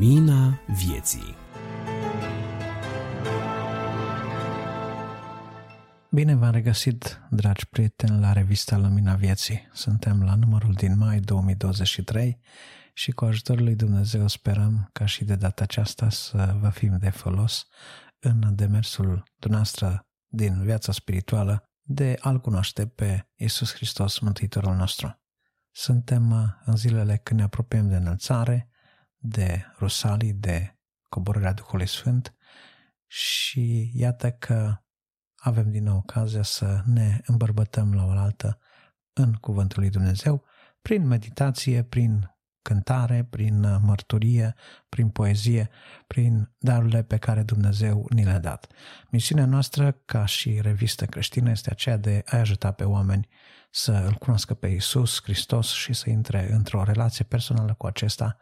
Lumina vieții Bine v-am regăsit, dragi prieteni, la revista Lumina Vieții. Suntem la numărul din mai 2023 și cu ajutorul lui Dumnezeu sperăm ca și de data aceasta să vă fim de folos în demersul dumneavoastră din viața spirituală de a-L cunoaște pe Isus Hristos, Mântuitorul nostru. Suntem uh, în zilele când ne apropiem de înălțare, de Rusalii, de coborârea Duhului Sfânt și iată că avem din nou ocazia să ne îmbărbătăm la oaltă în Cuvântul lui Dumnezeu, prin meditație, prin cântare, prin uh, mărturie, prin poezie, prin darurile pe care Dumnezeu ni le-a dat. Misiunea noastră ca și revistă creștină este aceea de a ajuta pe oameni să îl cunoască pe Isus Hristos și să intre într-o relație personală cu acesta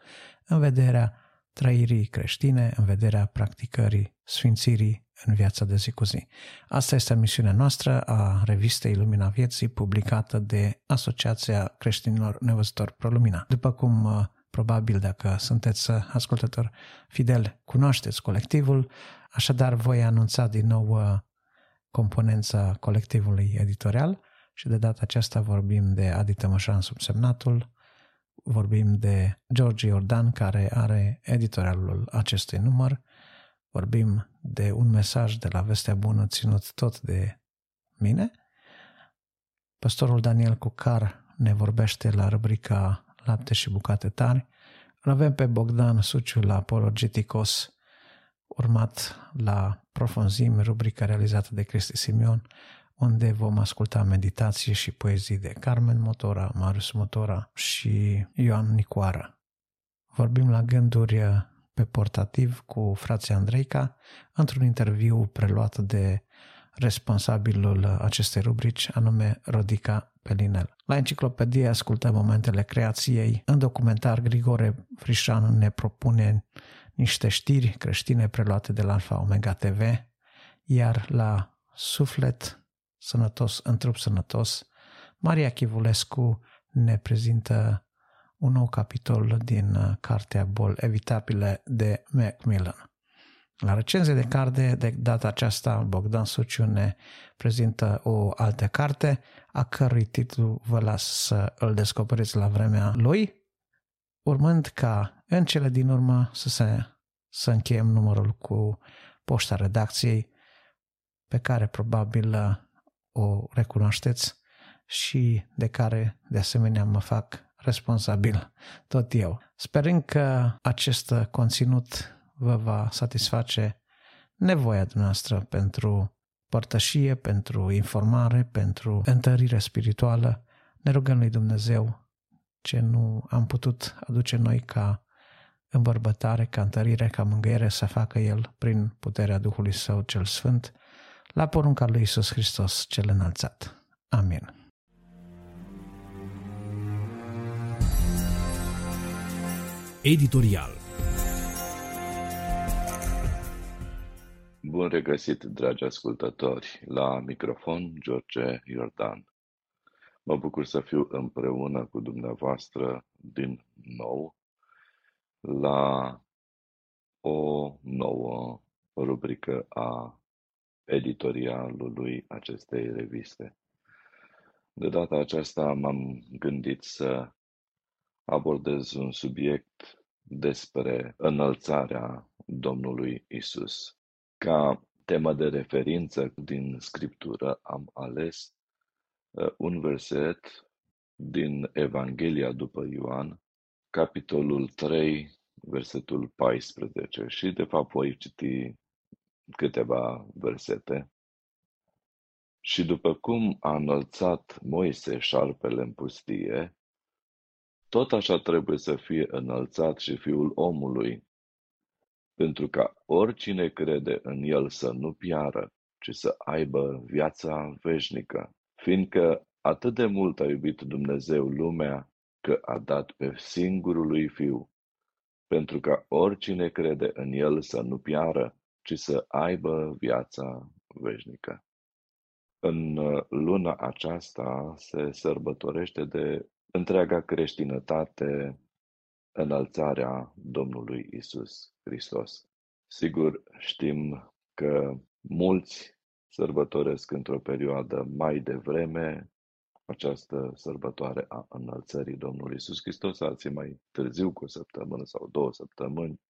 în vederea trăirii creștine, în vederea practicării sfințirii în viața de zi cu zi. Asta este misiunea noastră a revistei Lumina Vieții, publicată de Asociația Creștinilor Nevăzători ProLumina. După cum uh, probabil dacă sunteți uh, ascultători fidel, cunoașteți colectivul, așadar voi anunța din nou uh, componența colectivului editorial și de data aceasta vorbim de Adi Tămășan subsemnatul, vorbim de George Iordan care are editorialul acestui număr, vorbim de un mesaj de la Vestea Bună ținut tot de mine. Pastorul Daniel Cucar ne vorbește la rubrica Lapte și bucate tari. Îl avem pe Bogdan Suciu la Apologeticos, urmat la Profunzime, rubrica realizată de Cristi Simion, unde vom asculta meditații și poezii de Carmen Motora, Marius Motora și Ioan Nicoara. Vorbim la gânduri pe portativ cu frații Andreica într-un interviu preluat de responsabilul acestei rubrici, anume Rodica Pelinel. La enciclopedie ascultăm momentele creației. În documentar, Grigore Frișan ne propune niște știri creștine preluate de la Alfa Omega TV, iar la Suflet Sănătos în trup sănătos, Maria Chivulescu ne prezintă un nou capitol din uh, cartea Bol Evitabile de Macmillan. La recenzie de carte, de data aceasta, Bogdan Suciu ne prezintă o altă carte, a cărui titlu vă las să îl descoperiți la vremea lui, urmând ca în cele din urmă să, se, să încheiem numărul cu poșta redacției, pe care probabil uh, o recunoașteți și de care de asemenea mă fac responsabil tot eu. Sperând că acest conținut vă va satisface nevoia noastră pentru părtășie, pentru informare, pentru întărire spirituală, ne rugăm lui Dumnezeu ce nu am putut aduce noi ca îmbărbătare, ca întărire, ca mângâiere să facă El prin puterea Duhului Său cel Sfânt, la porunca lui Isus Hristos cel înălțat. Amin. Editorial Bun regăsit, dragi ascultători, la microfon George Iordan. Mă bucur să fiu împreună cu dumneavoastră din nou la o nouă rubrică a editorialului acestei reviste. De data aceasta m-am gândit să abordez un subiect despre înălțarea Domnului Isus. Ca temă de referință din Scriptură am ales uh, un verset din Evanghelia după Ioan, capitolul 3, versetul 14 și de fapt voi citi câteva versete. Și după cum a înălțat Moise șarpele în pustie, tot așa trebuie să fie înălțat și Fiul omului, pentru ca oricine crede în El să nu piară, ci să aibă viața veșnică, fiindcă atât de mult a iubit Dumnezeu lumea că a dat pe singurul lui Fiu, pentru ca oricine crede în El să nu piară, ci să aibă viața veșnică. În uh, luna aceasta se sărbătorește de întreaga creștinătate înălțarea Domnului Isus Hristos. Sigur, știm că mulți sărbătoresc într-o perioadă mai devreme această sărbătoare a înălțării Domnului Isus Hristos, alții mai târziu cu o săptămână sau două săptămâni,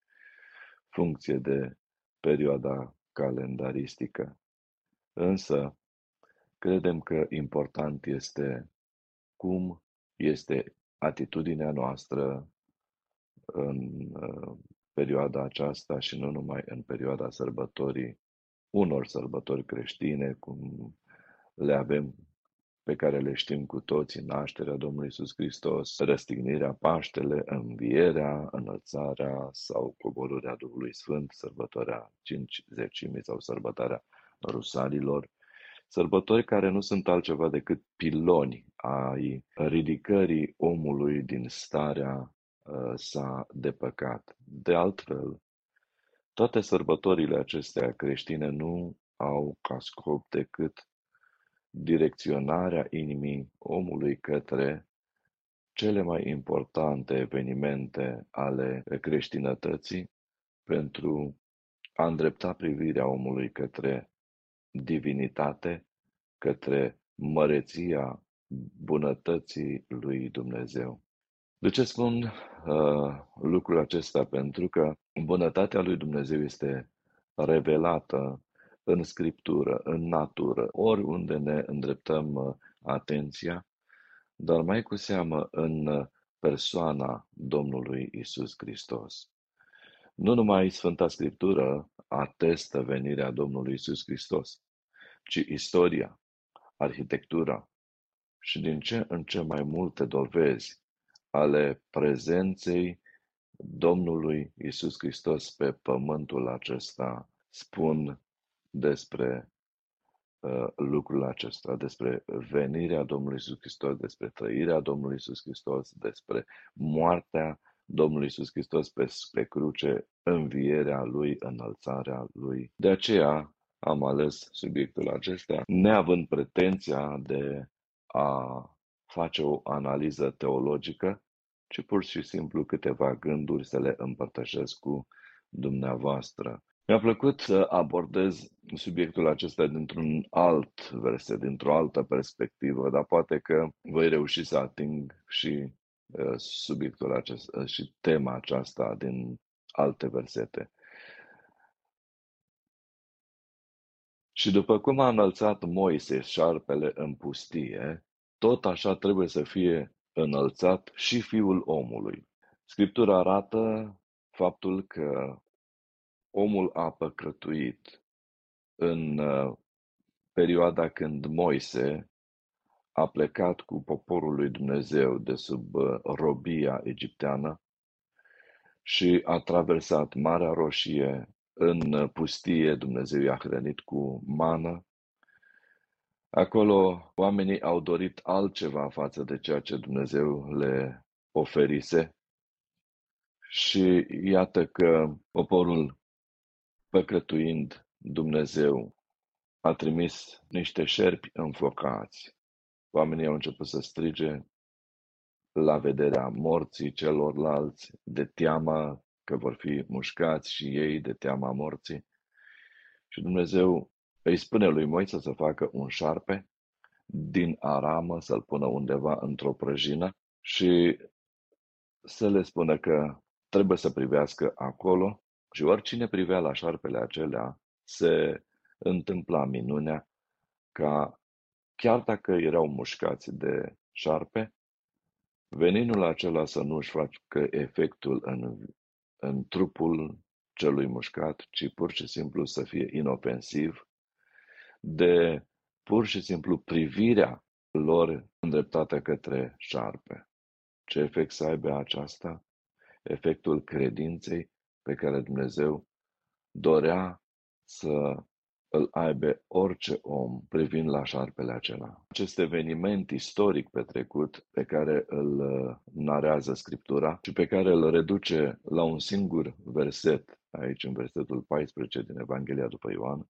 funcție de perioada calendaristică. Însă, credem că important este cum este atitudinea noastră în uh, perioada aceasta și nu numai în perioada sărbătorii, unor sărbători creștine, cum le avem pe care le știm cu toții, nașterea Domnului Isus Hristos, răstignirea Paștele, învierea, înălțarea sau coborârea Duhului Sfânt, sărbătoarea zecimii sau sărbătoarea rusalilor, sărbători care nu sunt altceva decât piloni ai ridicării omului din starea uh, sa de păcat. De altfel, toate sărbătorile acestea creștine nu au ca scop decât direcționarea inimii omului către cele mai importante evenimente ale creștinătății pentru a îndrepta privirea omului către divinitate, către măreția bunătății lui Dumnezeu. De ce spun uh, lucrul acesta? Pentru că bunătatea lui Dumnezeu este revelată în scriptură, în natură, oriunde ne îndreptăm uh, atenția, dar mai cu seamă în uh, persoana Domnului Isus Hristos. Nu numai Sfânta Scriptură atestă venirea Domnului Isus Hristos, ci istoria, arhitectura și din ce în ce mai multe dovezi ale prezenței Domnului Isus Hristos pe pământul acesta spun despre uh, lucrul acesta, despre venirea Domnului Isus Hristos, despre trăirea Domnului Isus Hristos, despre moartea Domnului Isus Hristos pe, pe cruce, învierea Lui, înălțarea Lui. De aceea am ales subiectul acesta, neavând pretenția de a face o analiză teologică, ci pur și simplu câteva gânduri să le împărtășesc cu dumneavoastră. Mi-a plăcut să abordez subiectul acesta dintr-un alt verset, dintr-o altă perspectivă, dar poate că voi reuși să ating și uh, subiectul acesta uh, și tema aceasta din alte versete. Și după cum a înălțat Moise șarpele în pustie, tot așa trebuie să fie înălțat și fiul omului. Scriptura arată faptul că omul a păcătuit în uh, perioada când Moise a plecat cu poporul lui Dumnezeu de sub uh, robia egipteană și a traversat Marea Roșie în uh, pustie, Dumnezeu i-a hrănit cu mană. Acolo oamenii au dorit altceva față de ceea ce Dumnezeu le oferise și iată că poporul Păcătuind, Dumnezeu a trimis niște șerpi înfocați. Oamenii au început să strige la vederea morții celorlalți, de teama că vor fi mușcați și ei de teama morții. Și Dumnezeu îi spune lui Moise să facă un șarpe din aramă, să-l pună undeva într-o prăjină și să le spună că trebuie să privească acolo și oricine privea la șarpele acelea, se întâmpla minunea ca, chiar dacă erau mușcați de șarpe, veninul acela să nu își facă efectul în, în trupul celui mușcat, ci pur și simplu să fie inofensiv, de pur și simplu privirea lor îndreptată către șarpe. Ce efect să aibă aceasta? Efectul credinței pe care Dumnezeu dorea să îl aibă orice om privind la șarpele acela. Acest eveniment istoric petrecut pe care îl uh, narează Scriptura și pe care îl reduce la un singur verset, aici în versetul 14 din Evanghelia după Ioan,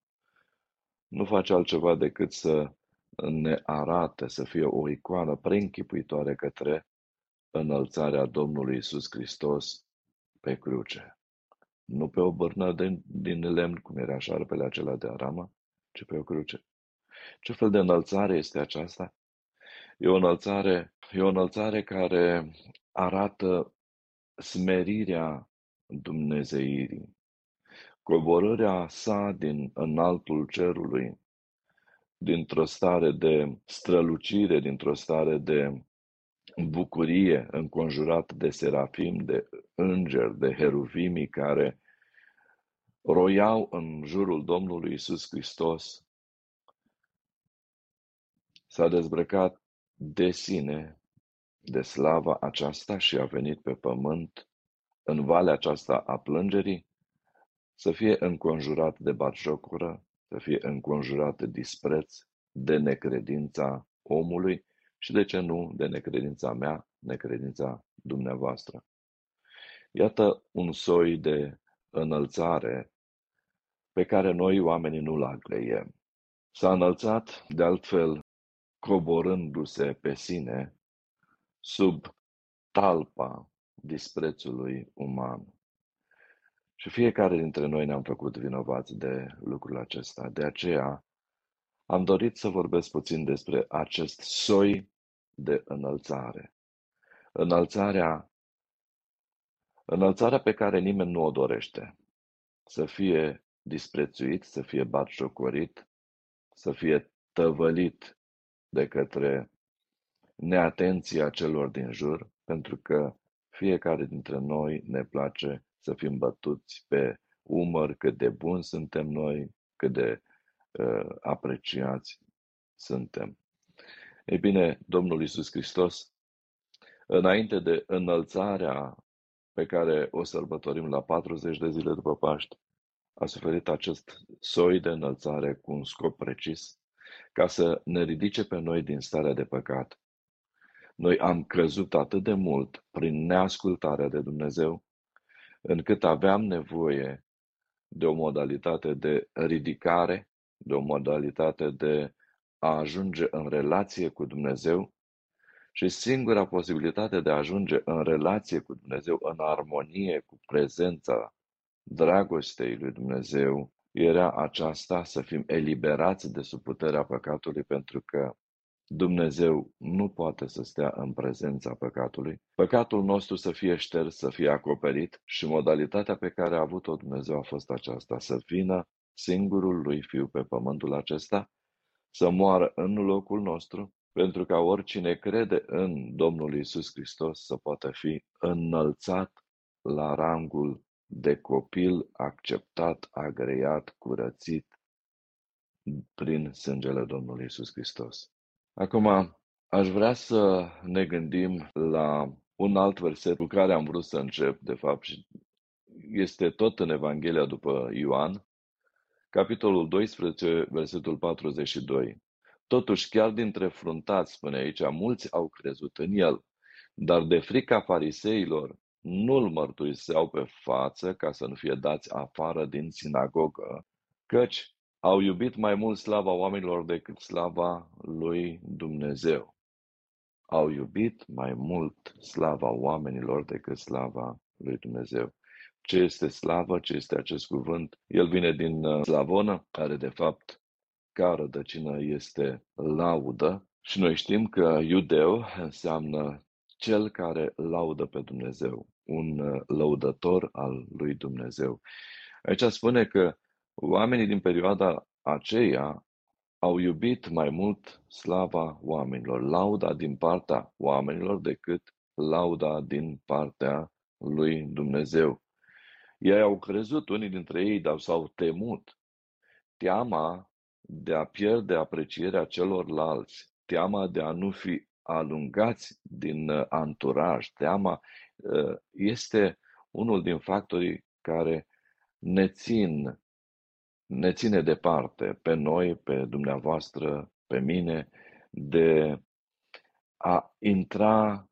nu face altceva decât să ne arate, să fie o icoană preînchipuitoare către înălțarea Domnului Isus Hristos pe cruce. Nu pe o bârnă de, din lemn, cum era șarpele acela de arama, ci pe o cruce. Ce fel de înălțare este aceasta? E o înălțare, e o înălțare care arată smerirea Dumnezeirii, coborârea sa din înaltul cerului, dintr-o stare de strălucire, dintr-o stare de bucurie, înconjurat de serafim, de îngeri, de heruvimii care roiau în jurul Domnului Isus Hristos, s-a dezbrăcat de sine, de slava aceasta și a venit pe pământ, în valea aceasta a plângerii, să fie înconjurat de batjocură, să fie înconjurat de dispreț, de necredința omului și, de ce nu, de necredința mea, necredința dumneavoastră. Iată un soi de înălțare pe care noi oamenii nu-l agreiem. S-a înălțat, de altfel, coborându-se pe sine sub talpa disprețului uman. Și fiecare dintre noi ne-am făcut vinovați de lucrul acesta. De aceea am dorit să vorbesc puțin despre acest soi de înălțare. Înălțarea, înălțarea pe care nimeni nu o dorește. Să fie disprețuit, să fie batjocorit, să fie tăvălit de către neatenția celor din jur, pentru că fiecare dintre noi ne place să fim bătuți pe umăr cât de buni suntem noi, cât de uh, apreciați suntem. Ei bine, Domnul Isus Hristos, înainte de înălțarea pe care o sărbătorim la 40 de zile după Paști, a suferit acest soi de înălțare cu un scop precis, ca să ne ridice pe noi din starea de păcat. Noi am căzut atât de mult prin neascultarea de Dumnezeu, încât aveam nevoie de o modalitate de ridicare, de o modalitate de a ajunge în relație cu Dumnezeu și singura posibilitate de a ajunge în relație cu Dumnezeu, în armonie cu prezența dragostei lui Dumnezeu, era aceasta să fim eliberați de sub puterea păcatului pentru că Dumnezeu nu poate să stea în prezența păcatului, păcatul nostru să fie șters, să fie acoperit și modalitatea pe care a avut-o Dumnezeu a fost aceasta, să vină singurul lui Fiu pe pământul acesta, să moară în locul nostru, pentru ca oricine crede în Domnul Isus Hristos să poată fi înălțat la rangul de copil acceptat, agreiat, curățit prin sângele Domnului Isus Hristos. Acum, aș vrea să ne gândim la un alt verset cu care am vrut să încep, de fapt, și este tot în Evanghelia după Ioan, capitolul 12, versetul 42. Totuși, chiar dintre fruntați, spune aici, mulți au crezut în el, dar de frica fariseilor nu-l mărturiseau pe față ca să nu fie dați afară din sinagogă, căci au iubit mai mult slava oamenilor decât slava lui Dumnezeu. Au iubit mai mult slava oamenilor decât slava lui Dumnezeu. Ce este slavă? Ce este acest cuvânt? El vine din uh, slavonă, care de fapt ca rădăcină este laudă și noi știm că iudeu înseamnă cel care laudă pe Dumnezeu, un uh, lăudător al lui Dumnezeu. Aici spune că Oamenii din perioada aceea au iubit mai mult slava oamenilor, lauda din partea oamenilor decât lauda din partea lui Dumnezeu. Ei au crezut, unii dintre ei, dar s-au temut. Teama de a pierde aprecierea celorlalți, teama de a nu fi alungați din uh, anturaj, teama uh, este unul din factorii care ne țin ne ține departe pe noi, pe dumneavoastră, pe mine, de a intra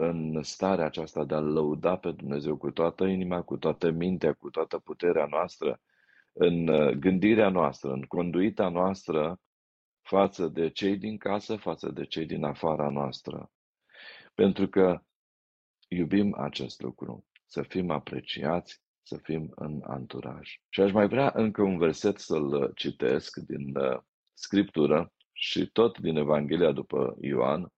în starea aceasta de a lăuda pe Dumnezeu cu toată inima, cu toată mintea, cu toată puterea noastră, în uh, gândirea noastră, în conduita noastră față de cei din casă, față de cei din afara noastră. Pentru că iubim acest lucru, să fim apreciați, să fim în anturaj. Și aș mai vrea încă un verset să-l citesc din uh, Scriptură și tot din Evanghelia după Ioan.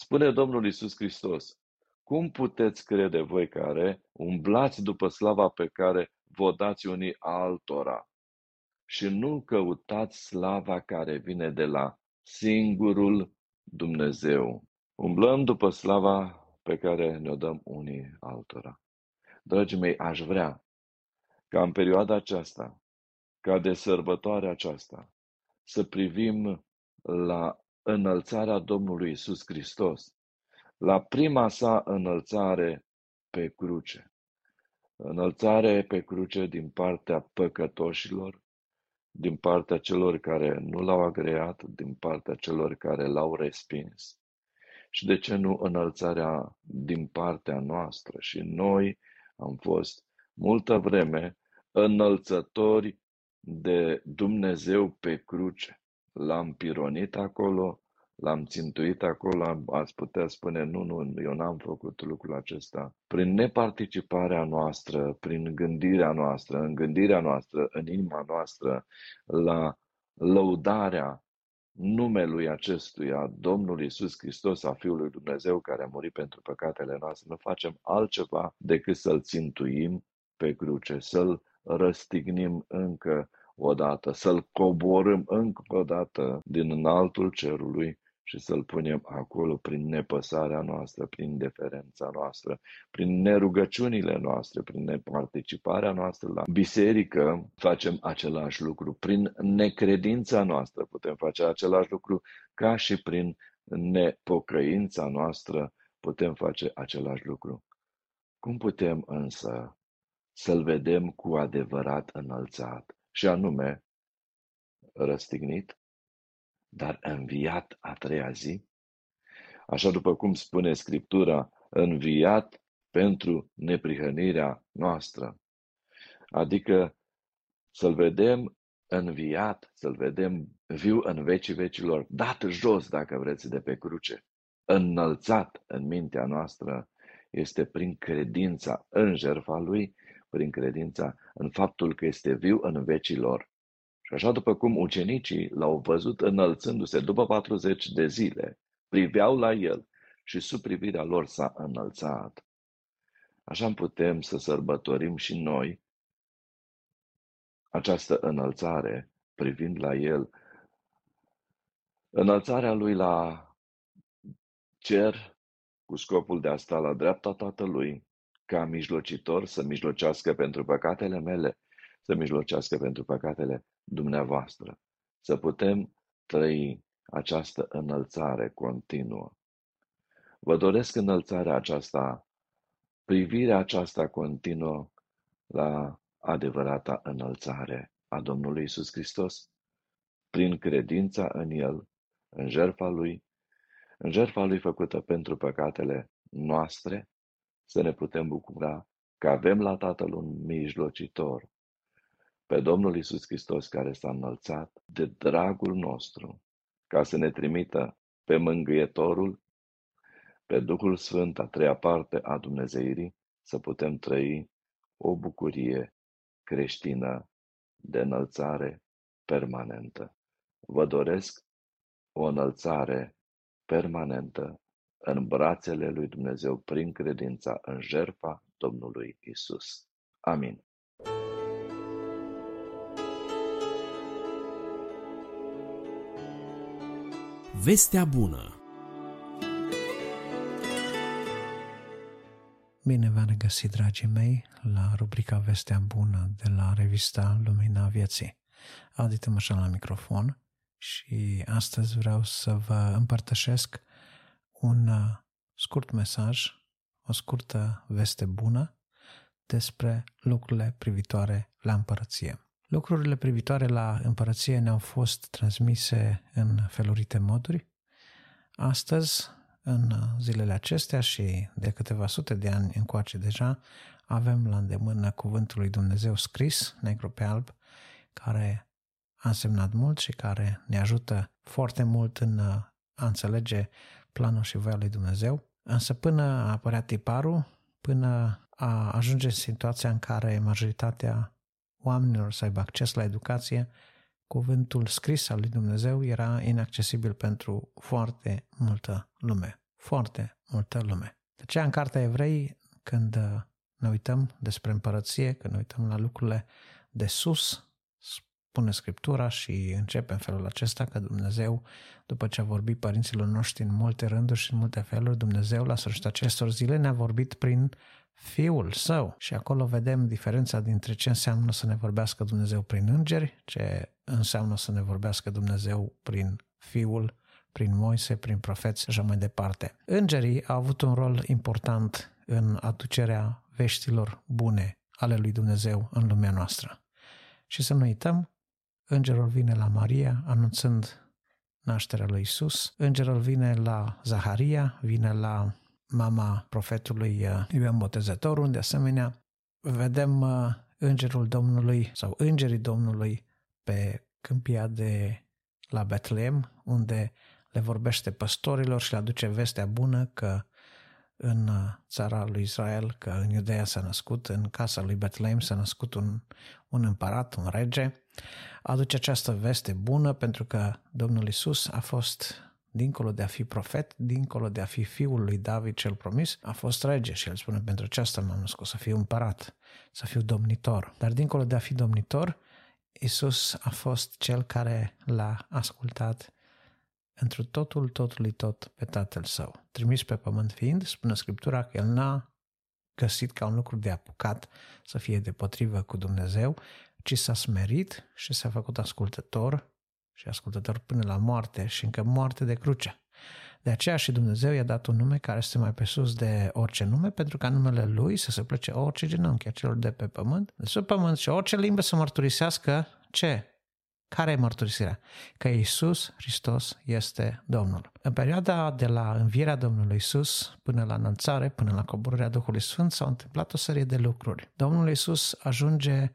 Spune Domnul Isus Hristos, cum puteți crede voi care umblați după slava pe care vă dați unii altora și nu căutați slava care vine de la singurul Dumnezeu? Umblăm după slava pe care ne-o dăm unii altora. Dragii mei, aș vrea ca în perioada aceasta, ca de sărbătoare aceasta, să privim la înălțarea Domnului Isus Hristos, la prima sa înălțare pe cruce. Înălțare pe cruce din partea păcătoșilor, din partea celor care nu l-au agreat, din partea celor care l-au respins. Și de ce nu înălțarea din partea noastră? Și noi am fost multă vreme înălțători de Dumnezeu pe cruce. L-am pironit acolo, l-am țintuit acolo, ați putea spune, nu, nu, eu n-am făcut lucrul acesta. Prin neparticiparea noastră, prin gândirea noastră, în gândirea noastră, în inima noastră, la lăudarea numelui acestuia, Domnul Isus Hristos, a Fiului Dumnezeu, care a murit pentru păcatele noastre, nu facem altceva decât să-L țintuim pe cruce, să-L răstignim încă o dată, să-L coborâm încă o dată din înaltul cerului și să-L punem acolo prin nepăsarea noastră, prin deferența noastră, prin nerugăciunile noastre, prin neparticiparea noastră la biserică, facem același lucru. Prin necredința noastră putem face același lucru ca și prin nepocăința noastră putem face același lucru. Cum putem însă să-L vedem cu adevărat înălțat și anume răstignit, dar înviat a treia zi? Așa după cum spune Scriptura, înviat pentru neprihănirea noastră. Adică să-L vedem înviat, să-L vedem viu în vecii vecilor, dat jos, dacă vreți, de pe cruce, înălțat în mintea noastră, este prin credința în jertfa Lui, prin credința în faptul că este viu în vecilor și așa după cum ucenicii l-au văzut înălțându-se după 40 de zile, priveau la el și sub privirea lor s-a înălțat. Așa putem să sărbătorim și noi această înălțare privind la el. Înălțarea lui la cer cu scopul de a sta la dreapta Tatălui, ca mijlocitor să mijlocească pentru păcatele mele, să mijlocească pentru păcatele dumneavoastră, să putem trăi această înălțare continuă. Vă doresc înălțarea aceasta, privirea aceasta continuă la adevărata înălțare a Domnului Isus Hristos, prin credința în El, în jertfa Lui, în jertfa Lui făcută pentru păcatele noastre, să ne putem bucura că avem la Tatăl un mijlocitor, pe Domnul Isus Hristos care s-a înălțat de dragul nostru, ca să ne trimită pe mângâietorul, pe Duhul Sfânt, a treia parte a Dumnezeirii, să putem trăi o bucurie creștină de înălțare permanentă. Vă doresc o înălțare permanentă în brațele lui Dumnezeu prin credința în jertfa Domnului Isus. Amin. Vestea bună Bine v-am regăsit, dragii mei, la rubrica Vestea bună de la revista Lumina Vieții. Adi Tămășan la microfon și astăzi vreau să vă împărtășesc un uh, scurt mesaj, o scurtă veste bună despre lucrurile privitoare la împărăție. Lucrurile privitoare la împărăție ne-au fost transmise în felurite moduri. Astăzi, în zilele acestea și de câteva sute de ani încoace deja, avem la îndemână cuvântul lui Dumnezeu scris, negru pe alb, care a însemnat mult și care ne ajută foarte mult în a înțelege planul și voia lui Dumnezeu. Însă până a apărea tiparul, până a ajunge situația în care majoritatea oamenilor să aibă acces la educație, cuvântul scris al lui Dumnezeu era inaccesibil pentru foarte multă lume. Foarte multă lume. De aceea în Cartea Evrei, când ne uităm despre împărăție, când ne uităm la lucrurile de sus, spune Scriptura și începe în felul acesta că Dumnezeu, după ce a vorbit părinților noștri în multe rânduri și în multe feluri, Dumnezeu la sfârșitul acestor zile ne-a vorbit prin Fiul Său. Și acolo vedem diferența dintre ce înseamnă să ne vorbească Dumnezeu prin îngeri, ce înseamnă să ne vorbească Dumnezeu prin Fiul, prin Moise, prin profeți și așa mai departe. Îngerii au avut un rol important în aducerea veștilor bune ale lui Dumnezeu în lumea noastră. Și să nu uităm, îngerul vine la Maria anunțând nașterea lui Isus, îngerul vine la Zaharia, vine la mama profetului uh, Ioan Botezătorul, de asemenea, vedem uh, îngerul Domnului sau îngerii Domnului pe câmpia de la Betlehem, unde le vorbește păstorilor și le aduce vestea bună că în uh, țara lui Israel, că în Iudeea s-a născut, în casa lui Betlehem s-a născut un, un împărat, un rege, aduce această veste bună pentru că Domnul Isus a fost dincolo de a fi profet, dincolo de a fi fiul lui David cel promis, a fost rege și el spune pentru aceasta m-am născut, să fiu împărat, să fiu domnitor. Dar dincolo de a fi domnitor, Isus a fost cel care l-a ascultat întru totul, totului tot pe Tatăl Său. Trimis pe pământ fiind, spune Scriptura că El n-a găsit ca un lucru de apucat să fie depotrivă cu Dumnezeu, ci s-a smerit și s-a făcut ascultător și ascultător până la moarte și încă moarte de cruce. De aceea și Dumnezeu i-a dat un nume care este mai pe sus de orice nume, pentru ca numele Lui să se plece orice genunchi a celor de pe pământ, de sub pământ și orice limbă să mărturisească ce? Care e mărturisirea? Că Iisus Hristos este Domnul. În perioada de la învierea Domnului Iisus până la înălțare, până la coborârea Duhului Sfânt, s-au întâmplat o serie de lucruri. Domnul Iisus ajunge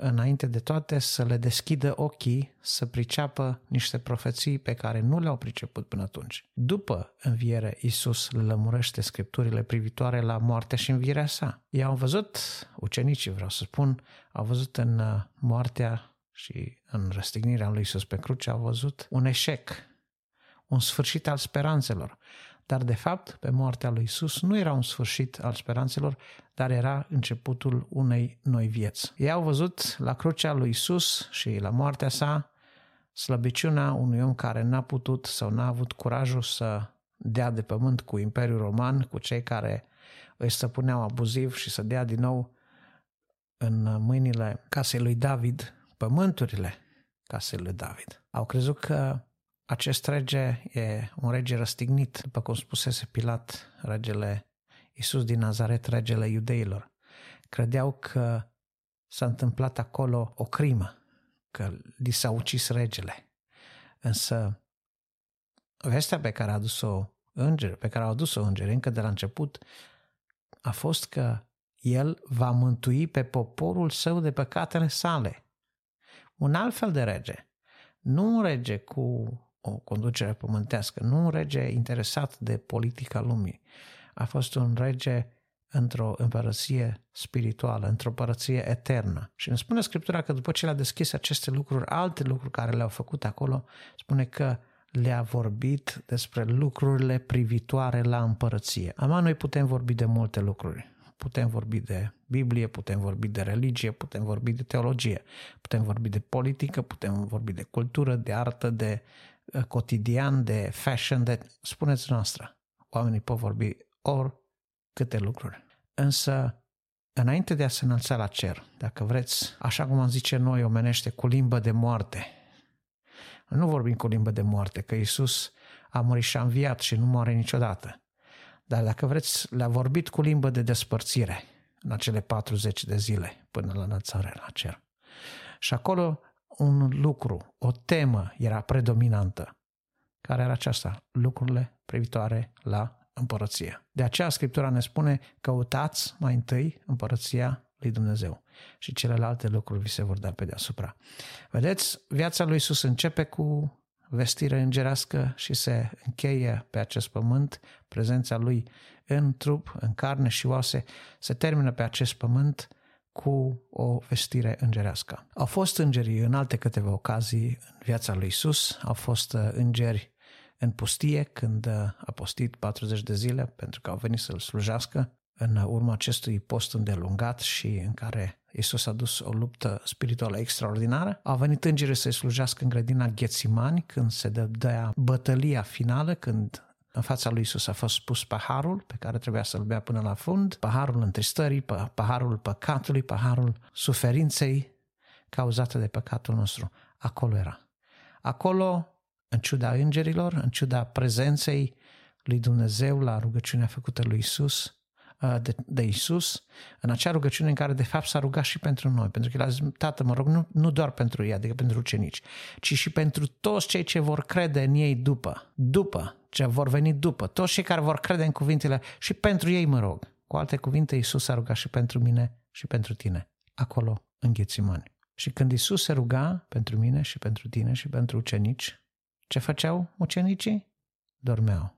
înainte de toate să le deschidă ochii să priceapă niște profeții pe care nu le-au priceput până atunci. După înviere, Iisus le lămurește scripturile privitoare la moartea și învierea sa. Ei au văzut, ucenicii vreau să spun, au văzut în uh, moartea și în răstignirea lui Iisus pe cruce, au văzut un eșec, un sfârșit al speranțelor. Dar, de fapt, pe moartea lui Isus nu era un sfârșit al speranțelor, dar era începutul unei noi vieți. Ei au văzut la crucea lui Isus și la moartea sa slăbiciunea unui om care n-a putut sau n-a avut curajul să dea de pământ cu Imperiul Roman, cu cei care îi stăpâneau abuziv și să dea din nou în mâinile casei lui David pământurile casei lui David. Au crezut că acest rege e un rege răstignit, după cum spusese Pilat, regele Iisus din Nazaret, regele iudeilor. Credeau că s-a întâmplat acolo o crimă, că li s-a ucis regele. Însă vestea pe care a adus-o înger, pe care a adus-o înger încă de la început, a fost că el va mântui pe poporul său de păcatele sale. Un alt fel de rege. Nu un rege cu o conducere pământească, nu un rege interesat de politica lumii. A fost un rege într-o împărăție spirituală, într-o împărăție eternă. Și îmi spune Scriptura că după ce le-a deschis aceste lucruri, alte lucruri care le-au făcut acolo, spune că le-a vorbit despre lucrurile privitoare la împărăție. Ama noi putem vorbi de multe lucruri. Putem vorbi de Biblie, putem vorbi de religie, putem vorbi de teologie, putem vorbi de politică, putem vorbi de cultură, de artă, de Uh, cotidian, de fashion, de, spuneți noastră, oamenii pot vorbi ori câte lucruri. Însă, înainte de a se înălța la cer, dacă vreți, așa cum am zice noi, omenește cu limbă de moarte. Nu vorbim cu limbă de moarte, că Iisus a murit și a înviat și nu moare niciodată. Dar dacă vreți, le-a vorbit cu limbă de despărțire în acele 40 de zile până la înălțare la cer. Și acolo un lucru, o temă era predominantă, care era aceasta, lucrurile privitoare la împărăție. De aceea Scriptura ne spune, căutați mai întâi împărăția lui Dumnezeu și celelalte lucruri vi se vor da pe deasupra. Vedeți, viața lui Isus începe cu vestire îngerească și se încheie pe acest pământ, prezența lui în trup, în carne și oase, se termină pe acest pământ cu o vestire îngerească. Au fost îngeri în alte câteva ocazii în viața lui Isus, au fost uh, îngeri în pustie când uh, a postit 40 de zile pentru că au venit să-l slujească în urma acestui post îndelungat și în care Isus a dus o luptă spirituală extraordinară, au venit îngerii să-i slujească în grădina Ghețimani când se dădea bătălia finală, când în fața lui Isus a fost pus paharul pe care trebuia să-l bea până la fund, paharul întristării, paharul păcatului, paharul suferinței cauzată de păcatul nostru. Acolo era. Acolo, în ciuda îngerilor, în ciuda prezenței lui Dumnezeu la rugăciunea făcută lui Isus, de, de Isus, în acea rugăciune în care de fapt s-a rugat și pentru noi, pentru că el a zis, Tată, mă rog, nu, nu doar pentru ei, adică pentru ucenici, ci și pentru toți cei ce vor crede în ei după, după, ce vor veni după, toți cei care vor crede în cuvintele și pentru ei mă rog. Cu alte cuvinte, Isus a rugat și pentru mine și pentru tine, acolo, în Ghețimani. Și când Isus se ruga pentru mine și pentru tine și pentru ucenici, ce făceau ucenicii? Dormeau.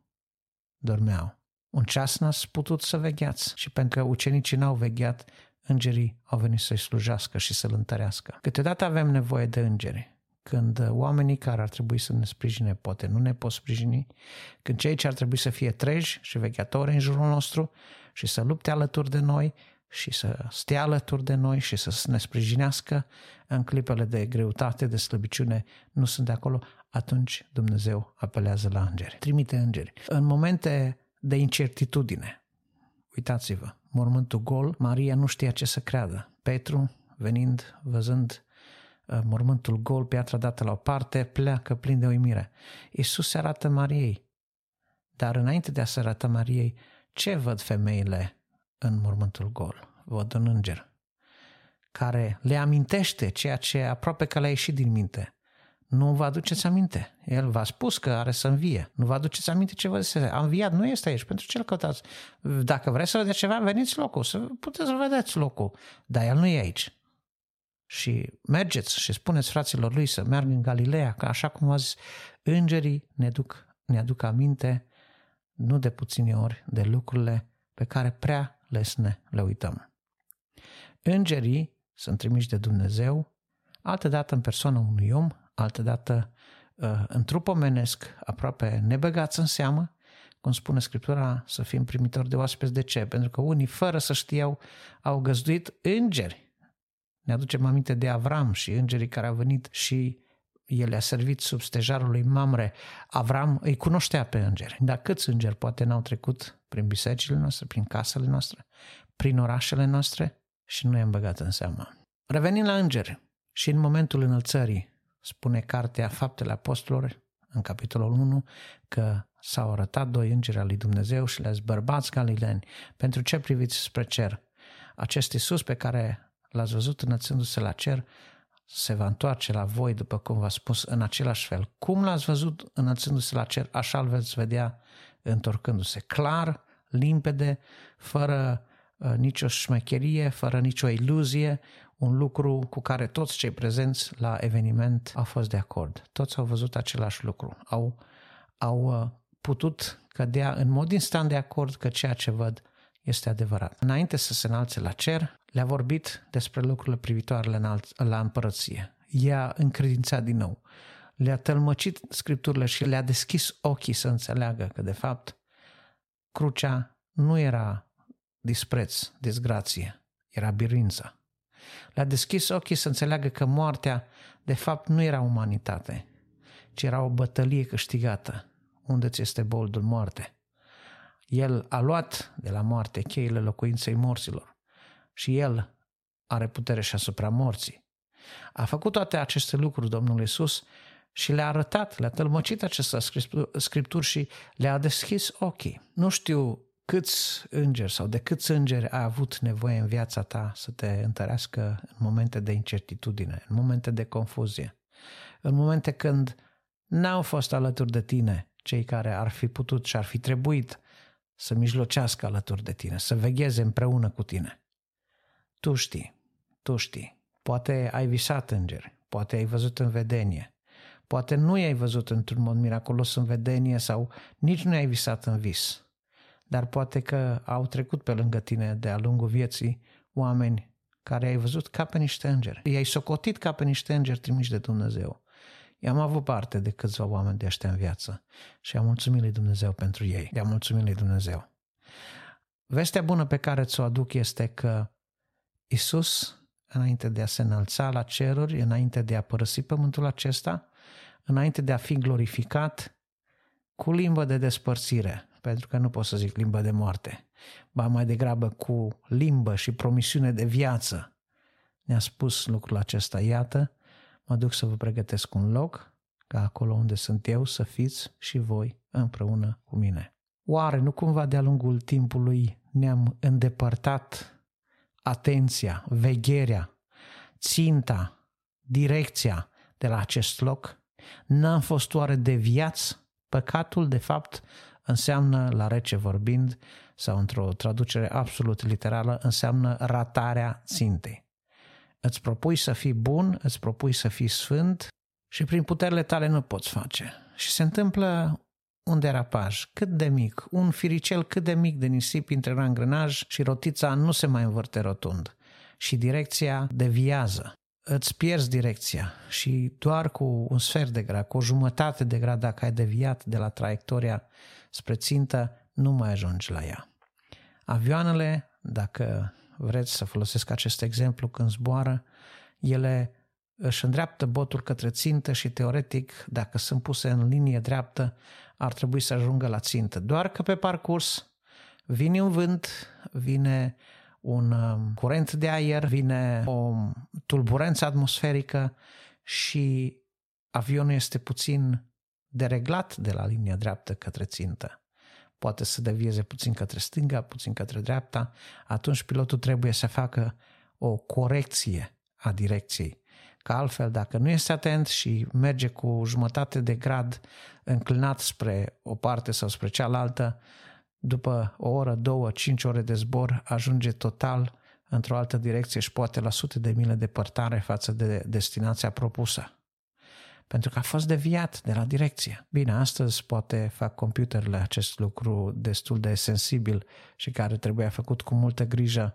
Dormeau un ceas n-ați putut să vegheați și pentru că ucenicii n-au vegheat, îngerii au venit să-i slujească și să-l întărească. Câteodată avem nevoie de îngeri. Când oamenii care ar trebui să ne sprijine poate nu ne pot sprijini, când cei ce ar trebui să fie treji și vegheatori în jurul nostru și să lupte alături de noi și să stea alături de noi și să ne sprijinească în clipele de greutate, de slăbiciune, nu sunt de acolo, atunci Dumnezeu apelează la îngeri. Trimite îngeri. În momente de incertitudine. Uitați-vă, mormântul gol, Maria nu știa ce să creadă. Petru, venind, văzând uh, mormântul gol, piatra dată la o parte, pleacă plin de uimire. Iisus se arată Mariei. Dar înainte de a se arăta Mariei, ce văd femeile în mormântul gol? Văd un înger care le amintește ceea ce aproape că le-a ieșit din minte nu vă aduceți aminte. El v-a spus că are să învie. Nu vă aduceți aminte ce vă zice. A înviat, nu este aici. Pentru ce îl căutați? Dacă vreți să vedeți ceva, veniți locul. Să puteți să vedeți locul. Dar el nu e aici. Și mergeți și spuneți fraților lui să meargă în Galileea, că așa cum a zis, îngerii ne, duc, ne aduc aminte nu de puține ori de lucrurile pe care prea lesne le uităm. Îngerii sunt trimiși de Dumnezeu, altădată în persoana unui om, altădată uh, în trup omenesc, aproape nebăgați în seamă, cum spune Scriptura, să fim primitori de oaspeți. De ce? Pentru că unii, fără să știau, au găzduit îngeri. Ne aducem aminte de Avram și îngerii care au venit și el le-a servit sub stejarul lui Mamre. Avram îi cunoștea pe îngeri. Dar câți îngeri poate n-au trecut prin bisericile noastre, prin casele noastre, prin orașele noastre și nu i-am băgat în seamă. Revenind la îngeri și în momentul înălțării spune cartea Faptele Apostolilor, în capitolul 1, că s-au arătat doi îngeri al lui Dumnezeu și le-ați bărbați galileni. Pentru ce priviți spre cer? Acest Iisus pe care l-ați văzut înălțându-se la cer se va întoarce la voi, după cum v-a spus, în același fel. Cum l-ați văzut înălțându-se la cer, așa îl veți vedea întorcându-se. Clar, limpede, fără uh, nicio șmecherie, fără nicio iluzie, un lucru cu care toți cei prezenți la eveniment au fost de acord. Toți au văzut același lucru. Au, au uh, putut cădea în mod instant de acord că ceea ce văd este adevărat. Înainte să se înalțe la cer, le-a vorbit despre lucrurile privitoare la, la împărăție. I-a încredințat din nou. Le-a tălmăcit scripturile și le-a deschis ochii să înțeleagă că, de fapt, crucea nu era dispreț, disgrație, era biruința. Le-a deschis ochii să înțeleagă că moartea, de fapt, nu era umanitate, ci era o bătălie câștigată. Unde ți este boldul moarte? El a luat de la moarte cheile locuinței morților și el are putere și asupra morții. A făcut toate aceste lucruri Domnul Iisus și le-a arătat, le-a tălmăcit aceste scripturi și le-a deschis ochii. Nu știu câți îngeri sau de câți îngeri ai avut nevoie în viața ta să te întărească în momente de incertitudine, în momente de confuzie, în momente când n-au fost alături de tine cei care ar fi putut și ar fi trebuit să mijlocească alături de tine, să vegheze împreună cu tine. Tu știi, tu știi, poate ai visat îngeri, poate ai văzut în vedenie, Poate nu i-ai văzut într-un mod miraculos în vedenie sau nici nu i-ai visat în vis. Dar poate că au trecut pe lângă tine de-a lungul vieții oameni care ai văzut ca pe niște îngeri. I-ai socotit ca pe niște îngeri trimiși de Dumnezeu. I-am avut parte de câțiva oameni de ăștia în viață și am mulțumit lui Dumnezeu pentru ei. I-am mulțumit lui Dumnezeu. Vestea bună pe care ți-o aduc este că Isus, înainte de a se înălța la ceruri, înainte de a părăsi pământul acesta, înainte de a fi glorificat, cu limbă de despărțire, pentru că nu pot să zic limbă de moarte, ba mai degrabă cu limbă și promisiune de viață, ne-a spus lucrul acesta, iată, mă duc să vă pregătesc un loc, ca acolo unde sunt eu să fiți și voi împreună cu mine. Oare nu cumva de-a lungul timpului ne-am îndepărtat atenția, vegherea, ținta, direcția de la acest loc? N-am fost oare deviați? Păcatul, de fapt, înseamnă, la rece vorbind, sau într-o traducere absolut literală, înseamnă ratarea țintei. Îți propui să fii bun, îți propui să fii sfânt și prin puterile tale nu poți face. Și se întâmplă un derapaj cât de mic, un firicel cât de mic de nisip intră în angrenaj și rotița nu se mai învârte rotund și direcția deviază. Îți pierzi direcția și doar cu un sfert de grad, cu o jumătate de grad dacă ai deviat de la traiectoria spre țintă, nu mai ajungi la ea. Avioanele, dacă vreți să folosesc acest exemplu, când zboară, ele își îndreaptă botul către țintă și teoretic, dacă sunt puse în linie dreaptă, ar trebui să ajungă la țintă. Doar că pe parcurs vine un vânt, vine un um, curent de aer, vine o tulburență atmosferică și avionul este puțin dereglat de la linia dreaptă către țintă. Poate să devieze puțin către stânga, puțin către dreapta, atunci pilotul trebuie să facă o corecție a direcției Că altfel, dacă nu este atent și merge cu jumătate de grad înclinat spre o parte sau spre cealaltă, după o oră, două, cinci ore de zbor, ajunge total într-o altă direcție și poate la sute de mile departare față de destinația propusă. Pentru că a fost deviat de la direcție. Bine, astăzi poate fac computerele acest lucru destul de sensibil și care trebuia făcut cu multă grijă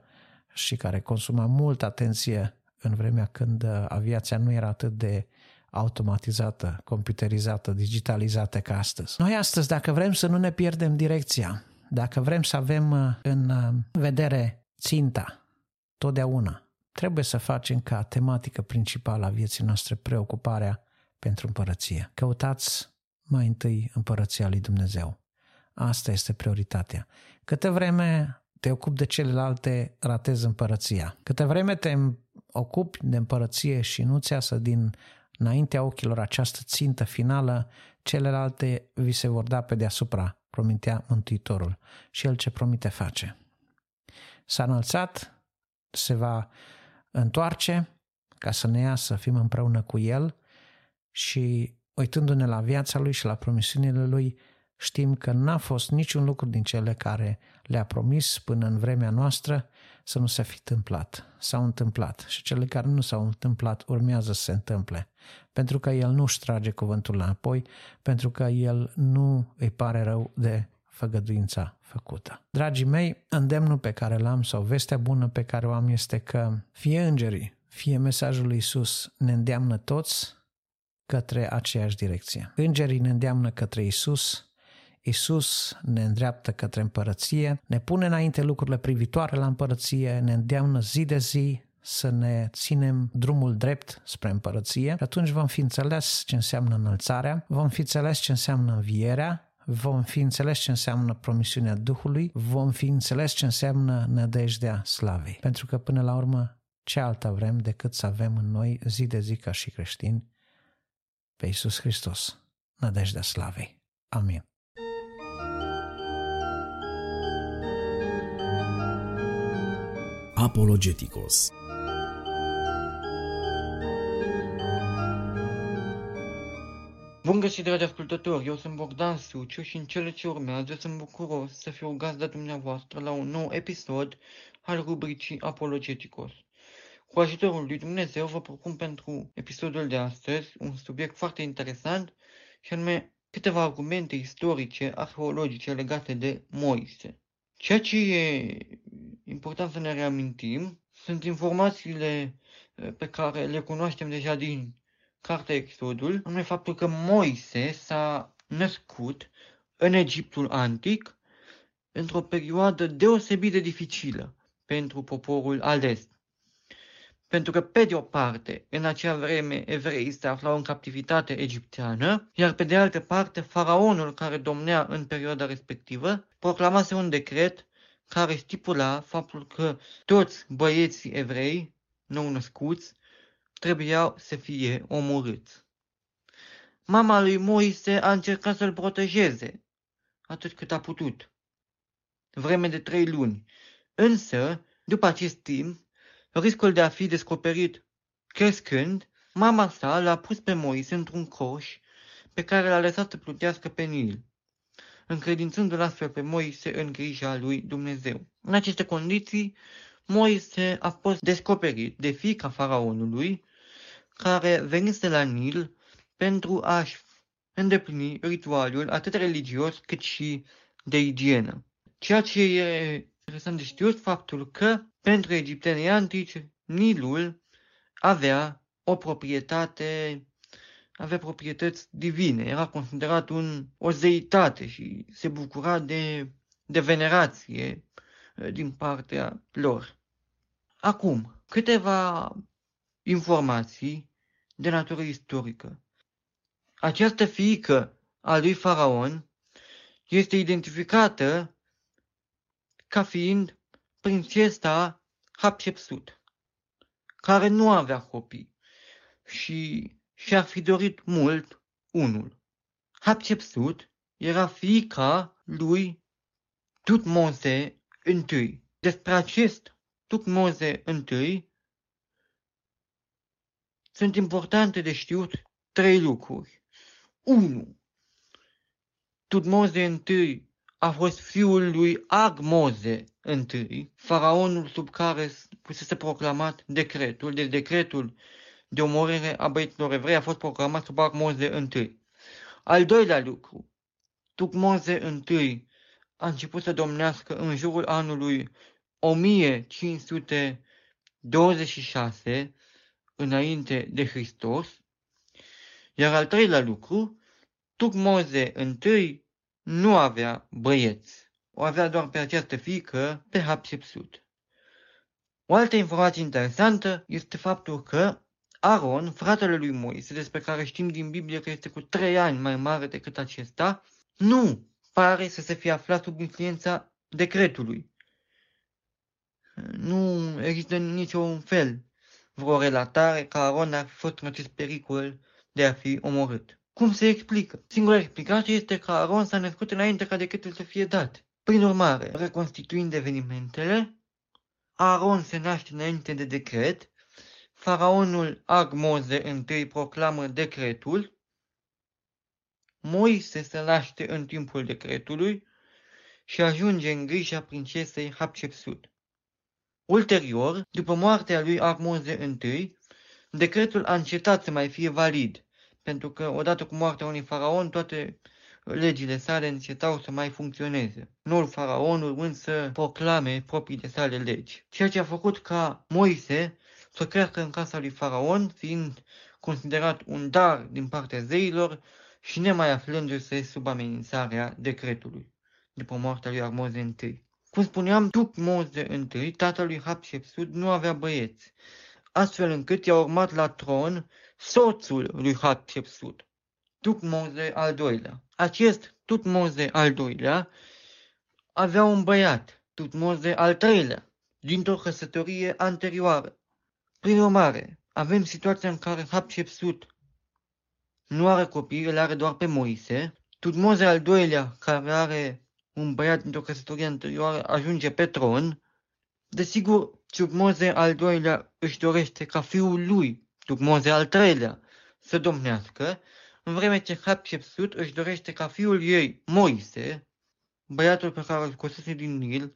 și care consuma multă atenție în vremea când uh, aviația nu era atât de automatizată, computerizată, digitalizată ca astăzi. Noi astăzi, dacă vrem să nu ne pierdem direcția, dacă vrem să avem uh, în uh, vedere ținta totdeauna, trebuie să facem ca tematică principală a vieții noastre preocuparea pentru împărăție. Căutați mai întâi împărăția lui Dumnezeu. Asta este prioritatea. Câte vreme te ocupi de celelalte, ratezi împărăția. Câte vreme te ocupi de împărăție și nu-ți iasă din înaintea ochilor această țintă finală, celelalte vi se vor da pe deasupra, promitea Mântuitorul. Și el ce promite face. S-a înălțat, se va întoarce ca să ne ia să fim împreună cu el și uitându-ne la viața lui și la promisiunile lui, știm că n-a fost niciun lucru din cele care le-a promis până în vremea noastră să nu se fi întâmplat. S-au întâmplat și cele care nu s-au întâmplat urmează să se întâmple. Pentru că El nu își trage cuvântul înapoi, pentru că El nu îi pare rău de făgăduința făcută. Dragii mei, îndemnul pe care l-am sau vestea bună pe care o am este că fie îngerii, fie mesajul lui Isus ne îndeamnă toți către aceeași direcție. Îngerii ne îndeamnă către Isus, Isus ne îndreaptă către împărăție, ne pune înainte lucrurile privitoare la împărăție, ne îndeamnă zi de zi să ne ținem drumul drept spre împărăție și atunci vom fi înțeles ce înseamnă înălțarea, vom fi înțeles ce înseamnă învierea, vom fi înțeles ce înseamnă promisiunea Duhului, vom fi înțeles ce înseamnă nădejdea slavei. Pentru că până la urmă ce alta vrem decât să avem în noi zi de zi ca și creștini pe Iisus Hristos, nădejdea slavei. Amin. Apologeticos Bun găsit, dragi ascultători! Eu sunt Bogdan Suciu și în cele ce urmează sunt bucuros să fiu gazda dumneavoastră la un nou episod al rubricii Apologeticos. Cu ajutorul lui Dumnezeu vă propun pentru episodul de astăzi un subiect foarte interesant și anume câteva argumente istorice, arheologice legate de Moise. Ceea ce e important să ne reamintim sunt informațiile eh, pe care le cunoaștem deja din cartea Exodul, anume faptul că Moise s-a născut în Egiptul antic într-o perioadă deosebit de dificilă pentru poporul ales. Pentru că, pe de o parte, în acea vreme evreii se aflau în captivitate egipteană, iar pe de altă parte, faraonul care domnea în perioada respectivă proclamase un decret care stipula faptul că toți băieții evrei nou născuți trebuiau să fie omorâți. Mama lui Moise a încercat să-l protejeze atât cât a putut, vreme de trei luni. Însă, după acest timp, riscul de a fi descoperit crescând, mama sa l-a pus pe Moise într-un coș pe care l-a lăsat să plutească pe Nil, încredințându-l astfel pe Moise în grija lui Dumnezeu. În aceste condiții, Moise a fost descoperit de fica faraonului, care venise la Nil pentru a-și îndeplini ritualul atât religios cât și de igienă. Ceea ce e interesant de știut faptul că pentru egiptenii antici Nilul avea o proprietate, avea proprietăți divine, era considerat un, o zeitate și se bucura de, de venerație eh, din partea lor. Acum, câteva informații de natură istorică. Această fiică a lui Faraon este identificată ca fiind prințesa Hatshepsut, care nu avea copii și și-ar fi dorit mult unul. Hatshepsut era fiica lui Tutmose I. Despre acest Tutmose I sunt importante de știut trei lucruri. 1. Tutmose I a fost fiul lui Agmoze I, faraonul sub care fusese proclamat decretul, de deci decretul de omorire a băieților evrei a fost proclamat sub Agmoze I. Al doilea lucru, Tutmoze I a început să domnească în jurul anului 1526 înainte de Hristos, iar al treilea lucru, Tutmoze I nu avea băieți. O avea doar pe această fiică, pe Hatshepsut. O altă informație interesantă este faptul că Aaron, fratele lui Moise, despre care știm din Biblie că este cu trei ani mai mare decât acesta, nu pare să se fie aflat sub influența decretului. Nu există niciun fel vreo relatare că Aaron ar fi fost în acest pericol de a fi omorât. Cum se explică? Singura explicație este că Aron s-a născut înainte ca decât să fie dat. Prin urmare, reconstituind evenimentele, Aron se naște înainte de decret, faraonul Agmoze I proclamă decretul, Moise se naște în timpul decretului și ajunge în grija princesei Hatshepsut. Ulterior, după moartea lui Agmoze I, decretul a încetat să mai fie valid pentru că odată cu moartea unui faraon, toate legile sale încetau să mai funcționeze. Noul faraon urmând să proclame propriile sale legi. Ceea ce a făcut ca Moise să crească în casa lui faraon, fiind considerat un dar din partea zeilor și nemai aflându-se sub amenințarea decretului, după moartea lui Armoze I. Cum spuneam, Tutmoze I, tatălui Hatshepsut, nu avea băieți, astfel încât i-a urmat la tron soțul lui Hatshepsut, Tutmoze al doilea. Acest Tutmoze al doilea avea un băiat, Tutmoze al treilea, dintr-o căsătorie anterioară. Prin urmare, avem situația în care Hatshepsut nu are copii, el are doar pe Moise. Tutmoze al doilea, care are un băiat dintr-o căsătorie anterioară, ajunge pe tron. Desigur, Tutmoze al doilea își dorește ca fiul lui Tutmoze al treilea să domnească, în vreme ce Hatshepsut își dorește ca fiul ei, Moise, băiatul pe care îl scosese din Nil,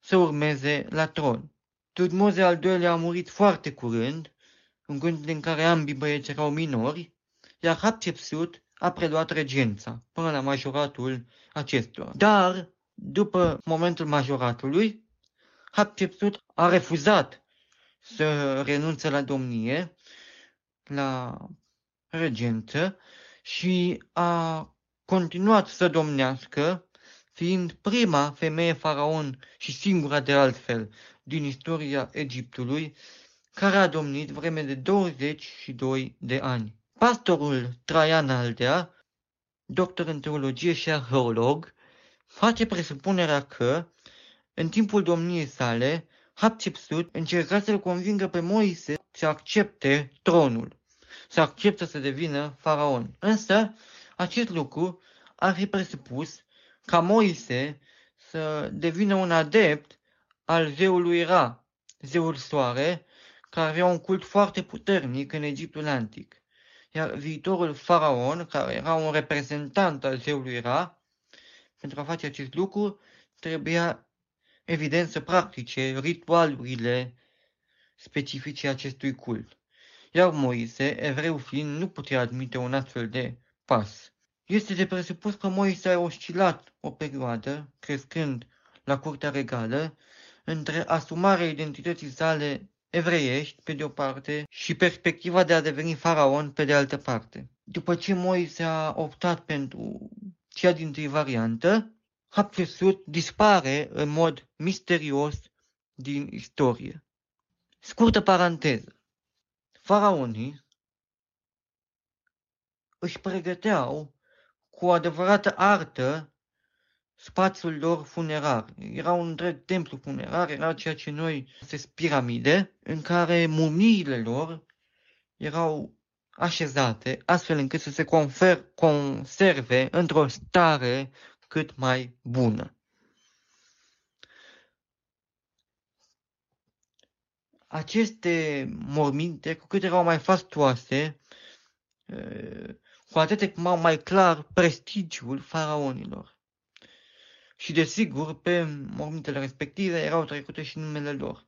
să urmeze la tron. Tutmoze al doilea a murit foarte curând, în condiții în care ambii băieți erau minori, iar Hatshepsut a preluat regența până la majoratul acestora. Dar, după momentul majoratului, Hatshepsut a refuzat să renunțe la domnie, la regență și a continuat să domnească, fiind prima femeie faraon și singura de altfel din istoria Egiptului, care a domnit vreme de 22 de ani. Pastorul Traian Aldea, doctor în teologie și arheolog, face presupunerea că, în timpul domniei sale, Hatshepsut încerca să-l convingă pe Moise să accepte tronul, să accepte să devină faraon. Însă, acest lucru ar fi presupus ca Moise să devină un adept al zeului Ra, zeul soare, care avea un cult foarte puternic în Egiptul antic. Iar viitorul faraon, care era un reprezentant al zeului Ra, pentru a face acest lucru, trebuia evident să practice ritualurile specifice acestui cult. Iar Moise, evreu fiind, nu putea admite un astfel de pas. Este de presupus că Moise a oscilat o perioadă, crescând la curtea regală, între asumarea identității sale evreiești, pe de o parte, și perspectiva de a deveni faraon, pe de altă parte. După ce Moise a optat pentru cea din tâi variantă, Hatshepsut dispare în mod misterios din istorie. Scurtă paranteză. Faraonii își pregăteau cu o adevărată artă spațiul lor funerar. Era un întreg templu funerar, era ceea ce noi se piramide, în care mumiile lor erau așezate astfel încât să se confer, conserve într-o stare cât mai bună. Aceste morminte, cu cât erau mai fastoase, cu atât exprimau mai clar prestigiul faraonilor. Și desigur, pe mormintele respective erau trecute și numele lor.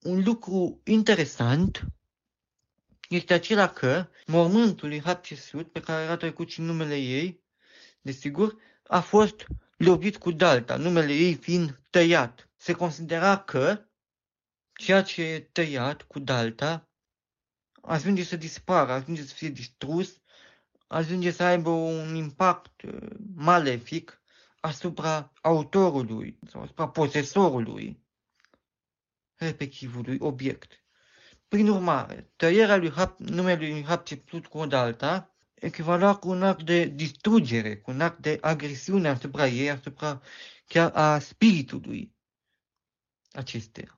Un lucru interesant este acela că mormântul lui Hatshepsut, pe care era trecut și numele ei, desigur, a fost lovit cu dalta, numele ei fiind tăiat. Se considera că ceea ce e tăiat cu dalta ajunge să dispară, ajunge să fie distrus, ajunge să aibă un impact uh, malefic asupra autorului sau asupra posesorului respectivului obiect. Prin urmare, tăierea lui Hap, numelui lui Hatshepsut cu o dalta echivala cu un act de distrugere, cu un act de agresiune asupra ei, asupra chiar a spiritului acesteia.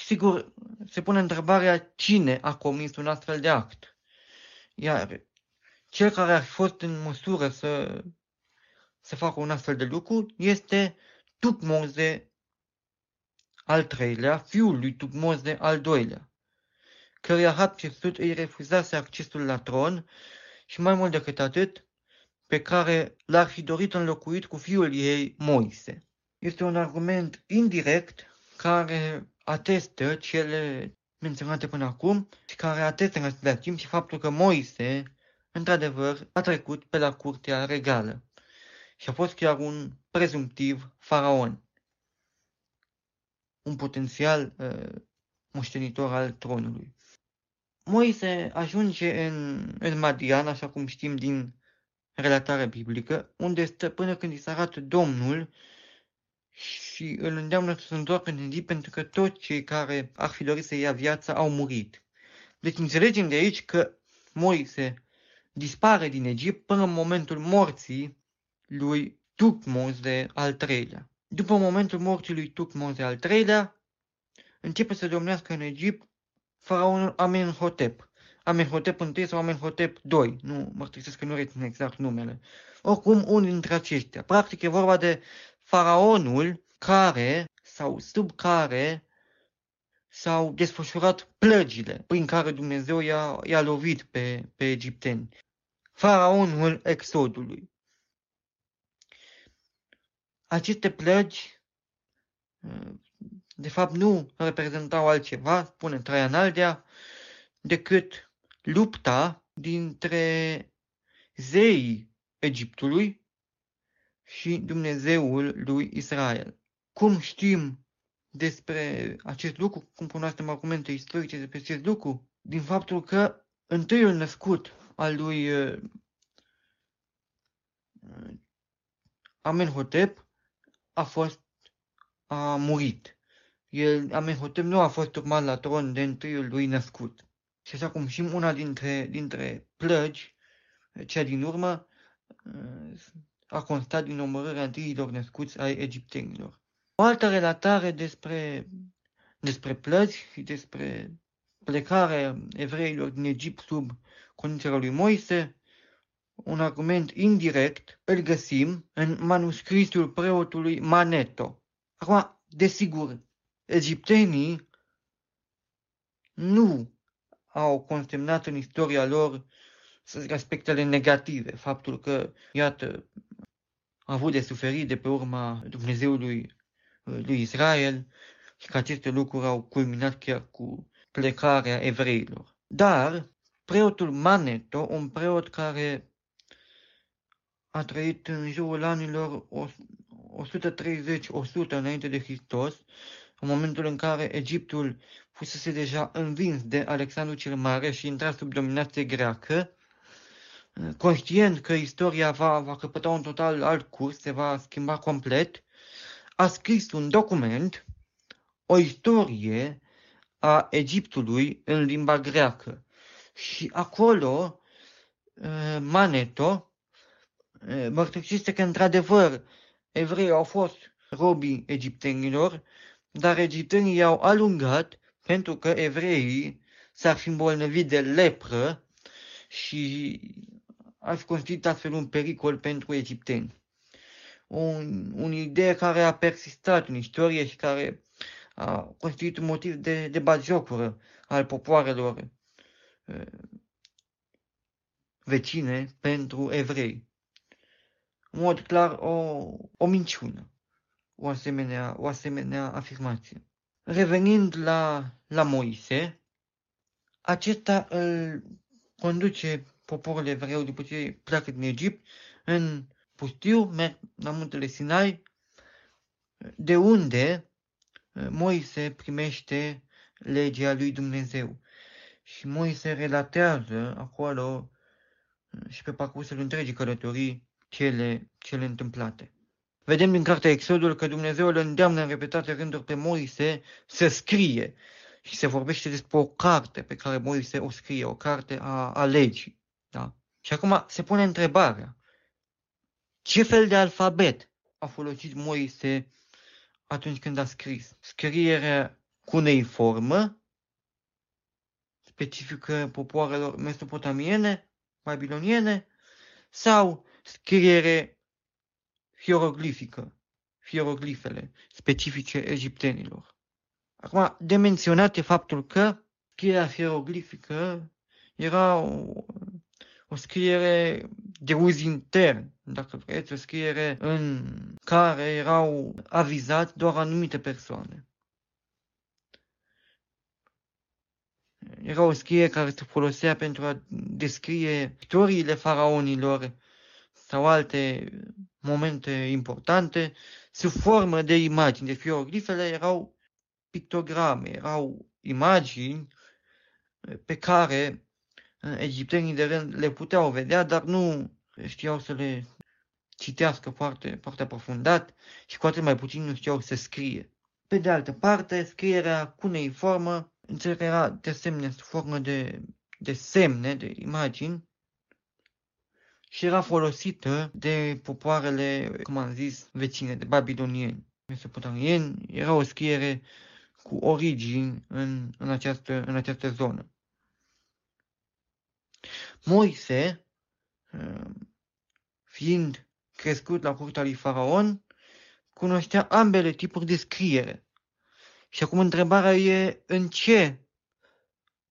Și sigur, se pune întrebarea cine a comis un astfel de act. Iar cel care ar fi fost în măsură să, să facă un astfel de lucru este Tutmoze al treilea, fiul lui Tutmoze al doilea căruia Hatshepsut îi refuzase accesul la tron și mai mult decât atât, pe care l-ar fi dorit înlocuit cu fiul ei, Moise. Este un argument indirect care atestă cele menționate până acum și care atestă în același timp și faptul că Moise, într-adevăr, a trecut pe la curtea regală și a fost chiar un prezumtiv faraon, un potențial uh, moștenitor al tronului. Moise ajunge în, în Madian, așa cum știm din relatarea biblică, unde stă până când îi se arată Domnul și îl îndeamnă să se întoarcă în Egipt pentru că toți cei care ar fi dorit să ia viața au murit. Deci înțelegem de aici că Moise dispare din Egipt până în momentul morții lui Tutmose al treilea. După momentul morții lui Tutmose al treilea, începe să domnească în Egipt faraonul Amenhotep. Amenhotep I sau Amenhotep II, nu mărturisesc că nu rețin exact numele. Oricum, unul dintre aceștia. Practic e vorba de faraonul care sau sub care s-au desfășurat plăgile prin care Dumnezeu i-a, i-a lovit pe, pe egipteni. Faraonul Exodului. Aceste plăgi de fapt nu reprezentau altceva, spune Traian Aldea, decât lupta dintre zeii Egiptului și Dumnezeul lui Israel. Cum știm despre acest lucru, cum cunoaștem argumente istorice despre acest lucru? Din faptul că întâiul născut al lui uh, Amenhotep a fost a murit. El, Amenhotep nu a fost urmat la tron de întâiul lui născut. Și așa cum știm, una dintre, dintre plăgi, cea din urmă, a constat din omorârea întâiilor născuți ai egiptenilor. O altă relatare despre, despre plăgi și despre plecarea evreilor din Egipt sub conducerea lui Moise, un argument indirect, îl găsim în manuscrisul preotului Maneto. Acum, desigur, egiptenii nu au consemnat în istoria lor, să zic, aspectele negative. Faptul că, iată, a avut de suferit de pe urma Dumnezeului lui Israel și că aceste lucruri au culminat chiar cu plecarea evreilor. Dar preotul Maneto, un preot care a trăit în jurul anilor 130-100 înainte de Hristos, în momentul în care Egiptul fusese deja învins de Alexandru cel Mare și intra sub dominație greacă, conștient că istoria va, va căpăta un total alt curs, se va schimba complet, a scris un document, o istorie a Egiptului în limba greacă. Și acolo eh, Maneto eh, mărturisește că într-adevăr evreii au fost robii egiptenilor, dar egiptenii i-au alungat pentru că evreii s-ar fi îmbolnăvit de lepră și ar fi constituit astfel un pericol pentru egipteni. Un, un idee care a persistat în istorie și care a constituit un motiv de, de batjocură al popoarelor vecine pentru evrei. În mod clar, o, o minciună, o asemenea, o asemenea afirmație. Revenind la, la Moise, acesta îl conduce poporul evreu după ce pleacă din Egipt în pustiu, merg la muntele Sinai, de unde Moise primește legea lui Dumnezeu. Și Moise relatează acolo și pe parcursul întregii călătorii cele, cele întâmplate. Vedem din cartea Exodul că Dumnezeu îl îndeamnă în repetate rânduri pe Moise să scrie și se vorbește despre o carte pe care Moise o scrie, o carte a, a legii. Da? Și acum se pune întrebarea, ce fel de alfabet a folosit Moise atunci când a scris? Scrierea cuneiformă, specifică popoarelor mesopotamiene, babiloniene, sau scriere hieroglifică, hieroglifele specifice egiptenilor. Acum, de menționat e faptul că scrierea hieroglifică era o, o scriere de uz intern, dacă vreți, o scriere în care erau avizați doar anumite persoane. Era o scriere care se folosea pentru a descrie istoriile faraonilor sau alte momente importante sub formă de imagini. Deci hieroglifele erau pictograme, erau imagini pe care egiptenii de rând le puteau vedea, dar nu știau să le citească foarte, foarte aprofundat și cu atât mai puțin nu știau să scrie. Pe de altă parte, scrierea cuneiformă înțeleg că era de asemenea sub formă de, de semne, de imagini, și era folosită de popoarele, cum am zis, vecine, de babilonieni. Mesopotamieni era o scriere cu origini în, în, această, în această zonă. Moise, fiind crescut la curtea lui Faraon, cunoștea ambele tipuri de scriere. Și acum întrebarea e în ce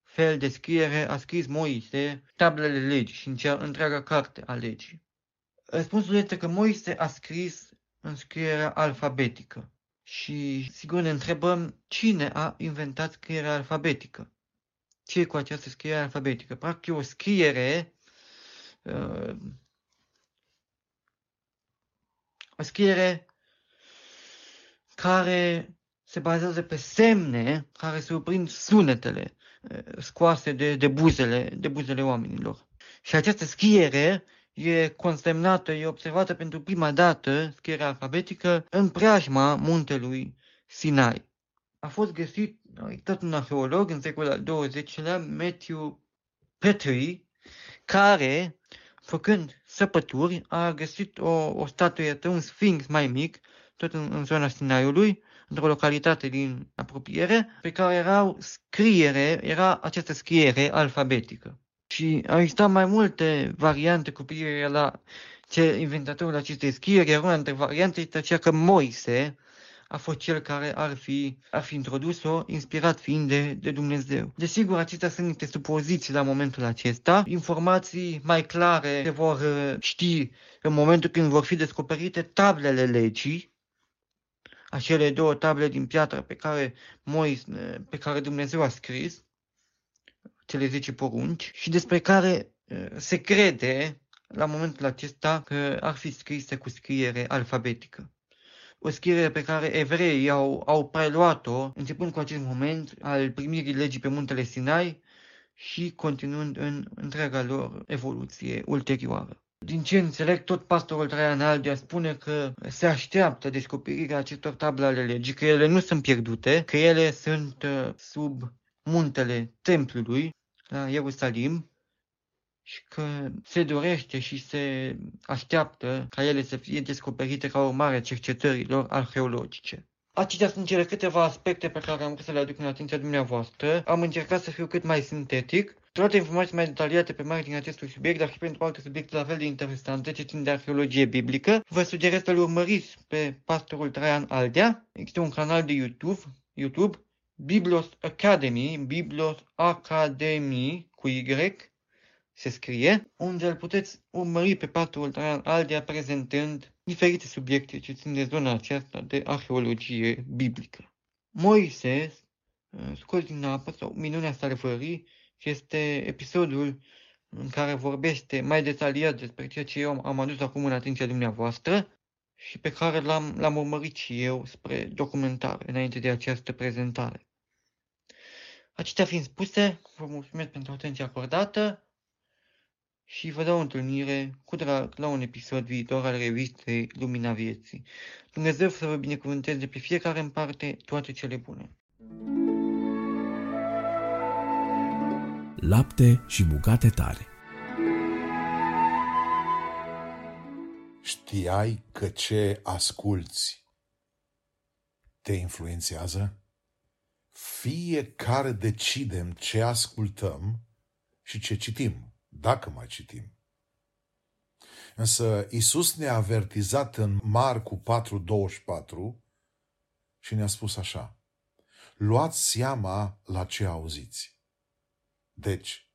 fel de scriere a scris Moise tablele legii și în cea întreaga carte a legii. Răspunsul este că Moise a scris în scrierea alfabetică Și sigur ne întrebăm cine a inventat scrierea alfabetică. Ce e cu această scriere alfabetică? Practic o scriere uh, o scriere care se bazează pe semne care surprind sunetele uh, scoase de, de, buzele, de buzele oamenilor. Și această scriere e consemnată, e observată pentru prima dată, scrierea alfabetică, în preajma muntelui Sinai. A fost găsit tot un arheolog în secolul al XX-lea, Matthew Petrie, care, făcând săpături, a găsit o, o statuietă, un sfinx mai mic, tot în, în zona Sinaiului, într-o localitate din apropiere, pe care erau scriere, era această scriere alfabetică. Și au existat mai multe variante cu privire la ce inventatorul acestei scrieri, iar una dintre variante este aceea că Moise a fost cel care ar fi, ar fi introdus-o, inspirat fiind de, de Dumnezeu. Desigur, acestea sunt niște supoziții la momentul acesta. Informații mai clare se vor uh, ști în momentul când vor fi descoperite tablele legii, acele două table din piatră pe care, Moise, uh, pe care Dumnezeu a scris, cele 10 porunci și despre care se crede la momentul acesta că ar fi scrise cu scriere alfabetică. O scriere pe care evreii au, au preluat-o începând cu acest moment al primirii legii pe muntele Sinai și continuând în întreaga lor evoluție ulterioară. Din ce înțeleg, tot pastorul Traian Aldea spune că se așteaptă descoperirea acestor table ale legii, că ele nu sunt pierdute, că ele sunt sub muntele templului la Ierusalim și că se dorește și se așteaptă ca ele să fie descoperite ca urmare a cercetărilor arheologice. Acestea sunt cele câteva aspecte pe care am vrut să le aduc în atenția dumneavoastră. Am încercat să fiu cât mai sintetic. Toate informații mai detaliate pe marginea acestui subiect, dar și pentru alte subiecte la fel de interesante ce țin de arheologie biblică, vă sugerez să-l urmăriți pe pastorul Traian Aldea. Există un canal de YouTube, YouTube Biblos Academy, Biblos Academy cu Y, se scrie, unde îl puteți urmări pe pastorul Traian Aldea prezentând diferite subiecte ce țin de zona aceasta de arheologie biblică. Moise, uh, scos din apă sau minunea salvării, este episodul în care vorbește mai detaliat despre ceea ce eu am adus acum în atenția dumneavoastră și pe care l-am, l-am urmărit și eu spre documentare înainte de această prezentare. Acestea fiind spuse, vă mulțumesc pentru atenția acordată și vă dau o întâlnire cu drag la un episod viitor al revistei Lumina Vieții. Dumnezeu să vă binecuvânteze pe fiecare în parte toate cele bune. Lapte și bucate tare Știai că ce asculți te influențează? fiecare decidem ce ascultăm și ce citim, dacă mai citim. Însă Isus ne-a avertizat în Marcu 4:24 și ne-a spus așa: Luați seama la ce auziți. Deci,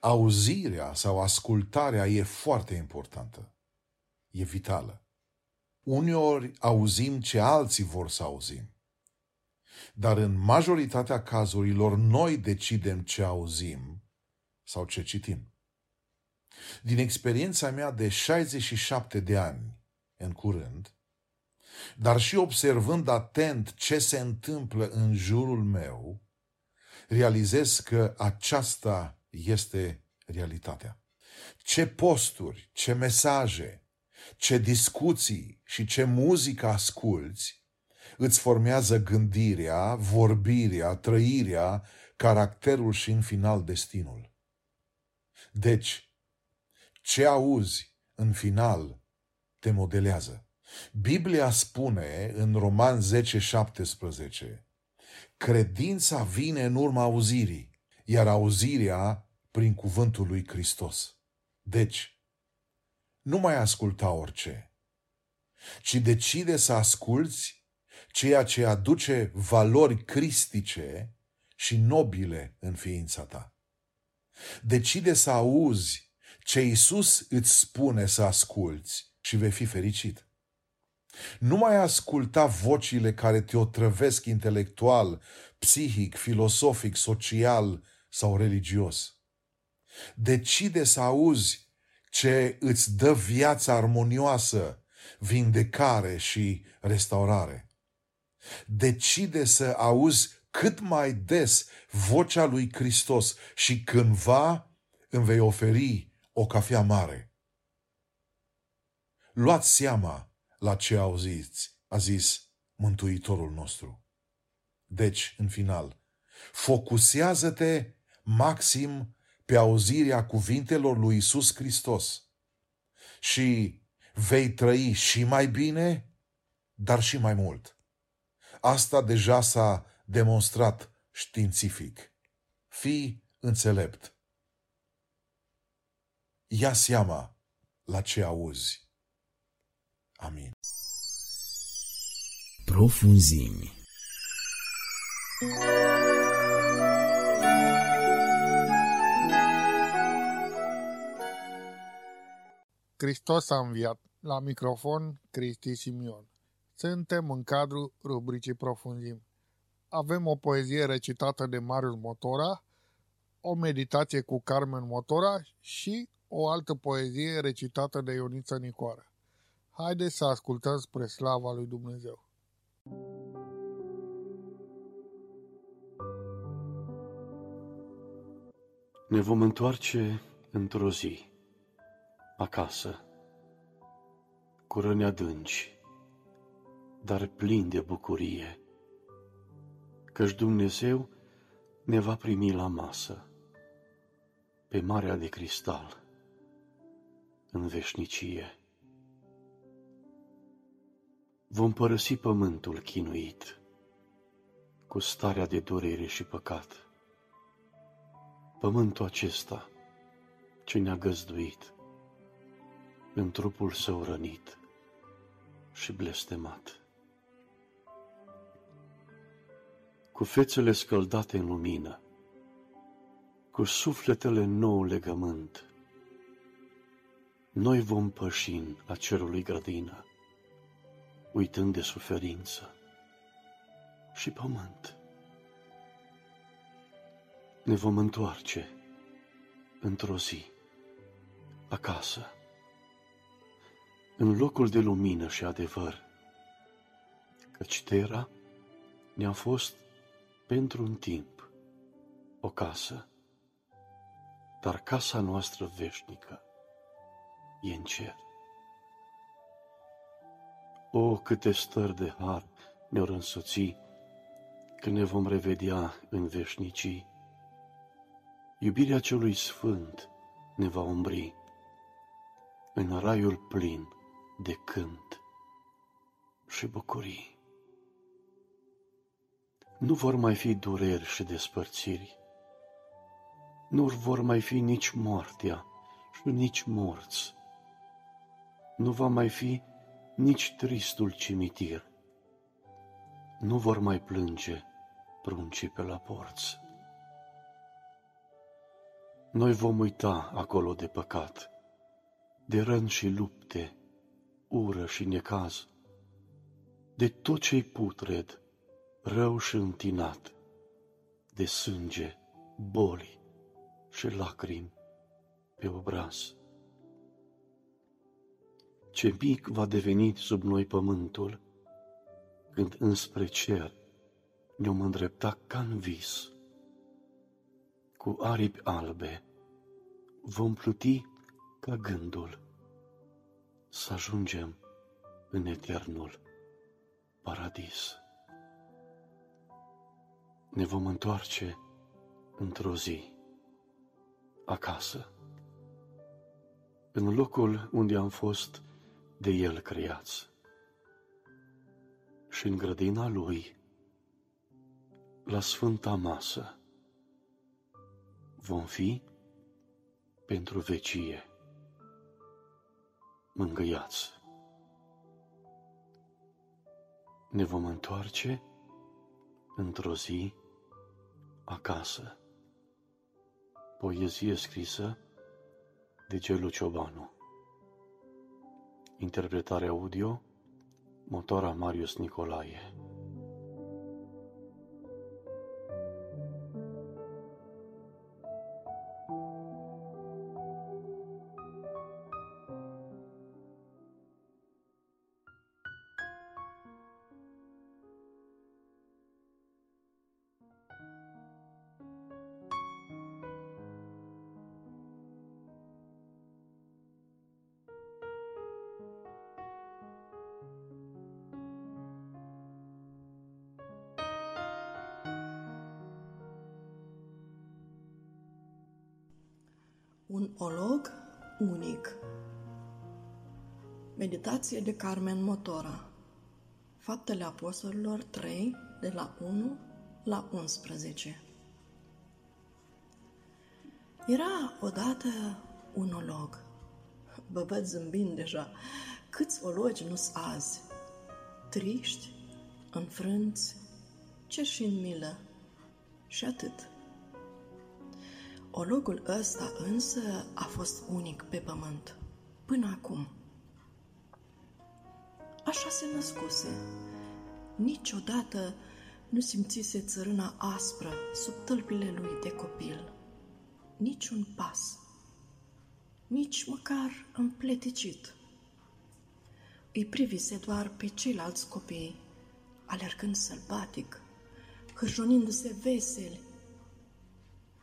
auzirea sau ascultarea e foarte importantă. E vitală. Uneori auzim ce alții vor să auzim. Dar în majoritatea cazurilor noi decidem ce auzim sau ce citim. Din experiența mea de 67 de ani în curând, dar și observând atent ce se întâmplă în jurul meu, realizez că aceasta este realitatea. Ce posturi, ce mesaje, ce discuții și ce muzică asculți îți formează gândirea, vorbirea, trăirea, caracterul și, în final, destinul. Deci, ce auzi, în final, te modelează. Biblia spune în Roman 10, 17, credința vine în urma auzirii, iar auzirea prin cuvântul lui Hristos. Deci, nu mai asculta orice, ci decide să asculți ceea ce aduce valori cristice și nobile în ființa ta. Decide să auzi ce Isus îți spune să asculți și vei fi fericit. Nu mai asculta vocile care te otrăvesc intelectual, psihic, filosofic, social sau religios. Decide să auzi ce îți dă viața armonioasă, vindecare și restaurare. Decide să auzi cât mai des vocea lui Hristos și cândva îmi vei oferi o cafea mare. Luați seama la ce auziți, a zis Mântuitorul nostru. Deci, în final, focusează-te maxim pe auzirea cuvintelor lui Isus Hristos și vei trăi și mai bine, dar și mai mult. Asta deja s-a demonstrat științific. Fii înțelept. Ia seama la ce auzi. Amin. Profunzimi. Hristos a înviat. La microfon, Cristi Simion. Suntem în cadrul rubricii Profunzim. Avem o poezie recitată de Marius Motora, o meditație cu Carmen Motora și o altă poezie recitată de Ioniță Nicoară. Haideți să ascultăm spre slava lui Dumnezeu. Ne vom întoarce într-o zi acasă, cu răni adânci, dar plin de bucurie, căci Dumnezeu ne va primi la masă, pe marea de cristal, în veșnicie. Vom părăsi pământul chinuit, cu starea de durere și păcat. Pământul acesta ce ne-a găzduit, în trupul său rănit și blestemat. Cu fețele scăldate în lumină, cu sufletele în nou legământ, noi vom păși în a cerului grădină, uitând de suferință și pământ. Ne vom întoarce într-o zi acasă în locul de lumină și adevăr, căci Tera ne-a fost pentru un timp o casă, dar casa noastră veșnică e în cer. O, câte stări de har ne-or însoți când ne vom revedea în veșnicii. Iubirea celui sfânt ne va umbri în raiul plin de cânt și bucurii. Nu vor mai fi dureri și despărțiri, nu vor mai fi nici moartea și nici morți, nu va mai fi nici tristul cimitir, nu vor mai plânge pruncii pe la porți. Noi vom uita acolo de păcat, de răni și lupte, ură și necaz, de tot ce-i putred, rău și întinat, de sânge, boli și lacrimi pe obraz. Ce mic va deveni sub noi pământul, când înspre cer ne-om îndrepta ca în vis. Cu aripi albe vom pluti ca gândul să ajungem în eternul paradis. Ne vom întoarce într-o zi acasă, în locul unde am fost de El creați și în grădina Lui, la sfânta masă, vom fi pentru vecie mângâiați. Ne vom întoarce într-o zi acasă. Poezie scrisă de Gelu Ciobanu. Interpretare audio Motora Marius Nicolae Meditație de Carmen Motora. Faptele Apostolilor 3, de la 1 la 11. Era odată un olog. Bă văd zâmbind deja. Câți ologi nu azi? Triști, înfrânți, cer și în milă. Și atât. Ologul ăsta însă a fost unic pe pământ, până acum. Așa se născuse. Niciodată nu simțise țărâna aspră sub tălpile lui de copil. Niciun pas. Nici măcar împleticit. Îi privise doar pe ceilalți copii, alergând sălbatic, hârjonindu-se veseli,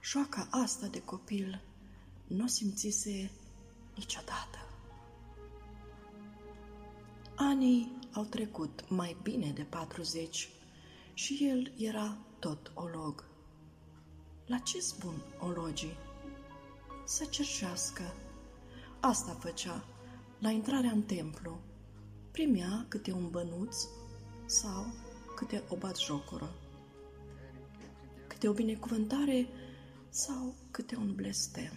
Șoaca asta de copil nu o simțise niciodată. Anii au trecut mai bine de 40 și el era tot olog. La ce spun ologii? Să cerșească. Asta făcea la intrarea în templu. Primea câte un bănuț sau câte o batjocură. Câte o binecuvântare sau câte un blestem.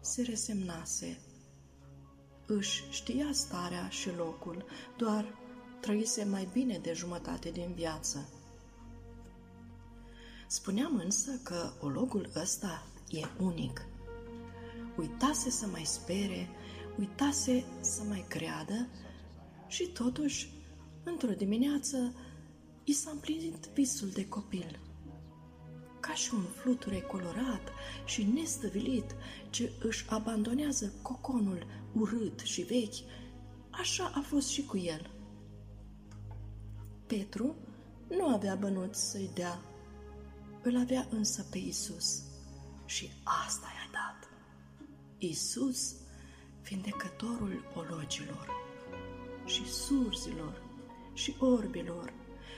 Se resemnase. Își știa starea și locul, doar trăise mai bine de jumătate din viață. Spuneam însă că ologul ăsta e unic. Uitase să mai spere, uitase să mai creadă și totuși, într-o dimineață, i s-a împlinit visul de copil – ca și un fluture colorat și nestăvilit ce își abandonează coconul urât și vechi, așa a fost și cu el. Petru nu avea bănuți să-i dea, îl avea însă pe Isus și asta i-a dat. Isus, vindecătorul ologilor și surzilor și orbilor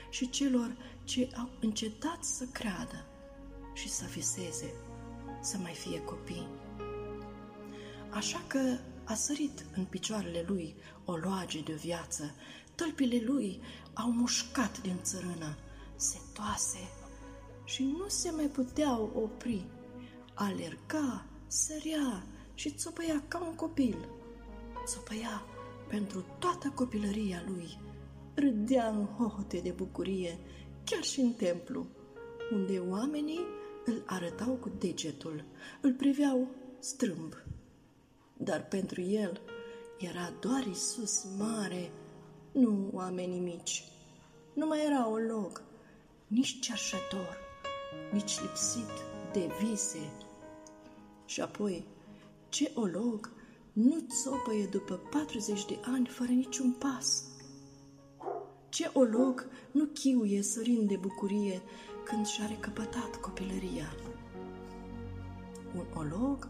și celor ce au încetat să creadă și să viseze, să mai fie copii. Așa că a sărit în picioarele lui o loage de viață, tălpile lui au mușcat din țărână, setoase și nu se mai puteau opri. Alerga, sărea și țopăia ca un copil. Țopăia pentru toată copilăria lui. Râdea în hohote de bucurie, chiar și în templu, unde oamenii îl arătau cu degetul, îl priveau strâmb. Dar pentru el era doar Isus mare, nu oamenii mici. Nu mai era o loc, nici cerșător, nici lipsit de vise. Și apoi, ce olog nu țopăie după 40 de ani fără niciun pas? Ce olog nu chiuie sărind de bucurie când și-a recăpătat copilăria. Un olog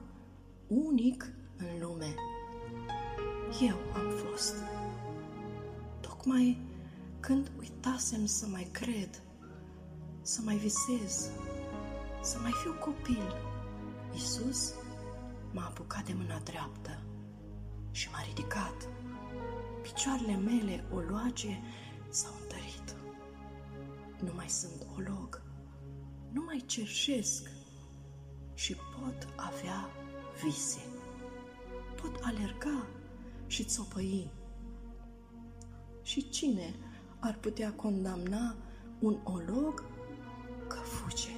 unic în lume. Eu am fost. Tocmai când uitasem să mai cred, să mai visez, să mai fiu copil, Isus m-a apucat de mâna dreaptă și m-a ridicat. Picioarele mele oloage s-au întărit. Nu mai sunt olog, nu mai cerșesc și pot avea vise. Pot alerga și țopăi. Și cine ar putea condamna un olog că fuge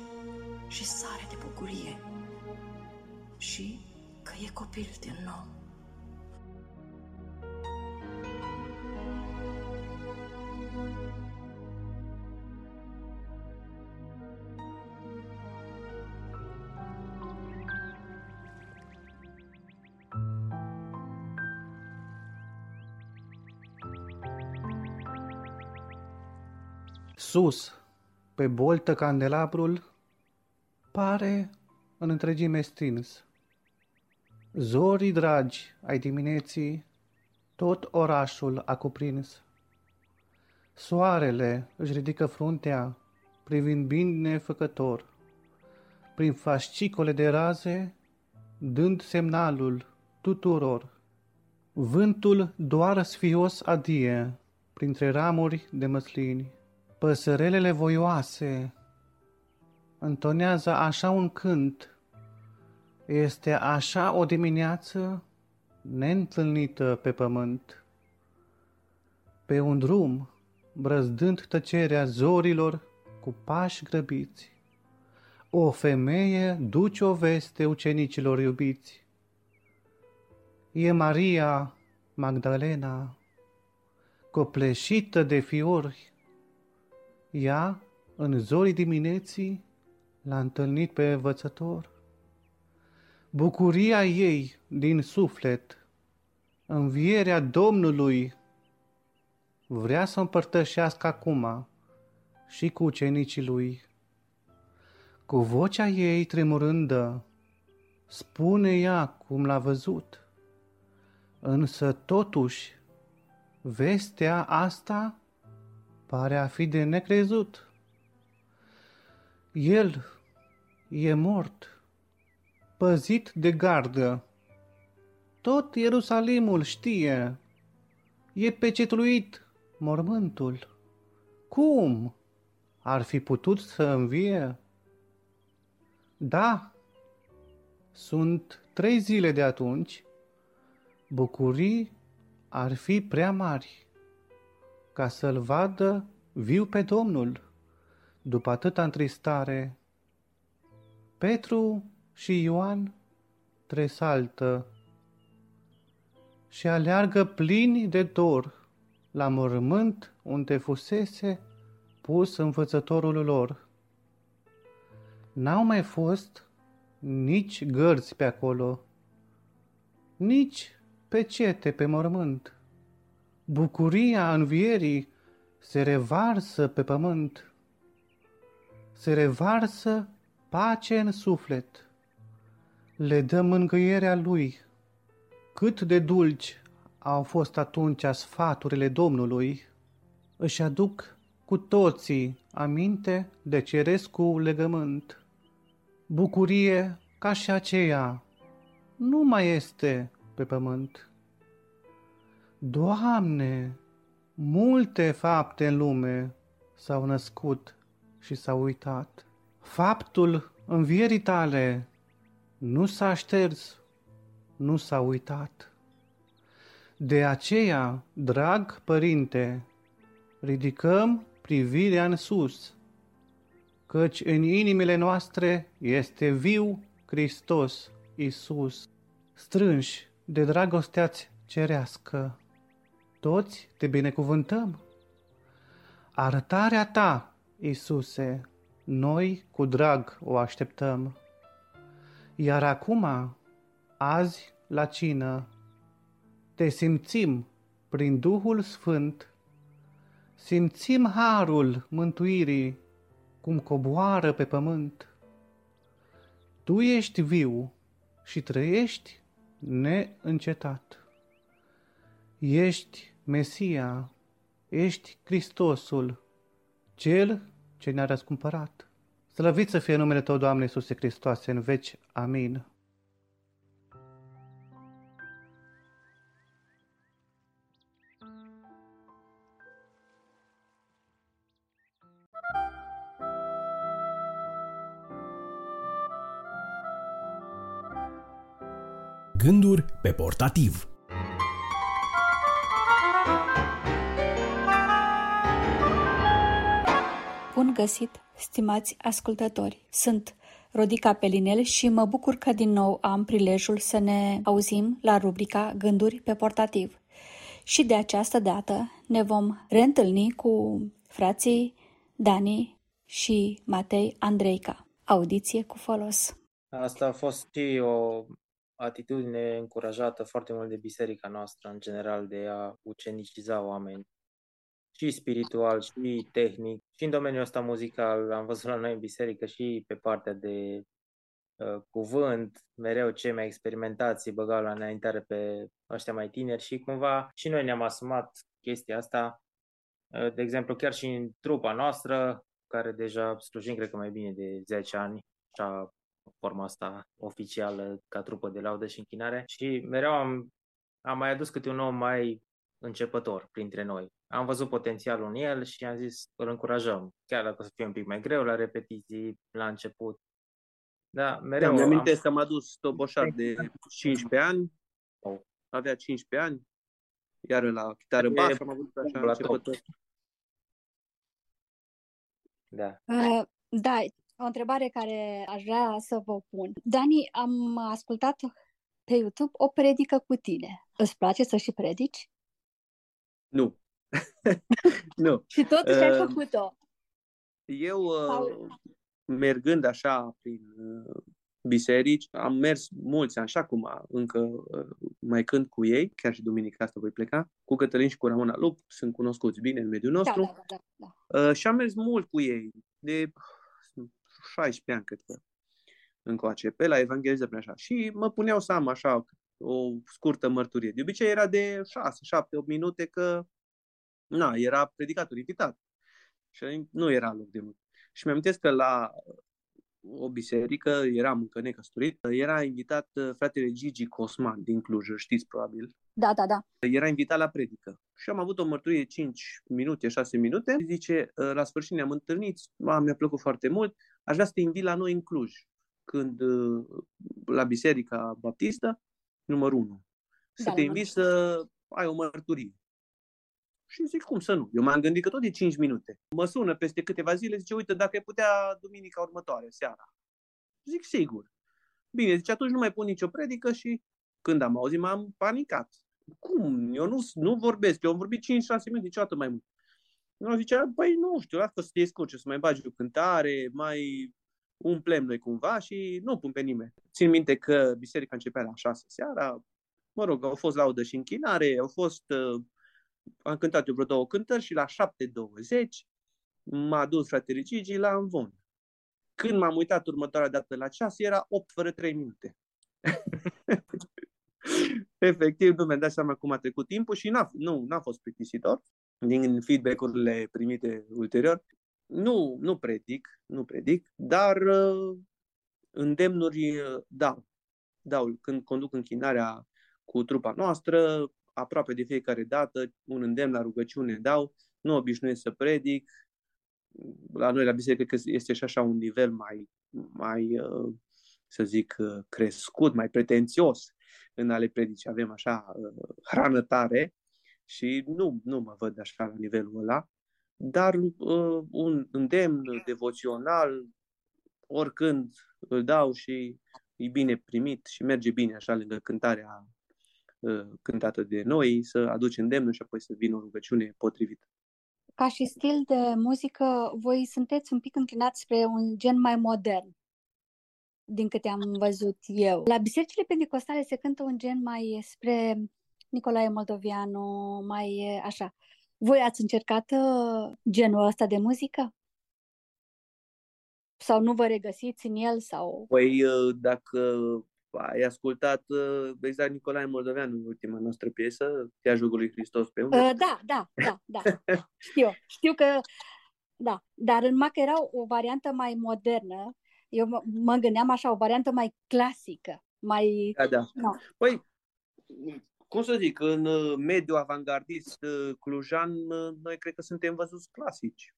și sare de bucurie și că e copil din nou? Sus, pe boltă candelabrul, pare în întregime stins. Zorii dragi ai dimineții, tot orașul a cuprins. Soarele își ridică fruntea, privind bine făcător, prin fascicole de raze, dând semnalul tuturor. Vântul doar sfios adie printre ramuri de măslini. Păsărelele voioase întonează așa un cânt. Este așa o dimineață neîntâlnită pe pământ. Pe un drum, brăzdând tăcerea zorilor cu pași grăbiți, o femeie duce o veste ucenicilor iubiți. E Maria Magdalena, copleșită de fiori. Ea, în zorii dimineții, l-a întâlnit pe învățător. Bucuria ei din suflet, învierea Domnului, vrea să împărtășească acum și cu ucenicii lui. Cu vocea ei tremurândă, spune ea cum l-a văzut, însă totuși vestea asta pare a fi de necrezut. El e mort, păzit de gardă. Tot Ierusalimul știe, e pecetluit mormântul. Cum? Ar fi putut să învie? Da, sunt trei zile de atunci, bucurii ar fi prea mari ca să-l vadă viu pe Domnul după atâta întristare. Petru și Ioan tresaltă și aleargă plini de dor la mormânt unde fusese pus învățătorul lor. N-au mai fost nici gărzi pe acolo, nici pecete pe mormânt. Bucuria învierii se revarsă pe pământ, se revarsă pace în suflet, le dă mângâierea lui. Cât de dulci au fost atunci sfaturile Domnului, își aduc cu toții aminte de cerescu legământ. Bucurie ca și aceea nu mai este pe pământ. Doamne, multe fapte în lume s-au născut și s-au uitat. Faptul învierii tale nu s-a șters, nu s-a uitat. De aceea, drag părinte, ridicăm privirea în sus, căci în inimile noastre este viu Hristos Isus, strânși de dragosteați cerească. Toți te binecuvântăm. Arătarea ta, Isuse, noi cu drag o așteptăm. Iar acum, azi, la cină, te simțim prin Duhul Sfânt, simțim harul mântuirii cum coboară pe pământ. Tu ești viu și trăiești neîncetat. Ești Mesia, ești Hristosul, Cel ce ne-a răscumpărat. Slăvit să fie numele Tău, Doamne Iisuse Hristoase, în veci. Amin. Gânduri pe portativ găsit, stimați ascultători! Sunt Rodica Pelinel și mă bucur că din nou am prilejul să ne auzim la rubrica Gânduri pe portativ. Și de această dată ne vom reîntâlni cu frații Dani și Matei Andreica. Audiție cu folos! Asta a fost și o atitudine încurajată foarte mult de biserica noastră, în general, de a uceniciza oameni și spiritual, și tehnic, și în domeniul ăsta muzical. Am văzut la noi în biserică și pe partea de uh, cuvânt, mereu cei mai experimentați băgau la înaintare pe ăștia mai tineri și cumva și noi ne-am asumat chestia asta. Uh, de exemplu, chiar și în trupa noastră, care deja slujim, cred că mai bine de 10 ani, așa forma asta oficială ca trupă de laudă și închinare și mereu am, am mai adus câte un om mai începător printre noi. Am văzut potențialul în el și am zis îl încurajăm, chiar dacă o să fie un pic mai greu la repetiții, la început. Da, mereu da, mi-am am... că am adus toboșar de 15 ani, avea 15 ani, iar la chitară basă am avut așa la începător. Da. Uh, da, o întrebare care aș vrea să vă pun. Dani, am ascultat pe YouTube o predică cu tine. Îți place să și predici? Nu. nu. Și totuși ai Uh, făcut-o. Eu, uh, Sau- mergând așa prin uh, biserici, am mers mulți ani, așa cum a- încă uh, mai cânt cu ei, chiar și duminica asta voi pleca, cu Cătălin și cu Ramona Lup, sunt cunoscuți bine în mediul Da, nostru. da, da, da, da. Uh, și am mers mult cu ei, de 16 ani, cred că, încoace, pe la evanghelizare, așa. Și mă puneau să am așa o scurtă mărturie. De obicei era de 6, 7, 8 minute că, na, era predicator invitat. Și nu era loc de mult. Și mi-am că la o biserică, eram încă necăsătorit, era invitat uh, fratele Gigi Cosman din Cluj, îl știți probabil. Da, da, da. Era invitat la predică. Și am avut o mărturie 5 minute, 6 minute. Zice, uh, la sfârșit ne-am întâlnit, a, mi-a plăcut foarte mult, aș vrea să te invit la noi în Cluj, când uh, la Biserica Baptistă, numărul 1. Să Da, te la invit să ai o mărturie. Și zic, cum să nu? Eu m-am gândit că tot e 5 minute. Mă sună peste câteva zile, zice, uite, dacă ai putea duminica următoare, seara. Zic, sigur. Bine, zice, atunci nu mai pun nicio predică și când am auzit, m-am panicat. Cum? Eu nu, nu vorbesc, eu am vorbit 5-6 minute, niciodată mai mult. Nu zicea, băi, nu știu, lasă să te descurce, să mai bagi o cântare, mai umplem noi cumva și nu pun pe nimeni. Țin minte că biserica începea la 6 seara, mă rog, au fost laudă și închinare, au fost, uh, am cântat eu vreo două cântări și la 7.20 m-a dus fratele Gigi la învon. Când m-am uitat următoarea dată la ceas, era 8 fără 3 minute. Efectiv, nu mi-am dat seama cum a trecut timpul și n-a, nu, n-a fost plictisitor din feedback-urile primite ulterior. Nu, nu predic, nu predic, dar uh, îndemnuri uh, dau. Dau când conduc închinarea cu trupa noastră, aproape de fiecare dată, un îndemn la rugăciune dau, nu obișnuiesc să predic. La noi la biserică cred că este și așa un nivel mai, mai uh, să zic, uh, crescut, mai pretențios în ale predici. Avem așa uh, hrană tare și nu, nu mă văd așa la nivelul ăla, dar uh, un îndemn devoțional, oricând îl dau și e bine primit și merge bine așa lângă cântarea uh, cântată de noi, să aduci îndemnul și apoi să vină o rugăciune potrivită. Ca și stil de muzică, voi sunteți un pic înclinați spre un gen mai modern, din câte am văzut eu. La bisericile pentecostale se cântă un gen mai spre Nicolae Moldovianu, mai așa. Voi ați încercat uh, genul ăsta de muzică? Sau nu vă regăsiți în el? sau? Păi uh, dacă ai ascultat uh, exact Nicolae Moldoveanu, ultima noastră piesă, Tea jugul lui Hristos pe umăr, Uh, da, da, da, da. Știu, știu că da, dar numai că era o variantă mai modernă. Eu mă, mă gândeam așa, o variantă mai clasică, mai... Da, da. No. Păi, cum să zic, în uh, mediul avangardist uh, clujan, uh, noi cred că suntem văzuți clasici.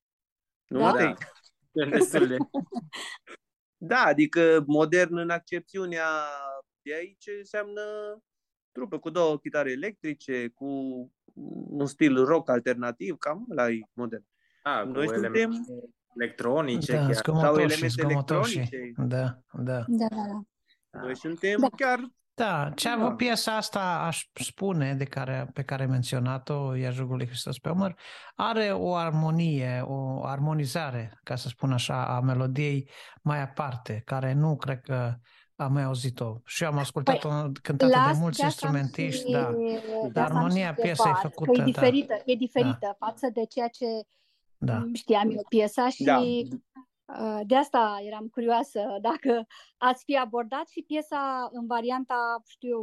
Nu, Da? Matei? Destul de. Da, adică modern în accepțiunea de aici înseamnă trupă cu două chitare electrice, cu un stil rock alternativ, cam ăla e modern. A, Noi cu suntem- elemente electronice Da, chiar. Sau zgomotoși, elemente zgomotoși. electronice. Da, da. Da, da, da. Noi suntem Da. chiar Da, ce a Da. avut piesa asta, aș spune, de care, pe care ai menționat-o, Ea jugul lui Hristos pe umăr, are o armonie, o armonizare, ca să spun așa, a melodiei mai aparte, care nu cred că am mai auzit-o. Și eu am ascultat-o păi, cântată de mulți de instrumentiști, și, da. De armonia piesei e făcută. Că e diferită, da. e diferită da. față de ceea ce da. știam eu piesa și da. Uh, de asta eram curioasă dacă ați fi abordat și piesa în varianta, știu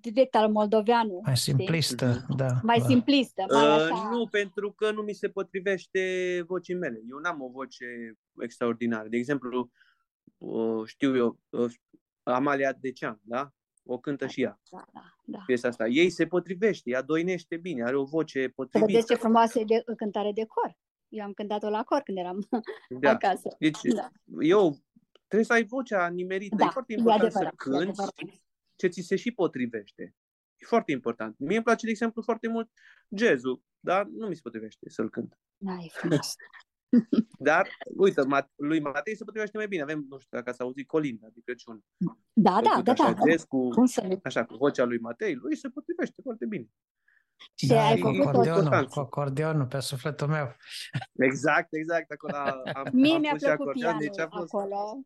direct al moldoveanu. Mai simplistă, știi? da. Mai da. simplistă. Mai uh, așa... Nu, pentru că nu mi se potrivește vocii mele. Eu n-am o voce extraordinară. De exemplu, uh, știu eu, uh, Amalia Decean, da? O cântă și ea. Da, da, da. Piesa asta. Ei se potrivește, ea doinește bine, are o voce potrivită. Vedeți ce frumoasă e de, cântare de cor. Eu am cântat-o la cor când eram da. acasă. Deci da. eu trebuie să ai vocea nimerită. Da, e foarte important e adevărat, să cânti ce ți se și potrivește. E foarte important. Mie îmi place, de exemplu, foarte mult jazzul, dar nu mi se potrivește să-l cânt. Da, e frumos. Dar, uite, lui Matei se potrivește mai bine. Avem, nu știu dacă ați auzit Colinda de Crăciun. Da, da, da, da. Cu, așa, cu vocea lui Matei, lui se potrivește foarte bine. Și da, ai făcut acordionul, cu acordionul pe sufletul meu. Exact, exact. Acolo am, Mie am mi-a plăcut pianul deci fost... acolo.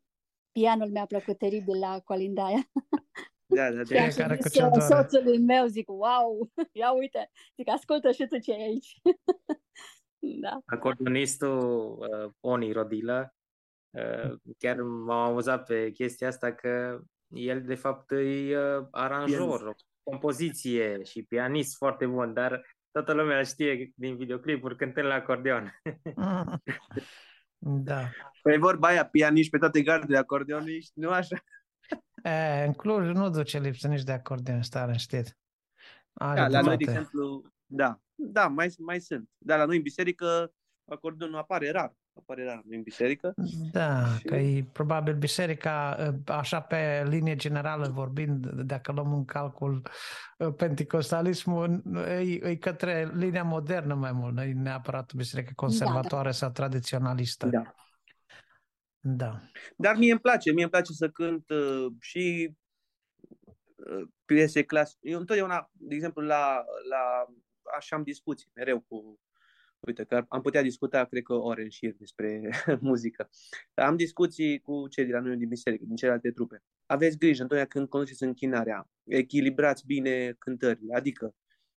Pianul mi-a plăcut teribil la colinda aia. Da, da, de care cu ce soțului meu zic, wow, ia uite, zic, ascultă și tu ce e aici. da. Acordionistul uh, Oni Rodila, uh, chiar m-am amuzat pe chestia asta că el de fapt e uh, aranjor, compoziție și pianist foarte bun, dar toată lumea știe din videoclipuri cântând la acordeon. da. Păi vorba aia, pianiști pe toate gardele acordeoniști, nu așa? E, în Cluj nu duce lipsă nici de acordeon, stare știți. da, la noi, de exemplu, da, da, mai, mai sunt. Dar la noi în biserică acordeonul apare rar apare rar în biserică. Da, și... că e probabil biserica, ă, așa pe linie generală vorbind, dacă luăm în calcul ă, pentecostalismul, e, e către linia modernă mai mult, nu e neapărat biserică conservatoare da, da. sau tradiționalistă. Da. Da. Dar mie îmi place, mie îmi place să cânt uh, și uh, piese clasice. Eu întotdeauna, de exemplu, la, la așa am discuții mereu cu Uite, că am putea discuta, cred că, ore în șir despre muzică. Am discuții cu cei de la noi din biserică, din celelalte trupe. Aveți grijă întotdeauna când conduceți închinarea. Echilibrați bine cântările. Adică,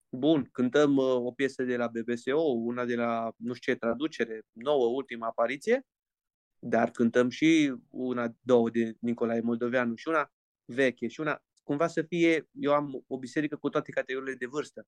bun, cântăm uh, o piesă de la BBSO, una de la nu știu ce traducere, nouă, ultima apariție, dar cântăm și una, două de Nicolae Moldoveanu și una veche și una, cumva să fie, eu am o biserică cu toate categoriile de vârstă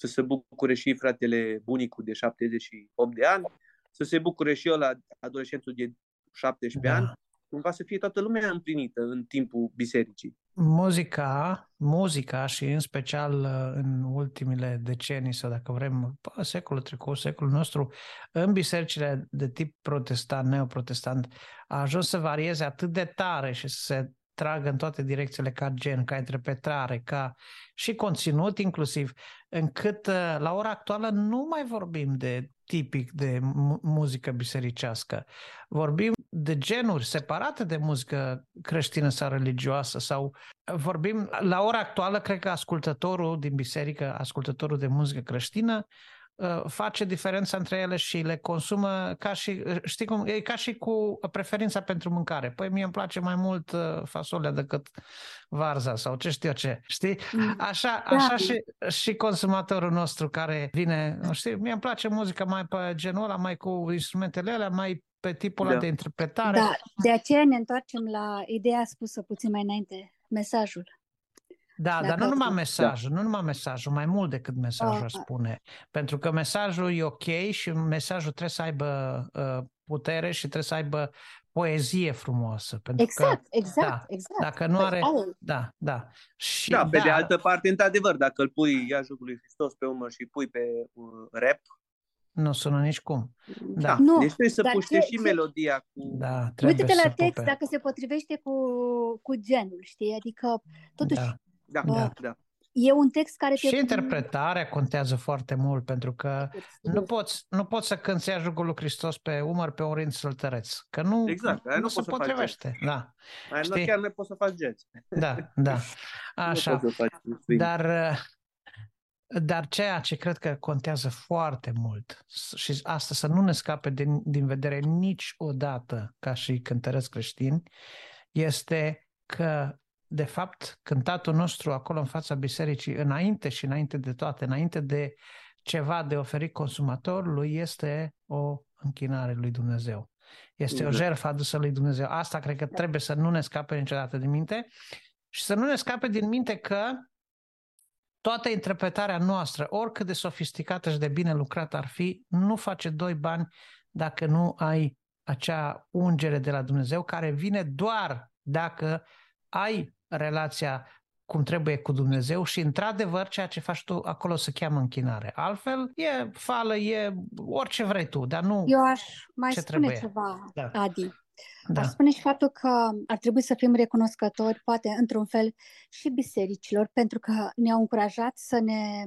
să se bucure și fratele bunicul de 78 de ani, să se bucure și eu la adolescentul de 17 da. ani, cumva să fie toată lumea împlinită în timpul bisericii. Muzica, muzica și în special uh, în ultimile decenii sau dacă vrem, secolul trecut, secolul nostru, în bisericile de tip protestant, neoprotestant, a ajuns să varieze atât de tare și să se tragă în toate direcțiile ca gen, ca interpretare, ca și conținut inclusiv, încât uh, la ora actuală nu mai vorbim de tipic de muzică bisericească. Vorbim de genuri separate de muzică creștină sau religioasă sau vorbim, la ora actuală, cred că ascultătorul din biserică, ascultătorul de muzică creștină, Uh, face diferența între ele și le consumă ca și, uh, știi cum, e ca și cu preferința pentru mâncare. Păi mie îmi place mai mult uh, fasolea decât varza sau ce știu eu ce, știi? Mm. Așa, da. așa și, și consumatorul nostru care vine, știi, mie îmi place muzica mai pe genul ăla, mai cu instrumentele alea, mai pe tipul ăla da. de interpretare. Da, de aceea ne întoarcem la ideea spusă puțin mai înainte, mesajul. Da, dar nu numai mesajul, da. nu numai mesajul, mai mult decât mesajul oh. spune. Pentru că mesajul e ok și mesajul trebuie să aibă uh, putere și trebuie să aibă poezie frumoasă. Pentru exact, că, exact, da, exact. Dacă nu păi are... Da, da. Și, da, pe da. de altă parte, într-adevăr, dacă îl pui ia jocul lui Hristos pe umăr și pui pe uh, rap, nu sună nici cum. Da. da. Nu, deci trebuie să puște ce, și ce... melodia cu... Da, Uite-te la text pupe. dacă se potrivește cu, cu genul, știi? Adică, totuși, da. Da, da. da. E un text care... Și te... interpretarea contează foarte mult, pentru că nu poți, nu poți să cânți ajungul lui Hristos pe umăr, pe un rind săltăreț, că nu, exact, nu, nu se potrivește. Da. Aia nu chiar nu poți să faci jazz. Da, da. Așa. Dar, dar ceea ce cred că contează foarte mult și asta să nu ne scape din, din vedere niciodată ca și cântăresc creștini, este că de fapt, cântatul nostru acolo în fața bisericii, înainte și înainte de toate, înainte de ceva de oferit consumatorului, este o închinare lui Dumnezeu. Este o Da. jertfă adusă lui Dumnezeu. Asta cred că trebuie să nu ne scape niciodată din minte și să nu ne scape din minte că toată interpretarea noastră, oricât de sofisticată și de bine lucrată ar fi, nu face doi bani dacă nu ai acea ungere de la Dumnezeu care vine doar dacă ai relația cum trebuie cu Dumnezeu și într-adevăr ceea ce faci tu acolo se cheamă închinare. Altfel e fală, e orice vrei tu, dar nu Eu aș mai ce spune trebuie. ceva, Da. Adi. Da. Aș spune și faptul că ar trebui să fim recunoscători, poate într-un fel, și bisericilor, pentru că ne-au încurajat să ne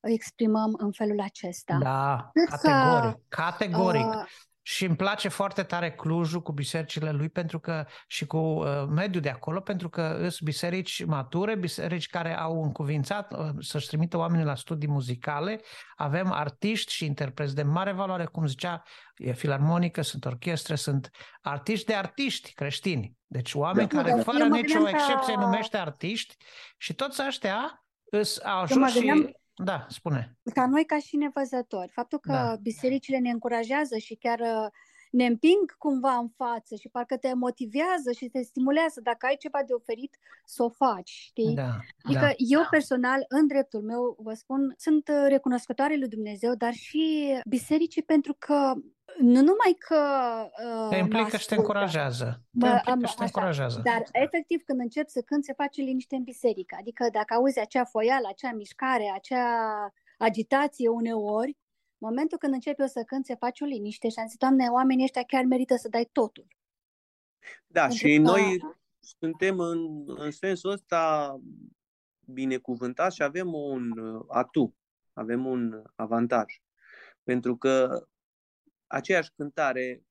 exprimăm în felul acesta. Da, Cred că, categoric, categoric. uh, Și îmi place foarte tare Clujul cu bisericile lui pentru că și cu uh, mediul de acolo, pentru că sunt biserici mature, biserici care au încuvințat uh, să-și trimită oamenii la studii muzicale. Avem artiști și interpreți de mare valoare, cum zicea, e filarmonică, sunt orchestre, sunt artiști de artiști creștini. Deci oameni Da. care Eu fără mă nicio gândeam că- excepție numește artiști și toți ăștia îs, au Eu ajuns mă și... gândeam- Da, spune. ca noi ca și nevăzători, faptul că Da. bisericile ne încurajează și chiar uh, ne împing cumva în față și parcă te motivează și te stimulează dacă ai ceva de oferit să o faci, știi? Da, Adică da. eu personal, în dreptul meu, vă spun, sunt uh, recunoscătoare lui Dumnezeu, dar și bisericii pentru că nu numai că uh, Te mă implică și te ascultă, încurajează. Te Mă, implică am, și te așa, încurajează. dar efectiv când încep să cânt se face liniște în biserică. Adică dacă auzi acea foială, acea mișcare, acea agitație uneori, momentul când încep eu să cânt se face o liniște și am zis, Doamne, oamenii ăștia chiar merită să dai totul. Da, Pentru și că- noi suntem în, în sensul ăsta binecuvântați și avem un uh, atu, avem un avantaj. Pentru că aceeași cântare,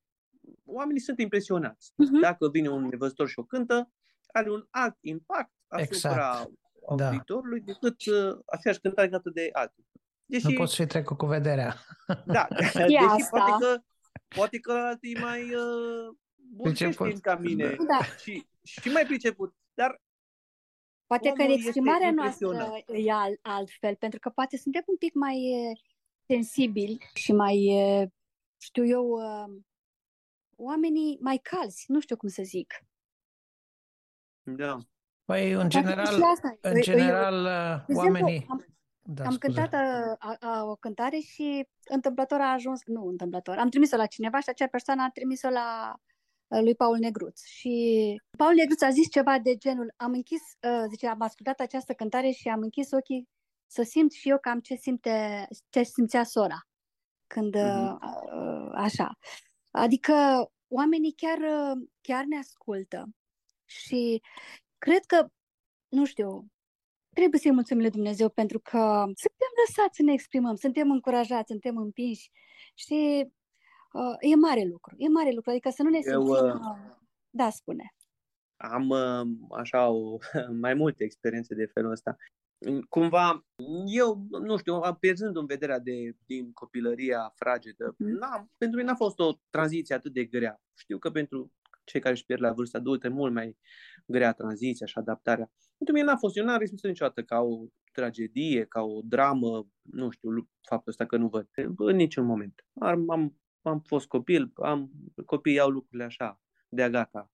oamenii sunt impresionați. Mhm. Dacă vine un nevăzător și o cântă, are un alt impact asupra Exact. Da. auditorului decât uh, aceeași cântare cântată de alții. Deși, Nu poți fi trecut cu vederea. da, Și deși asta. poate că, poate că alții mai uh, bun Priceput. creștini ca mine Da. și, și mai priceput. Dar Poate că Omul este exprimarea noastră impresionat. e alt, altfel, pentru că poate suntem un pic mai e, sensibili și mai, e, știu eu, uh, oamenii mai calzi, nu știu cum să zic. da, Păi, în Poate că general, și asta. în Eu- eu- general, De exemplu, oamenii... am, Da, am scuze. cântat a, a, a, o cântare și întâmplător a ajuns, nu întâmplător, am trimis-o la cineva și acea persoană a trimis-o la uh, lui Paul Negruț. Și Paul Negruț a zis ceva de genul, am închis, uh, zice, am ascultat această cântare și am închis ochii să simt și eu cam ce, simte, ce simțea sora când uh, uh, așa. Adică oamenii chiar, uh, chiar ne ascultă și cred că, nu știu, trebuie să-i mulțumim lui Dumnezeu pentru că suntem lăsați să ne exprimăm, suntem încurajați, suntem împinși și uh, e mare lucru, e mare lucru, adică să nu ne Eu, simțim... uh, Uh, da, spune. am uh, așa o, mai multe experiențe de felul ăsta. Cumva, eu, nu știu, am- pierzând în vederea de, din copilăria fragedă, Mhm. n-am, pentru mine n-a fost o tranziție atât de grea. Știu că pentru cei care își pierd la vârsta adultă e mult mai grea tranziția și adaptarea. Pentru mine n-a fost, eu n-am resimțit niciodată ca o tragedie, ca o dramă, nu știu, lu- faptul ăsta că nu văd. În niciun moment. Am, am, am fost copil, am, copiii au lucrurile așa, de-a gata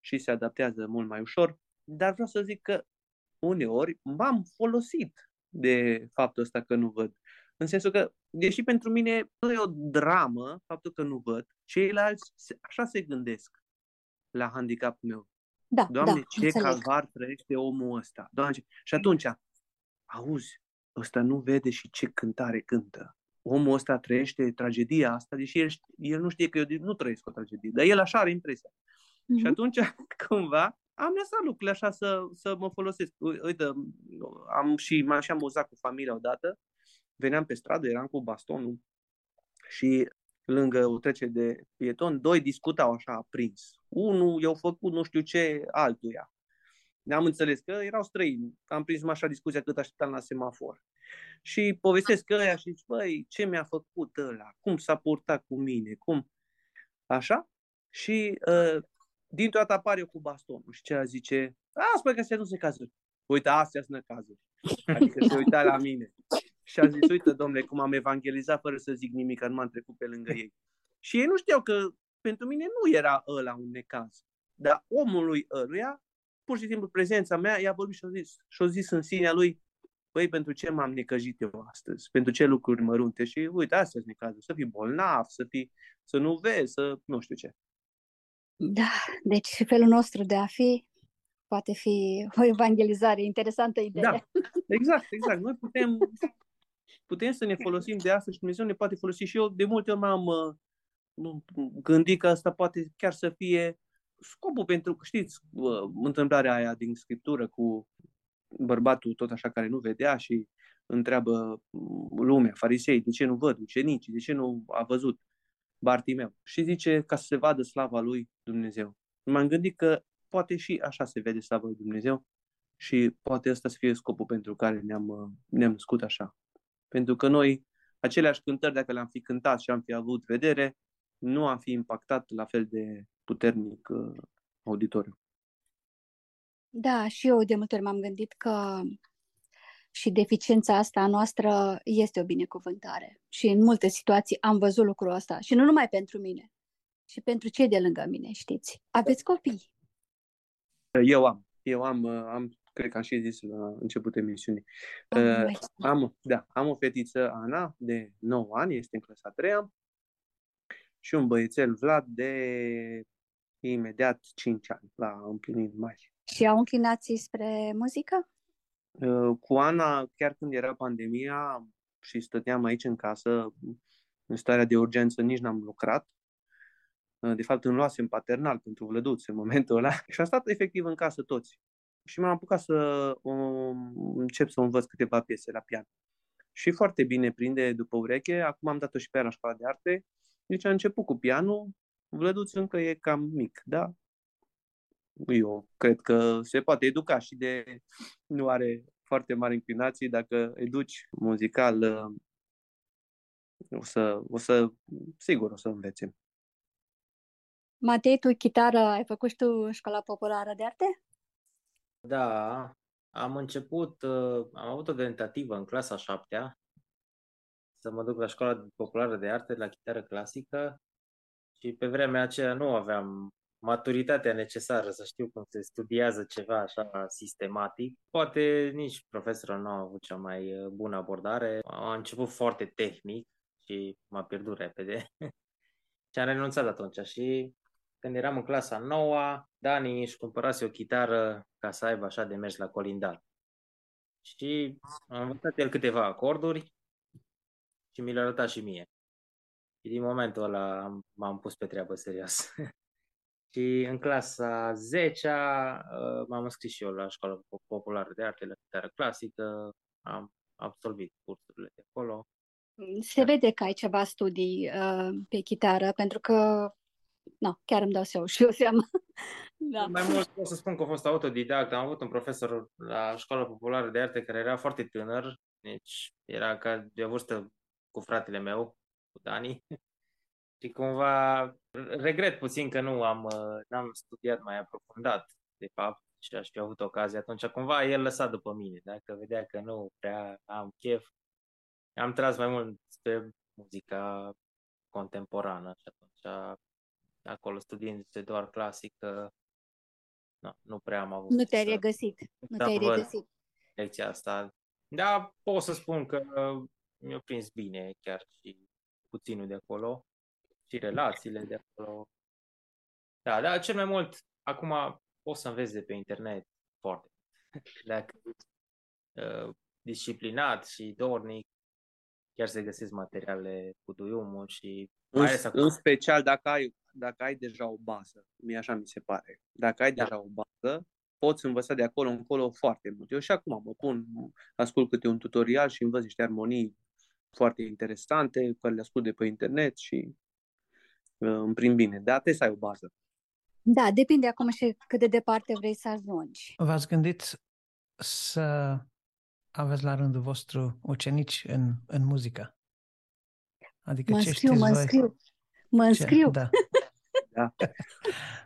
și se adaptează mult mai ușor, dar vreau să zic că uneori m-am folosit de faptul ăsta că nu văd. În sensul că, deși pentru mine nu e o dramă faptul că nu văd, ceilalți se- așa se gândesc la handicapul meu. Da, Doamne, da, ce înțeleg. calvar trăiește omul ăsta. Doamne, ce... Și atunci, auzi, ăsta nu vede și ce cântare cântă. Omul ăsta trăiește tragedia asta, deși el, șt- el nu știe că eu nu trăiesc o tragedie, dar el așa are impresia. Și Mhm. atunci, cumva, am lăsat lucrurile așa să, să mă folosesc. U- Uite, am și m-am și amuzat cu familia odată. Veneam pe stradă, eram cu bastonul și lângă o trecere de pieton, doi discutau așa aprins. Unul i-au făcut nu știu ce altuia. Ne-am înțeles că erau străini. Am prins așa discuția cât așteptam la semafor. Și povestesc că ăia și zic, băi, ce mi-a făcut ăla? Cum s-a purtat cu mine? Cum? Așa? Și uh, dintr-o dată apare eu cu bastonul și celălalt zice, a, spune că se nu se cazuri. Uite, astea sunt cazuri. Adică se uita la mine. Și a zis, uite, domnule, cum am evangelizat fără să zic nimic, că nu m-am trecut pe lângă ei. Și ei nu știau că pentru mine nu era ăla un necaz. Dar omului ăluia, pur și simplu prezența mea, i-a vorbit și a zis, și a zis în sinea lui, păi pentru ce m-am necăjit eu astăzi? Pentru ce lucruri mărunte? Și uite, astea sunt necazuri. Să fii bolnav, să, fii, să nu vezi, să nu știu ce. Da, deci felul nostru de a fi poate fi o evangelizare. Interesantă idee. Da, exact, exact. Noi putem, putem să ne folosim de asta și Dumnezeu ne poate folosi. Și eu de multe ori m-am uh, gândit că asta poate chiar să fie scopul pentru, știți, uh, întâmplarea aia din Scriptură cu bărbatul tot așa care nu vedea și întreabă lumea, farisei, de ce nu văd, ucenicii, de ce nu a văzut Bartimeu. Și zice ca să se vadă slava lui Dumnezeu. M-am gândit că poate și așa se vede slava lui Dumnezeu și poate ăsta să fie scopul pentru care ne-am, ne-am născut așa. Pentru că noi, aceleași cântări, dacă le-am fi cântat și am fi avut vedere, nu am fi impactat la fel de puternic uh, auditoriu. Da, și eu de multe ori m-am gândit că și deficiența asta a noastră este o binecuvântare. Și în multe situații am văzut lucrul ăsta. Și nu numai pentru mine, și pentru cei de lângă mine, știți. Aveți copii? Eu am. Eu am, uh, am cred că am și zis la început emisiunii. Uh, am, da, am o fetiță, Ana, de 9 ani, este în clasa 3 și un băiețel, Vlad, de imediat 5 ani, la împlinit mai. Și au înclinații spre muzică? Uh, cu Ana, chiar când era pandemia și stăteam aici în casă, în starea de urgență, nici n-am lucrat. Uh, de fapt, îmi luasem paternal pentru vlăduț în momentul ăla și am stat efectiv în casă toți. Și m-am apucat să um, încep să învăț câteva piese la pian. Și foarte bine prinde după ureche. Acum am dat-o și pe ea la școala de arte. Deci a început cu pianul. Vlăduț încă e cam mic, da? Eu cred că se poate educa și de nu are foarte mari inclinații. Dacă educi muzical, uh, o să, o să, sigur, o să învețe. Matei, tu chitară, ai făcut și tu școala populară de arte? Da, am început, uh, am avut o tentativă în clasa șaptea să mă duc la școala populară de arte, la chitară clasică și pe vremea aceea nu aveam maturitatea necesară să știu cum se studiază ceva așa sistematic. Poate nici profesorul nu a avut cea mai uh, bună abordare. A început foarte tehnic și m-a pierdut repede. și am renunțat atunci și când eram în clasa noua, Dani își cumpărase o chitară ca să aibă așa de mers la colindat. Și am învățat el câteva acorduri și mi le-a arătat și mie. Și din momentul ăla m-am pus pe treabă serios. și în clasa 10 uh, m-am înscris și eu la școala populară de arte, la chitară clasică, am absolvit cursurile de acolo. Se da. vede că ai ceva studii uh, pe chitară, pentru că no, chiar îmi dau și eu, și eu seama. da. Mai mult pot să spun că a fost autodidact. Am avut un profesor la școala populară de arte care era foarte tânăr, deci era ca de vârstă cu fratele meu, cu Dani. și cumva regret puțin că nu am n-am studiat mai aprofundat, de fapt, și aș fi avut ocazia atunci. Cumva el lăsat după mine, dacă vedea că nu prea am chef. Am tras mai mult spre muzica contemporană și atunci acolo studiindu-se doar clasică, nu, nu prea am avut. Nu te-ai regăsit. Nu te-ai regăsit. Lecția asta. Da, pot să spun că mi-a prins bine chiar și puținul de acolo și relațiile de acolo. Da, dar cel mai mult, acum poți să înveți de pe internet foarte. Dacă uh, disciplinat și dornic, chiar se găsesc materiale cu duiumul și în, în special dacă ai dacă ai deja o bază. Mie așa mi se pare. Dacă ai da. deja o bază, poți învăța de acolo încolo foarte mult. Eu și acum mă pun, ascult câte un tutorial și învăț niște armonii foarte interesante, care le ascult de pe internet și uh, îmi prind bine. Dar trebuie să ai o bază. Da, depinde acum și cât de departe vrei să ajungi. V-ați gândit să aveți la rândul vostru ucenici în, în muzică? Adică mă ce scriu, știți mă voi? scriu. Mă înscriu. Da. Da.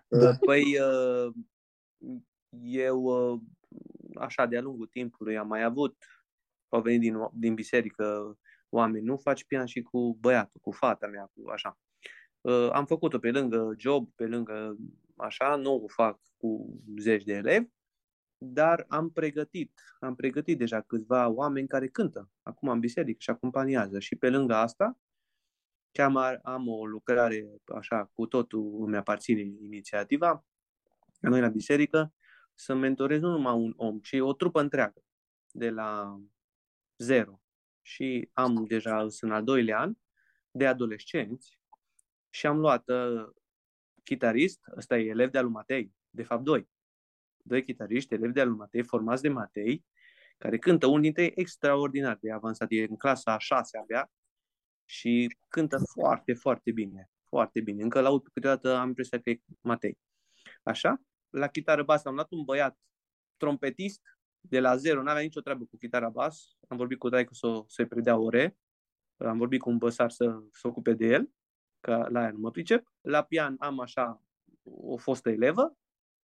Da. Păi, uh, eu, uh, așa, de-a lungul timpului, am mai avut, au venit din, din biserică oameni, nu faci pian și cu băiatul, cu fata mea, cu așa. Uh, am făcut-o pe lângă job, pe lângă așa, nu o fac cu zeci de elevi, dar am pregătit, am pregătit deja câțiva oameni care cântă acum în biserică și acompaniază. Și pe lângă asta, chiar am o lucrare așa, cu totul îmi aparține inițiativa, noi la biserică, să mentorez nu numai un om, ci o trupă întreagă, de la zero. Și am deja, în al doilea an, de adolescenți și am luat uh, chitarist, ăsta e elev de-al lui Matei, de fapt doi. Doi chitariști, elevi de-al lui Matei, formați de Matei, care cântă unul dintre ei extraordinar de avansat, e în clasa a șase abia și cântă foarte, foarte bine. Foarte bine. Încă laud câteodată am impresia că e Matei. Așa? La chitară bas am luat un băiat trompetist de la zero, n-avea nicio treabă cu chitara bas. Am vorbit cu Daicu să, să-i predea ore. Am vorbit cu un băsar să se ocupe de el că la aia nu mă pricep. La pian am așa o fostă elevă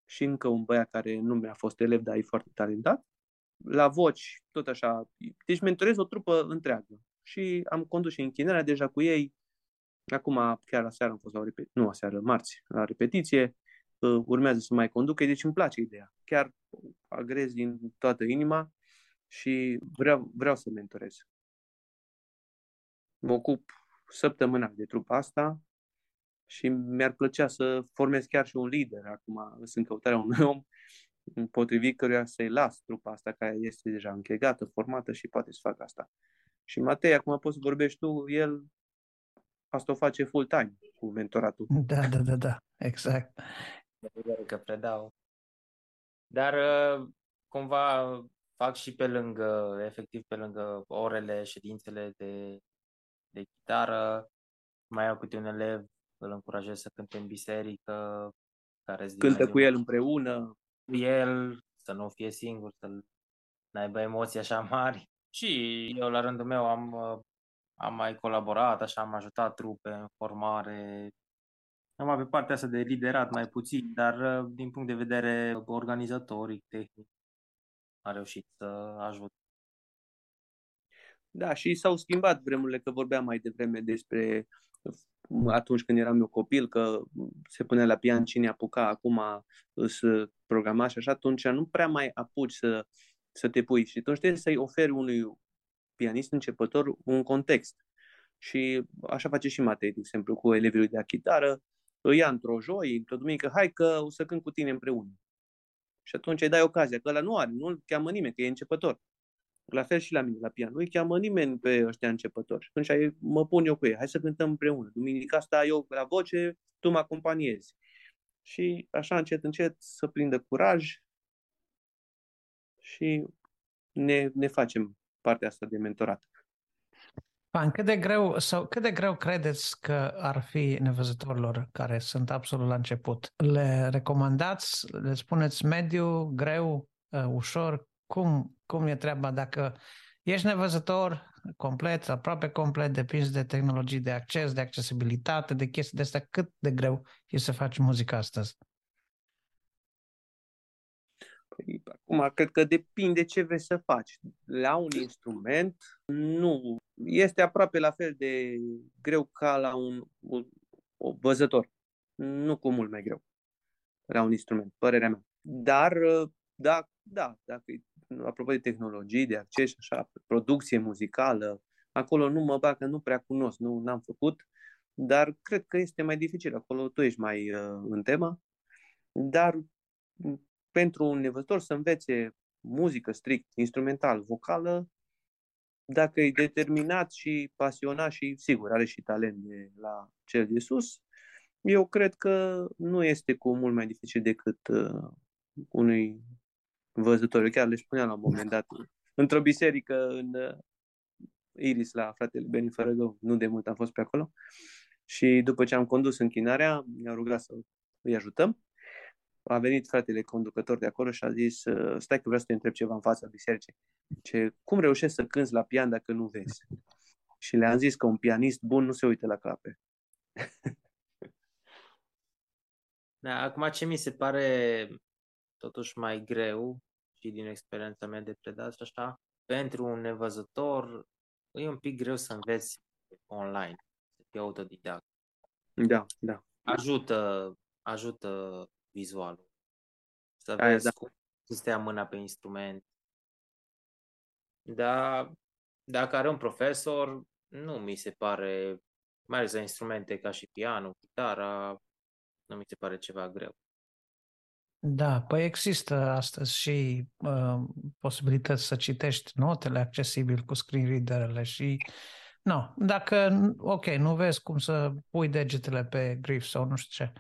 și încă un băiat care nu mi-a fost elev, dar e foarte talentat. La voci, tot așa. Deci mentorez o trupă întreagă. Și am condus și închinarea deja cu ei. Acum, chiar aseară am fost la o repetiție, nu aseară, marți, la repetiție. Urmează să mai conduc, deci îmi place ideea. Chiar agrez din toată inima și vreau, vreau să mentorez. Mă ocup săptămânal de trupa asta și mi-ar plăcea să formez chiar și un lider. Acum sunt în căutarea unui om potrivit căruia să-i las trupa asta care este deja închegată, formată și poate să facă asta. Și Matei, acum poți să vorbești tu, el asta o face full-time cu mentoratul. Da, da, da, da, exact. Că predau. Dar uh, cumva fac și pe lângă, efectiv pe lângă orele, ședințele de de chitară, mai au câte un elev, îl încurajez să cânte în biserică. Care Cântă cu el împreună. Cu el, să nu fie singur, să nu aibă emoții așa mari. Și eu, la rândul meu, am, am mai colaborat, așa, am ajutat trupe în formare. Am pe partea asta de liderat mai puțin, dar din punct de vedere organizatoric, tehnic, a reușit să ajut. Da, și s-au schimbat vremurile, că vorbeam mai devreme despre atunci când eram eu copil, că se punea la pian cine apuca, acum să programa și așa, atunci nu prea mai apuci să, să te pui și atunci trebuie să-i oferi unui pianist începător un context. Și așa face și Matei, de exemplu, cu elevii de chitară, îi ia într-o joi, într-o duminică, hai că o să cânt cu tine împreună. Și atunci îi dai ocazia, că ăla nu are, nu-l cheamă nimeni, că e începător. La fel și la mine, la pian. Nu-i cheamă nimeni pe ăștia începători. Și atunci mă pun eu cu ei. Hai să cântăm împreună. Duminica asta eu la voce, tu mă acompaniezi. Și așa încet, încet să prindă curaj și ne, ne facem partea asta de mentorat. Pan, cât de greu sau cât de greu credeți că ar fi nevăzătorilor care sunt absolut la început? Le recomandați, le spuneți mediu, greu, uh, ușor? cum, cum e treaba dacă ești nevăzător complet, aproape complet, depinzi de tehnologii de acces, de accesibilitate, de chestii de astea, cât de greu e să faci muzică astăzi? Păi, acum, cred că depinde ce vrei să faci. La un instrument, nu. Este aproape la fel de greu ca la un, un, un văzător. Nu cu mult mai greu. La un instrument, părerea mea. Dar, da, da, dacă apropo de tehnologii, de acces, așa, producție muzicală, acolo nu mă bag, că nu prea cunosc, nu n-am făcut, dar cred că este mai dificil. Acolo tu ești mai uh, în temă, dar pentru un nevăzător să învețe muzică strict, instrumental, vocală, dacă e determinat și pasionat și sigur are și talent de la cel de sus, eu cred că nu este cu mult mai dificil decât uh, unui văzători. Chiar le spuneam la un moment dat, într-o biserică în uh, Iris, la fratele Beni Fărăgău, nu de mult am fost pe acolo. Și după ce am condus închinarea, mi-a rugat să îi ajutăm. A venit fratele conducător de acolo și a zis, uh, stai că vreau să te întreb ceva în fața bisericii. Ce, cum reușești să cânți la pian dacă nu vezi? Și le-am zis că un pianist bun nu se uită la clape. Da, acum ce mi se pare totuși mai greu și din experiența mea de predat și așa, pentru un nevăzător e un pic greu să înveți online, să fii autodidact. Da, da. Ajută, ajută vizualul. Să Aia, vezi da. cum să stea mâna pe instrument. Dar dacă are un profesor, nu mi se pare, mai ales la instrumente ca și pianul, gitara, nu mi se pare ceva greu. Da, păi există astăzi și uh, posibilități să citești notele accesibil cu screen readerele și no, dacă, ok, nu vezi cum să pui degetele pe grif sau nu știu ce,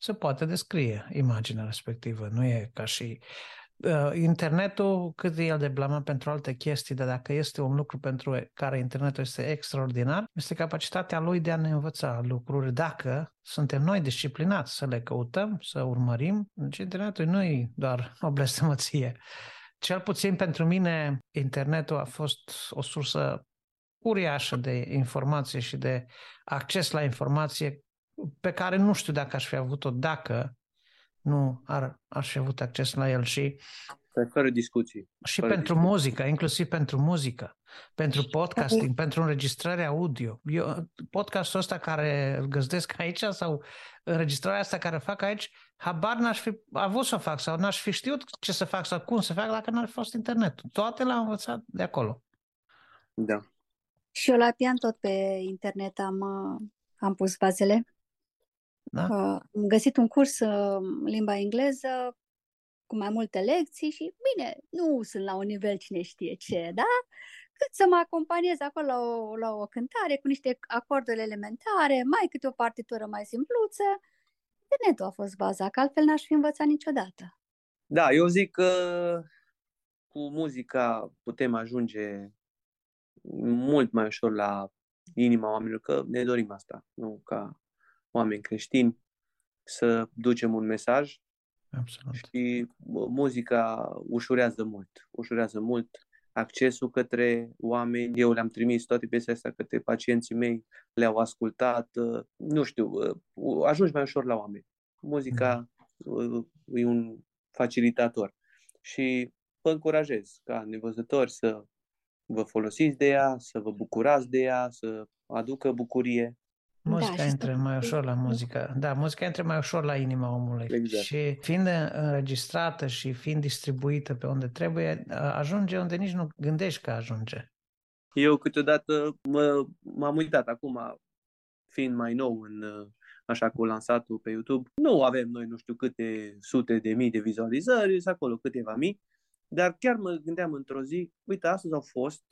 se poate descrie imaginea respectivă, nu e ca și uh, internetul, cât e el de blamat pentru alte chestii, dar dacă este un lucru pentru care internetul este extraordinar, este capacitatea lui de a ne învăța lucruri dacă suntem noi disciplinați să le căutăm, să urmărim. Deci internetul nu e doar o blestemăție. Cel puțin pentru mine, internetul a fost o sursă uriașă de informație și de acces la informație pe care nu știu dacă aș fi avut-o dacă nu ar, aș fi avut acces la el și Fără discuții. și Fără pentru discuții. muzică, inclusiv pentru muzică, pentru podcasting, pentru înregistrare audio. Eu, podcastul ăsta care îl găzdesc aici sau înregistrarea asta care o fac aici, habar n-aș fi avut să o fac sau n-aș fi știut ce să fac sau cum să fac dacă n-ar fi fost internetul. Toate le-am învățat de acolo. Da. Și eu la pian tot pe internet am, uh, am pus bazele. Da? Uh, am găsit un curs uh, limba engleză cu mai multe lecții și, bine, nu sunt la un nivel cine știe ce, da? Cât să mă acompaniez acolo la o, la o cântare cu niște acorduri elementare, mai câte o partitură mai simpluță. Internetul a fost baza, că altfel n-aș fi învățat niciodată. Da, eu zic că cu muzica putem ajunge mult mai ușor la inima oamenilor, că ne dorim asta, nu ca oameni creștini, să ducem un mesaj Absolut. și bă, muzica ușurează mult, ușurează mult accesul către oameni. Eu le-am trimis toate piesele astea către pacienții mei, le-au ascultat, uh, nu știu, uh, ajungi mai ușor la oameni. Muzica uh, e un facilitator și vă încurajez ca nevăzători să vă folosiți de ea, să vă bucurați de ea, să aducă bucurie. Muzica Da, și intră să- mai ușor la muzică. Da, muzica intră mai ușor la inima omului. Exact. Și fiind înregistrată și fiind distribuită pe unde trebuie, ajunge unde nici nu gândești că ajunge. Eu câteodată mă, m-am uitat acum, fiind mai nou în uh, așa cu lansatul pe YouTube. Nu avem noi nu știu câte sute de mii de vizualizări, sunt acolo câteva mii, dar chiar mă gândeam într-o zi, uite, astăzi au fost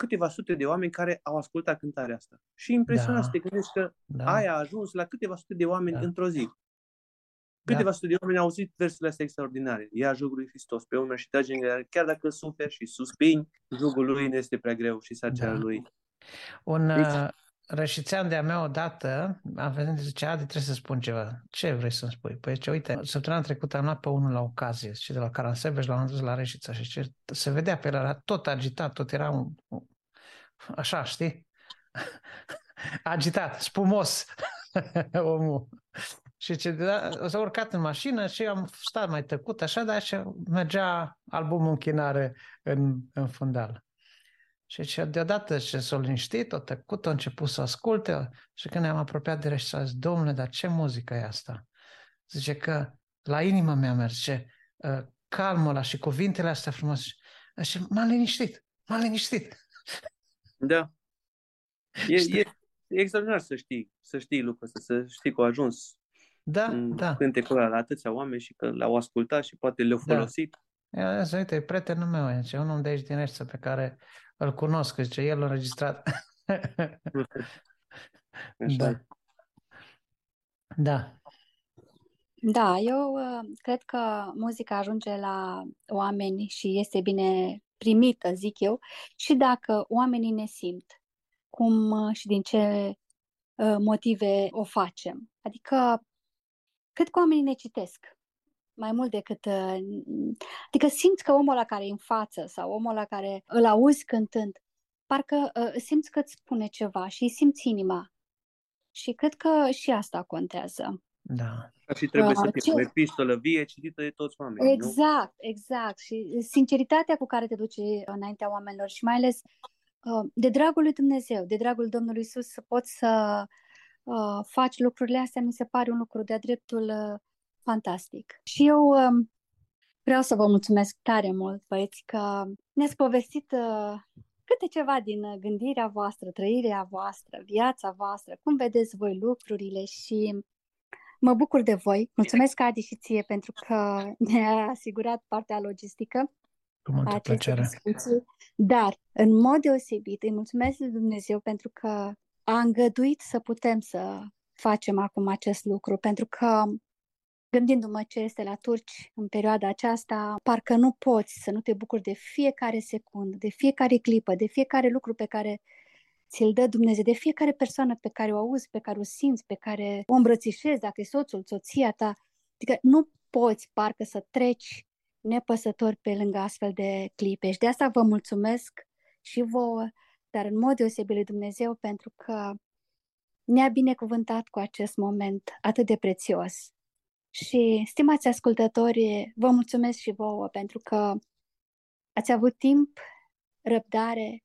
câteva sute de oameni care au ascultat cântarea asta. Și e impresionant Da. să te gândești că Da. aia a ajuns la câteva sute de oameni Da. într-o zi. Da. Câteva sute de oameni au auzit versurile astea extraordinare. Ia jugul lui Hristos pe umeri și trage în gheare, chiar dacă suferi și suspini, jugul lui nu este prea greu și sarcina Da. lui. Un Deci- uh, rășițean de-a mea odată a venit și zice, Adi, trebuie să spun ceva. Ce vrei să-mi spui? Păi ce, uite, săptămâna trecută am luat pe unul la ocazie și de la Caransebeș l-am dus la Reșița și ce, se vedea pe el, era tot agitat, tot era un, un- așa, știi? Agitat, spumos omul. Și ce, da, s-a urcat în mașină și am stat mai tăcut așa, dar și mergea albumul în chinare în, în fundal. Și ce deodată ce s-a liniștit, a tăcut, a început să asculte și când ne-am apropiat de rești, s-a zis, domnule, dar ce muzică e asta? Zice că la inima mea merge, uh, calmul ăla și cuvintele astea frumoase. Și m-am liniștit, m-am liniștit. Da. E, Știi? e, e extraordinar să știi, să știi lucrul ăsta, să știi că au ajuns Da, în da. cântecul ăla la atâția oameni și că l-au ascultat și poate le-au Da. folosit. Ia, zi, uite, e prietenul meu aici, un om de aici din Reșița pe care îl cunosc, că zice, el a înregistrat. Așa da. e. Da, Da, eu uh, cred că muzica ajunge la oameni și este bine primită, zic eu, și dacă oamenii ne simt, cum uh, și din ce uh, motive o facem. Adică, cred că oamenii ne citesc mai mult decât... uh, Adică simți că omul ăla care e în față sau omul ăla care îl auzi cântând, parcă uh, simți că îți spune ceva și îi simți inima. Și cred că și asta contează. Da. Și trebuie să Uh, fie ce- o epistolă vie citită de toți oamenii, nu? Exact, exact. Și sinceritatea cu care te duci înaintea oamenilor și mai ales uh, de dragul lui Dumnezeu, de dragul Domnului Isus, să poți să uh, faci lucrurile astea, mi se pare un lucru de-a dreptul uh, fantastic. Și eu um, vreau să vă mulțumesc tare mult, băieți, că ne-ați povestit uh, câte ceva din uh, gândirea voastră, trăirea voastră, viața voastră, cum vedeți voi lucrurile și Mă bucur de voi. Mulțumesc, Adi, și ție pentru că ne-a asigurat partea logistică Cu multă a acestei plăcere. discuții. Dar, în mod deosebit, îi mulțumesc lui Dumnezeu pentru că a îngăduit să putem să facem acum acest lucru, pentru că gândindu-mă ce este la turci în perioada aceasta, parcă nu poți să nu te bucuri de fiecare secundă, de fiecare clipă, de fiecare lucru pe care ți-l dă Dumnezeu, de fiecare persoană pe care o auzi, pe care o simți, pe care o îmbrățișezi, dacă e soțul, soția ta. Adică nu poți parcă să treci nepăsător pe lângă astfel de clipe. Și de asta vă mulțumesc și vouă, dar în mod deosebit lui Dumnezeu pentru că ne-a binecuvântat cu acest moment atât de prețios. Și, stimați ascultători, vă mulțumesc și vouă pentru că ați avut timp, răbdare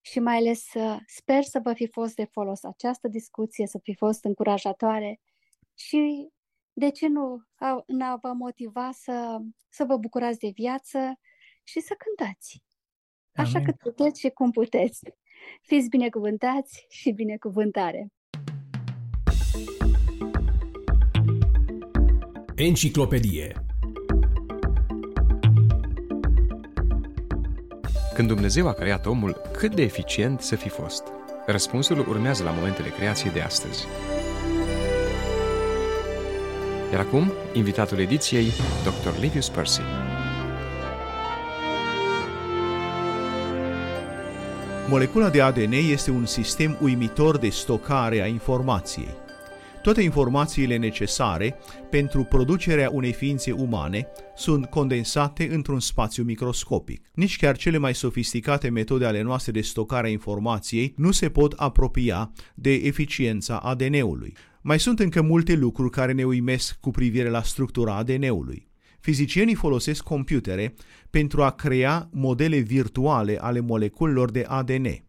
și mai ales uh, sper să vă fi fost de folos această discuție, să fi fost încurajatoare și, de ce nu, a, a vă motiva să, să vă bucurați de viață și să cântați. Așa Amin. cât puteți și cum puteți. Fiți binecuvântați și binecuvântare! Enciclopedie Când Dumnezeu a creat omul, cât de eficient să fi fost? Răspunsul urmează la momentele creației de astăzi. Iar acum, invitatul ediției, Dr. Livius Percy. Molecula de ADN este un sistem uimitor de stocare a informației. Toate informațiile necesare pentru producerea unei ființe umane sunt condensate într-un spațiu microscopic. Nici chiar cele mai sofisticate metode ale noastre de stocare a informației nu se pot apropia de eficiența ADN-ului. Mai sunt încă multe lucruri care ne uimesc cu privire la structura ADN-ului. Fizicienii folosesc computere pentru a crea modele virtuale ale moleculelor de ADN.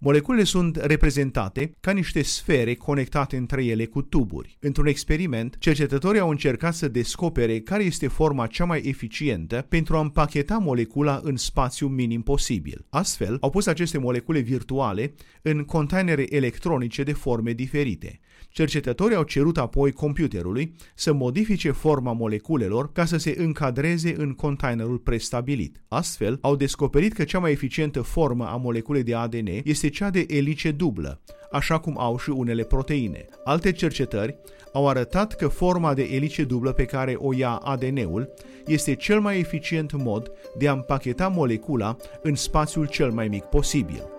Moleculele sunt reprezentate ca niște sfere conectate între ele cu tuburi. Într-un experiment, cercetătorii au încercat să descopere care este forma cea mai eficientă pentru a împacheta molecula în spațiu minim posibil. Astfel, au pus aceste molecule virtuale în containere electronice de forme diferite. Cercetătorii au cerut apoi computerului să modifice forma moleculelor ca să se încadreze în containerul prestabilit. Astfel, au descoperit că cea mai eficientă formă a moleculei de ADN este cea de elice dublă, așa cum au și unele proteine. Alte cercetări au arătat că forma de elice dublă pe care o ia ADN-ul este cel mai eficient mod de a împacheta molecula în spațiul cel mai mic posibil.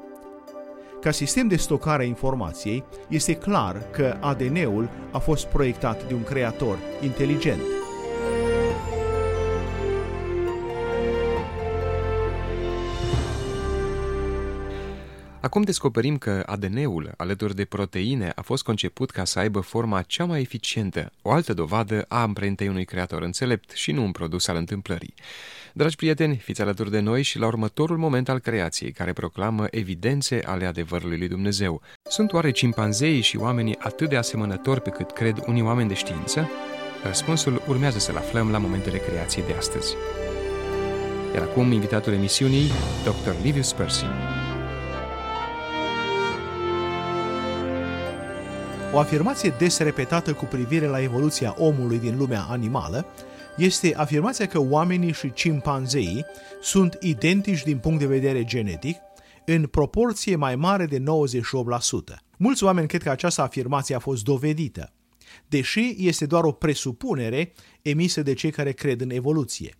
Ca sistem de stocare a informației, este clar că ADN-ul a fost proiectat de un creator inteligent. Acum descoperim că ADN-ul, alături de proteine, a fost conceput ca să aibă forma cea mai eficientă, o altă dovadă a amprentei unui creator înțelept și nu un produs al întâmplării. Dragi prieteni, fiți alături de noi și la următorul moment al creației, care proclamă evidențe ale adevărului lui Dumnezeu. Sunt oare cimpanzeii și oamenii atât de asemănători pe cât cred unii oameni de știință? Răspunsul urmează să-l aflăm la momentele creației de astăzi. Iar acum, invitatul emisiunii, Dr. Livius Percy. O afirmație des repetată cu privire la evoluția omului din lumea animală este afirmația că oamenii și cimpanzeii sunt identici din punct de vedere genetic în proporție mai mare de 98%. Mulți oameni cred că această afirmație a fost dovedită, deși este doar o presupunere emisă de cei care cred în evoluție.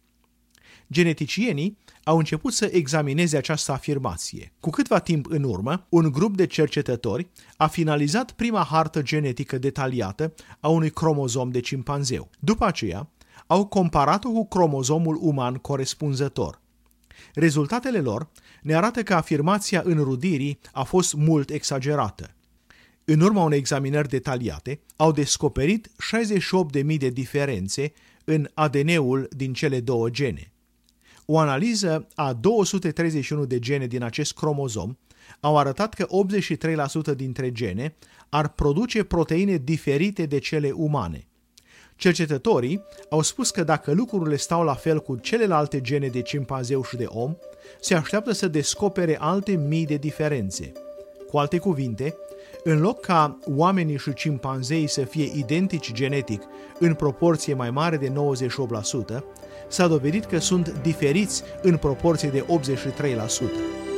Geneticienii au început să examineze această afirmație. Cu câtva timp în urmă, un grup de cercetători a finalizat prima hartă genetică detaliată a unui cromozom de cimpanzeu. După aceea, au comparat-o cu cromozomul uman corespunzător. Rezultatele lor ne arată că afirmația înrudirii a fost mult exagerată. în urma unei examinări detaliate, au descoperit 68.000 de diferențe în ADN-ul din cele două gene. O analiză a 231 de gene din acest cromozom au arătat că 83% dintre gene ar produce proteine diferite de cele umane. Cercetătorii au spus că dacă lucrurile stau la fel cu celelalte gene de cimpanzeu și de om, se așteaptă să descopere alte mii de diferențe. Cu alte cuvinte, în loc ca oamenii și cimpanzei să fie identici genetic în proporție mai mare de 98%, s-a dovedit că sunt diferiți în proporție de 83%.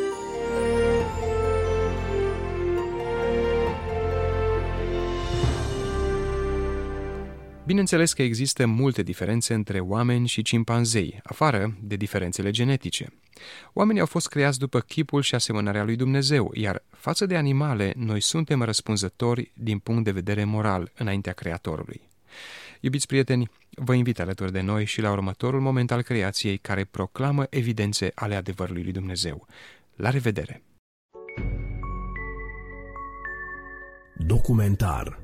Bineînțeles că există multe diferențe între oameni și cimpanzei, afară de diferențele genetice. Oamenii au fost creați după chipul și asemănarea lui Dumnezeu, iar față de animale, noi suntem răspunzători din punct de vedere moral înaintea Creatorului. Iubiți prieteni, vă invit alături de noi și la următorul moment al creației care proclamă evidențe ale adevărului lui Dumnezeu. La revedere! Documentar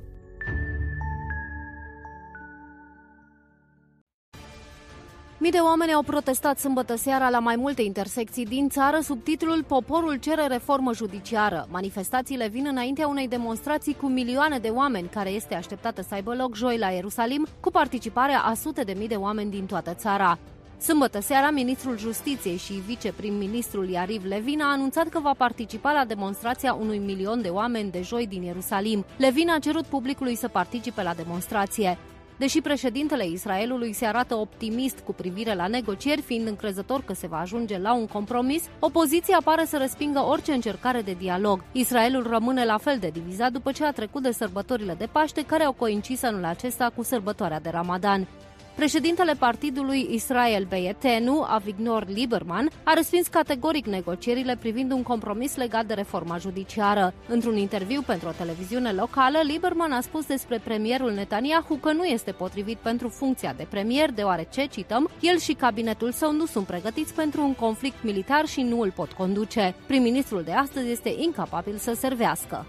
Mii de oameni au protestat sâmbătă seara la mai multe intersecții din țară sub titlul Poporul cere reformă judiciară. Manifestațiile vin înaintea unei demonstrații cu milioane de oameni, care este așteptată să aibă loc joi la Ierusalim, cu participarea a sute de mii de oameni din toată țara. Sâmbătă seara, ministrul Justiției și viceprim-ministrul Iariv Levin a anunțat că va participa la demonstrația unui milion de oameni de joi din Ierusalim. Levin a cerut publicului să participe la demonstrație. Deși președintele Israelului se arată optimist cu privire la negocieri, fiind încrezător că se va ajunge la un compromis, opoziția pare să respingă orice încercare de dialog. Israelul rămâne la fel de divizat după ce a trecut de sărbătorile de Paște care au coincis anul acesta cu sărbătoarea de Ramadan. Președintele partidului Israel Beyetenu, Avigdor Lieberman, a respins categoric negocierile privind un compromis legat de reforma judiciară. Într-un interviu pentru o televiziune locală, Lieberman a spus despre premierul Netanyahu că nu este potrivit pentru funcția de premier, deoarece, cităm, el și cabinetul său nu sunt pregătiți pentru un conflict militar și nu îl pot conduce. Prim-ministrul de astăzi este incapabil să servească.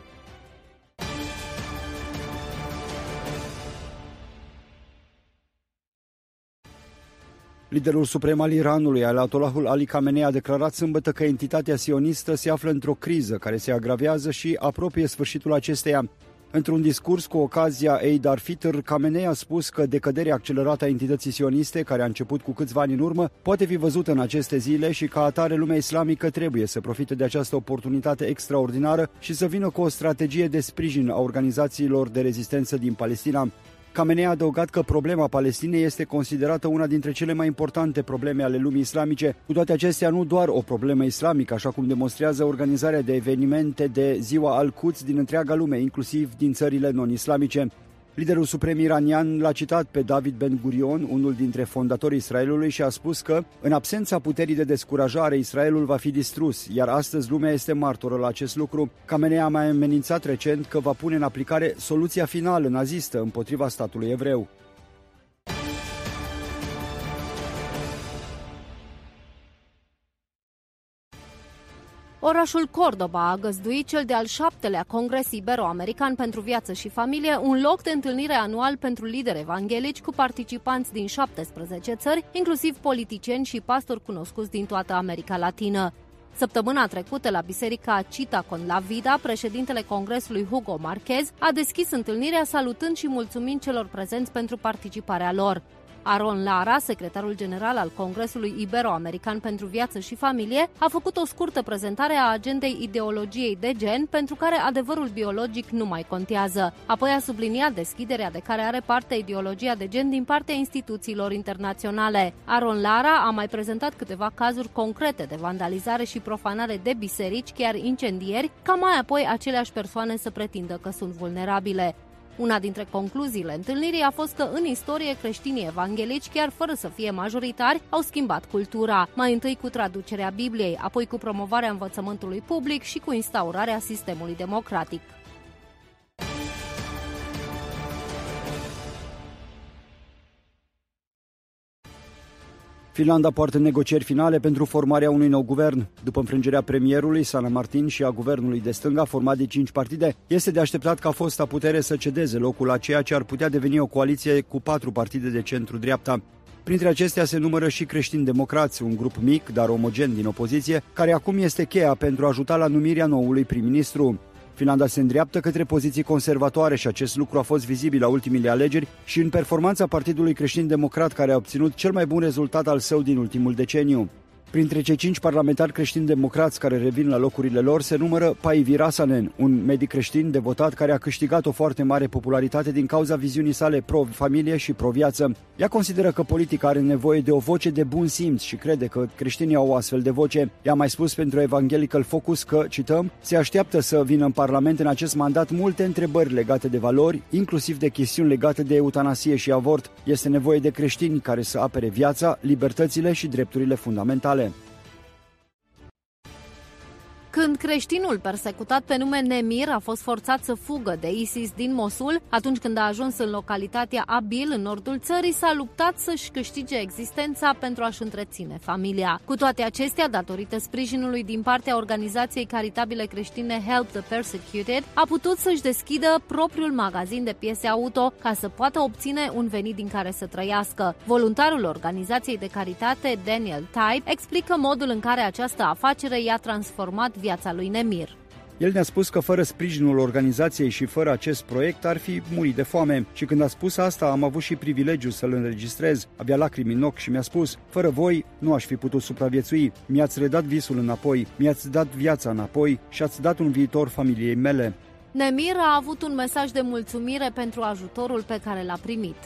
Liderul suprem al Iranului, Ayatollahul Ali Khamenei, a declarat sâmbătă că entitatea sionistă se află într-o criză care se agravează și apropie sfârșitul acesteia. Într-un discurs cu ocazia Eid al-Fitr, Khamenei a spus că decăderea accelerată a entității sioniste, care a început cu câțiva ani în urmă, poate fi văzută în aceste zile și ca atare lumea islamică trebuie să profite de această oportunitate extraordinară și să vină cu o strategie de sprijin a organizațiilor de rezistență din Palestina. Khamenei a adăugat că problema Palestinei este considerată una dintre cele mai importante probleme ale lumii islamice, cu toate acestea nu doar o problemă islamică, așa cum demonstrează organizarea de evenimente de ziua Al-Quds din întreaga lume, inclusiv din țările non-islamice. Liderul suprem iranian l-a citat pe David Ben Gurion, unul dintre fondatorii Israelului, și a spus că, în absența puterii de descurajare, Israelul va fi distrus, iar astăzi lumea este martoră la acest lucru. Khamenei a mai amenințat recent că va pune în aplicare soluția finală nazistă împotriva statului evreu. Orașul Cordoba a găzduit cel de-al șaptelea Congres Ibero-American pentru Viață și Familie, un loc de întâlnire anual pentru lideri evanghelici cu participanți din 17 țări, inclusiv politicieni și pastori cunoscuți din toată America Latină. Săptămâna trecută, la biserica Cita con la Vida, președintele Congresului Hugo Marquez a deschis întâlnirea salutând și mulțumind celor prezenți pentru participarea lor. Aron Lara, secretarul general al Congresului Ibero-American pentru Viață și Familie, a făcut o scurtă prezentare a agendei ideologiei de gen, pentru care adevărul biologic nu mai contează. Apoi a subliniat deschiderea de care are parte ideologia de gen din partea instituțiilor internaționale. Aron Lara a mai prezentat câteva cazuri concrete de vandalizare și profanare de biserici, chiar incendieri, ca mai apoi aceleași persoane să pretindă că sunt vulnerabile. Una dintre concluziile întâlnirii a fost că în istorie creștinii evanghelici, chiar fără să fie majoritari, au schimbat cultura, mai întâi cu traducerea Bibliei, apoi cu promovarea învățământului public și cu instaurarea sistemului democratic. Finlanda poartă negocieri finale pentru formarea unui nou guvern. După înfrângerea premierului Sana Martin și a guvernului de stânga, format de cinci partide, este de așteptat ca fosta putere să cedeze locul a ceea ce ar putea deveni o coaliție cu patru partide de centru-dreapta. Printre acestea se numără și creștini democrați, un grup mic, dar omogen din opoziție, care acum este cheia pentru a ajuta la numirea noului prim-ministru. Finlanda se îndreaptă către poziții conservatoare și acest lucru a fost vizibil la ultimile alegeri și în performanța Partidului Creștin-Democrat care a obținut cel mai bun rezultat al său din ultimul deceniu. Printre cei cinci parlamentari creștini democrați care revin la locurile lor se numără Paivi Rasanen, un medic creștin devotat care a câștigat o foarte mare popularitate din cauza viziunii sale pro-familie și pro-viață. Ea consideră că politica are nevoie de o voce de bun simț și crede că creștinii au o astfel de voce. Ea a mai spus pentru Evangelical Focus că, cităm, se așteaptă să vină în Parlament în acest mandat multe întrebări legate de valori, inclusiv de chestiuni legate de eutanasie și avort. Este nevoie de creștini care să apere viața, libertățile și drepturile fundamentale. Când creștinul persecutat pe nume Nemir a fost forțat să fugă de ISIS din Mosul, atunci când a ajuns în localitatea Abil, în nordul țării, s-a luptat să-și câștige existența pentru a-și întreține familia. Cu toate acestea, datorită sprijinului din partea organizației caritabile creștine Help the Persecuted, a putut să-și deschidă propriul magazin de piese auto ca să poată obține un venit din care să trăiască. Voluntarul organizației de caritate, Daniel Type, explică modul în care această afacere i-a transformat viața lui Nemir. El ne-a spus că fără sprijinul organizației și fără acest proiect ar fi murit de foame și când a spus asta am avut și privilegiul să-l înregistrez. Avea lacrimi în ochi și mi-a spus, fără voi nu aș fi putut supraviețui. Mi-ați redat visul înapoi, mi-ați dat viața înapoi și ați dat un viitor familiei mele. Nemir a avut un mesaj de mulțumire pentru ajutorul pe care l-a primit.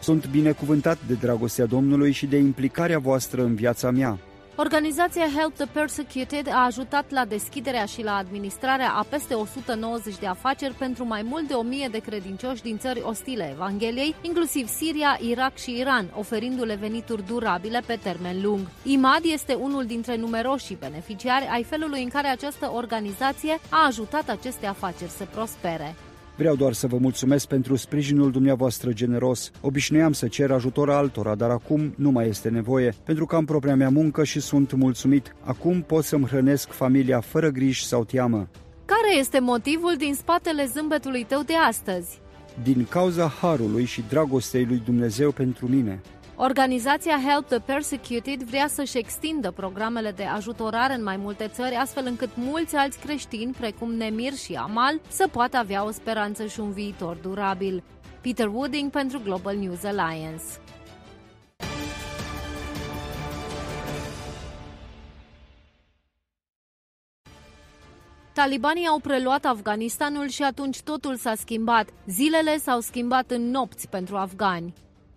Sunt binecuvântat de dragostea Domnului și de implicarea voastră în viața mea. Organizația Help the Persecuted a ajutat la deschiderea și la administrarea a peste 190 de afaceri pentru mai mult de 1000 de credincioși din țări ostile Evangheliei, inclusiv Siria, Irak și Iran, oferindu-le venituri durabile pe termen lung. IMAD este unul dintre numeroșii beneficiari ai felului în care această organizație a ajutat aceste afaceri să prospere. Vreau doar să vă mulțumesc pentru sprijinul dumneavoastră generos. Obișnuiam să cer ajutor altora, dar acum nu mai este nevoie, pentru că am propria mea muncă și sunt mulțumit. Acum pot să-mi hrănesc familia fără griji sau teamă. Care este motivul din spatele zâmbetului tău de astăzi? Din cauza harului și dragostei lui Dumnezeu pentru mine. Organizația Help the Persecuted vrea să-și extindă programele de ajutorare în mai multe țări, astfel încât mulți alți creștini, precum Nemir și Amal, să poată avea o speranță și un viitor durabil. Peter Wooding pentru Global News Alliance. Talibanii au preluat Afganistanul și atunci totul s-a schimbat. Zilele s-au schimbat în nopți pentru afgani.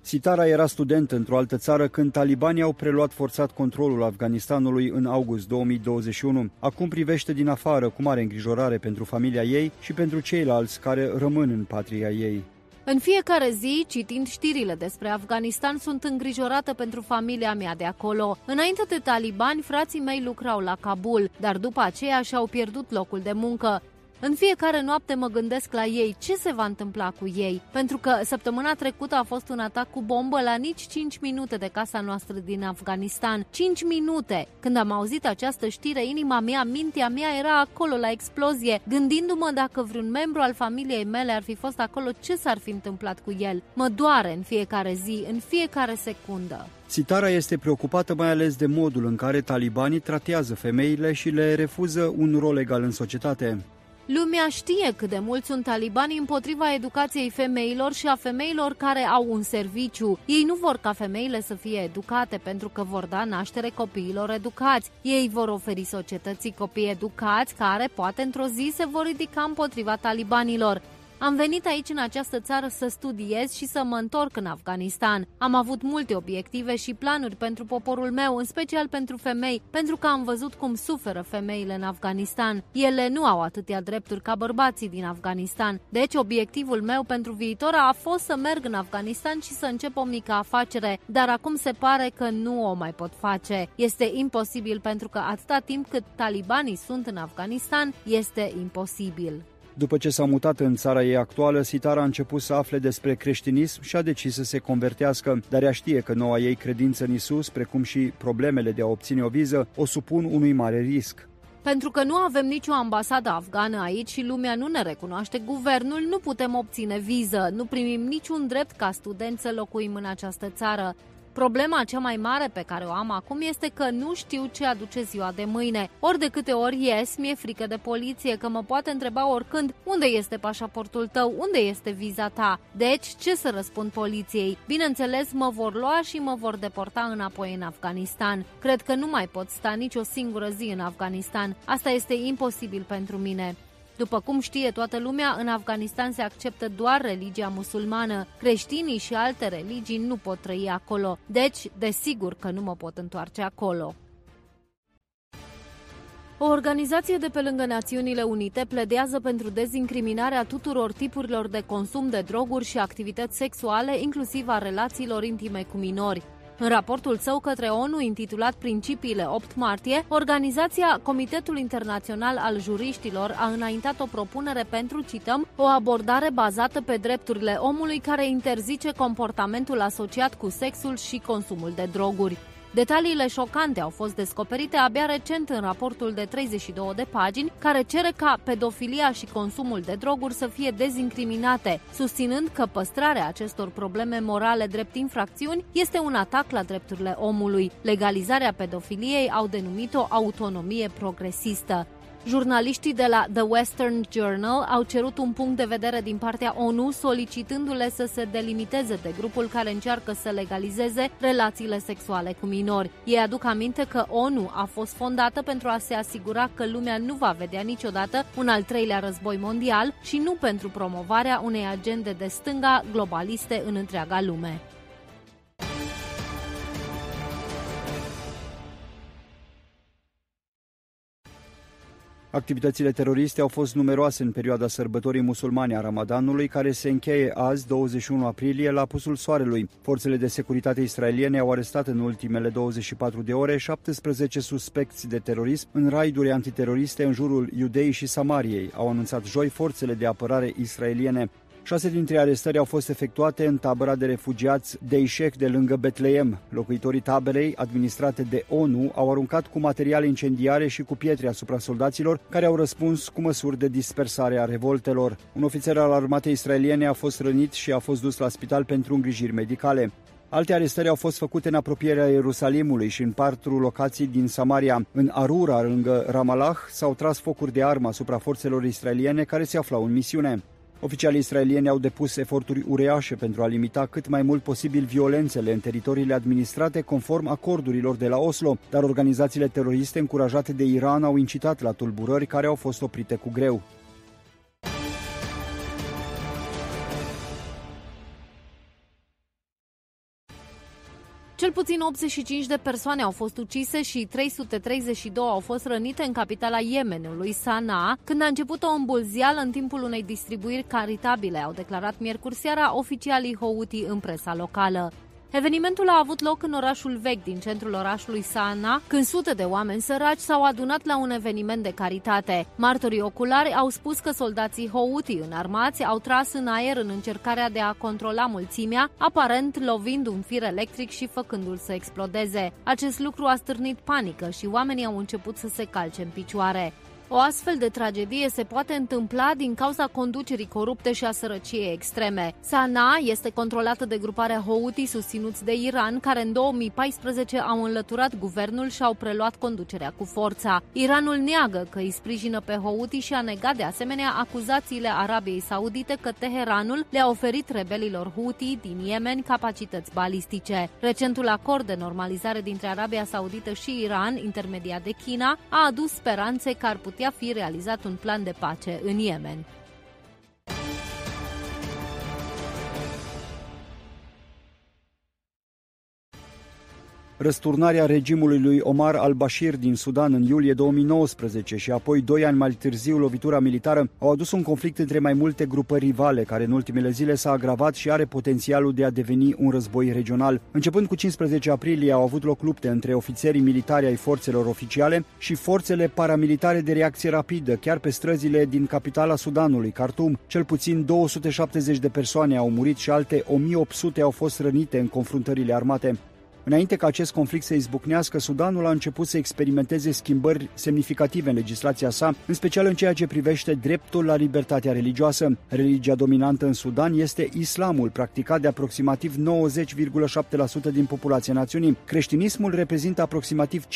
Sitara era student într-o altă țară când talibanii au preluat forțat controlul Afganistanului în august 2021. Acum privește din afară cu mare îngrijorare pentru familia ei și pentru ceilalți care rămân în patria ei. În fiecare zi, citind știrile despre Afganistan, sunt îngrijorată pentru familia mea de acolo. Înainte de talibani, frații mei lucrau la Kabul, dar după aceea și-au pierdut locul de muncă. În fiecare noapte mă gândesc la ei, ce se va întâmpla cu ei, pentru că săptămâna trecută a fost un atac cu bombă la nici 5 minute de casa noastră din Afganistan. 5 minute! Când am auzit această știre, inima mea, mintea mea era acolo la explozie, gândindu-mă dacă vreun membru al familiei mele ar fi fost acolo, ce s-ar fi întâmplat cu el. Mă doare în fiecare zi, în fiecare secundă. Sitara este preocupată mai ales de modul în care talibanii tratează femeile și le refuză un rol egal în societate. Lumea știe cât de mult sunt talibanii împotriva educației femeilor și a femeilor care au un serviciu. Ei nu vor ca femeile să fie educate pentru că vor da naștere copiilor educați. Ei vor oferi societății copii educați care poate într-o zi se vor ridica împotriva talibanilor. Am venit aici în această țară să studiez și să mă întorc în Afganistan. Am avut multe obiective și planuri pentru poporul meu, în special pentru femei, pentru că am văzut cum suferă femeile în Afganistan. Ele nu au atâtea drepturi ca bărbații din Afganistan. Deci obiectivul meu pentru viitor a fost să merg în Afganistan și să încep o mică afacere, dar acum se pare că nu o mai pot face. Este imposibil pentru că atâta timp cât talibanii sunt în Afganistan, este imposibil. După ce s-a mutat în țara ei actuală, Sitara a început să afle despre creștinism și a decis să se convertească, dar ea știe că noua ei credință în Isus, precum și problemele de a obține o viză, o supun unui mare risc. Pentru că nu avem nicio ambasadă afgană aici și lumea nu ne recunoaște guvernul, nu putem obține viză, nu primim niciun drept ca studenți să locuim în această țară. Problema cea mai mare pe care o am acum este că nu știu ce aduce ziua de mâine. Ori de câte ori ies, mi-e frică de poliție, că mă poate întreba oricând unde este pașaportul tău, unde este viza ta. Deci, ce să răspund poliției? Bineînțeles, mă vor lua și mă vor deporta înapoi în Afganistan. Cred că nu mai pot sta nici o singură zi în Afganistan. Asta este imposibil pentru mine. După cum știe toată lumea, în Afganistan se acceptă doar religia musulmană. Creștinii și alte religii nu pot trăi acolo, deci, desigur că nu mă pot întoarce acolo. O organizație de pe lângă Națiunile Unite pledează pentru dezincriminarea tuturor tipurilor de consum de droguri și activități sexuale, inclusiv a relațiilor intime cu minori. În raportul său către ONU intitulat Principiile 8 martie, organizația Comitetul Internațional al Juriștilor a înaintat o propunere pentru, cităm, o abordare bazată pe drepturile omului care interzice comportamentul asociat cu sexul și consumul de droguri. Detaliile șocante au fost descoperite abia recent în raportul de 32 de pagini, care cere ca pedofilia și consumul de droguri să fie dezincriminate, susținând că păstrarea acestor probleme morale drept infracțiuni este un atac la drepturile omului. Legalizarea pedofiliei au denumit-o autonomie progresistă. Jurnaliștii de la The Western Journal au cerut un punct de vedere din partea ONU solicitându-le să se delimiteze de grupul care încearcă să legalizeze relațiile sexuale cu minori. Ei aduc aminte că ONU a fost fondată pentru a se asigura că lumea nu va vedea niciodată un al treilea război mondial și nu pentru promovarea unei agende de stânga globaliste în întreaga lume. Activitățile teroriste au fost numeroase în perioada sărbătorii musulmane a Ramadanului, care se încheie azi, 21 aprilie, la pusul soarelui. Forțele de securitate israeliene au arestat în ultimele 24 de ore 17 suspecți de terorism în raiduri antiteroriste în jurul Iudei și Samariei, au anunțat joi forțele de apărare israeliene. Șase dintre arestări au fost efectuate în tabăra de refugiați Deishek de lângă Betleem. Locuitorii taberei, administrate de ONU, au aruncat cu materiale incendiare și cu pietre asupra soldaților, care au răspuns cu măsuri de dispersare a revoltelor. Un ofițer al armatei israeliene a fost rănit și a fost dus la spital pentru îngrijiri medicale. Alte arestări au fost făcute în apropierea Ierusalimului și în patru locații din Samaria. În Arura, lângă Ramallah, s-au tras focuri de armă asupra forțelor israeliene care se aflau în misiune. Oficialii israelieni au depus eforturi ureașe pentru a limita cât mai mult posibil violențele în teritoriile administrate conform acordurilor de la Oslo, dar organizațiile teroriste încurajate de Iran au incitat la tulburări care au fost oprite cu greu. Cel puțin 85 de persoane au fost ucise și 332 au fost rănite în capitala Yemenului, Sanaa, când a început o îmbulzială în timpul unei distribuiri caritabile, au declarat miercuri seara oficialii Houthi în presa locală. Evenimentul a avut loc în orașul vechi din centrul orașului Sana, când sute de oameni săraci s-au adunat la un eveniment de caritate. Martorii oculari au spus că soldații Houthi înarmați au tras în aer în încercarea de a controla mulțimea, aparent lovind un fir electric și făcându-l să explodeze. Acest lucru a stârnit panică și oamenii au început să se calce în picioare. O astfel de tragedie se poate întâmpla din cauza conducerii corupte și a sărăciei extreme. Sanaa este controlată de gruparea Houthi susținuți de Iran, care în 2014 au înlăturat guvernul și au preluat conducerea cu forța. Iranul neagă că îi sprijină pe Houthi și a negat de asemenea acuzațiile Arabiei Saudite că Teheranul le-a oferit rebelilor Houthi din Yemen capacități balistice. Recentul acord de normalizare dintre Arabia Saudită și Iran, intermediat de China, a adus speranțe că ar putea putea fi realizat un plan de pace în Yemen. Răsturnarea regimului lui Omar al-Bashir din Sudan în iulie 2019 și apoi doi ani mai târziu lovitura militară au adus un conflict între mai multe grupări rivale, care în ultimele zile s-a agravat și are potențialul de a deveni un război regional. Începând cu 15 aprilie au avut loc lupte între ofițerii militari ai forțelor oficiale și forțele paramilitare de reacție rapidă, chiar pe străzile din capitala Sudanului, Khartoum. Cel puțin 270 de persoane au murit și alte 1800 au fost rănite în confruntările armate. Înainte ca acest conflict să izbucnească, Sudanul a început să experimenteze schimbări semnificative în legislația sa, în special în ceea ce privește dreptul la libertatea religioasă. Religia dominantă în Sudan este islamul, practicat de aproximativ 90,7% din populația națiunii. Creștinismul reprezintă aproximativ 5,4%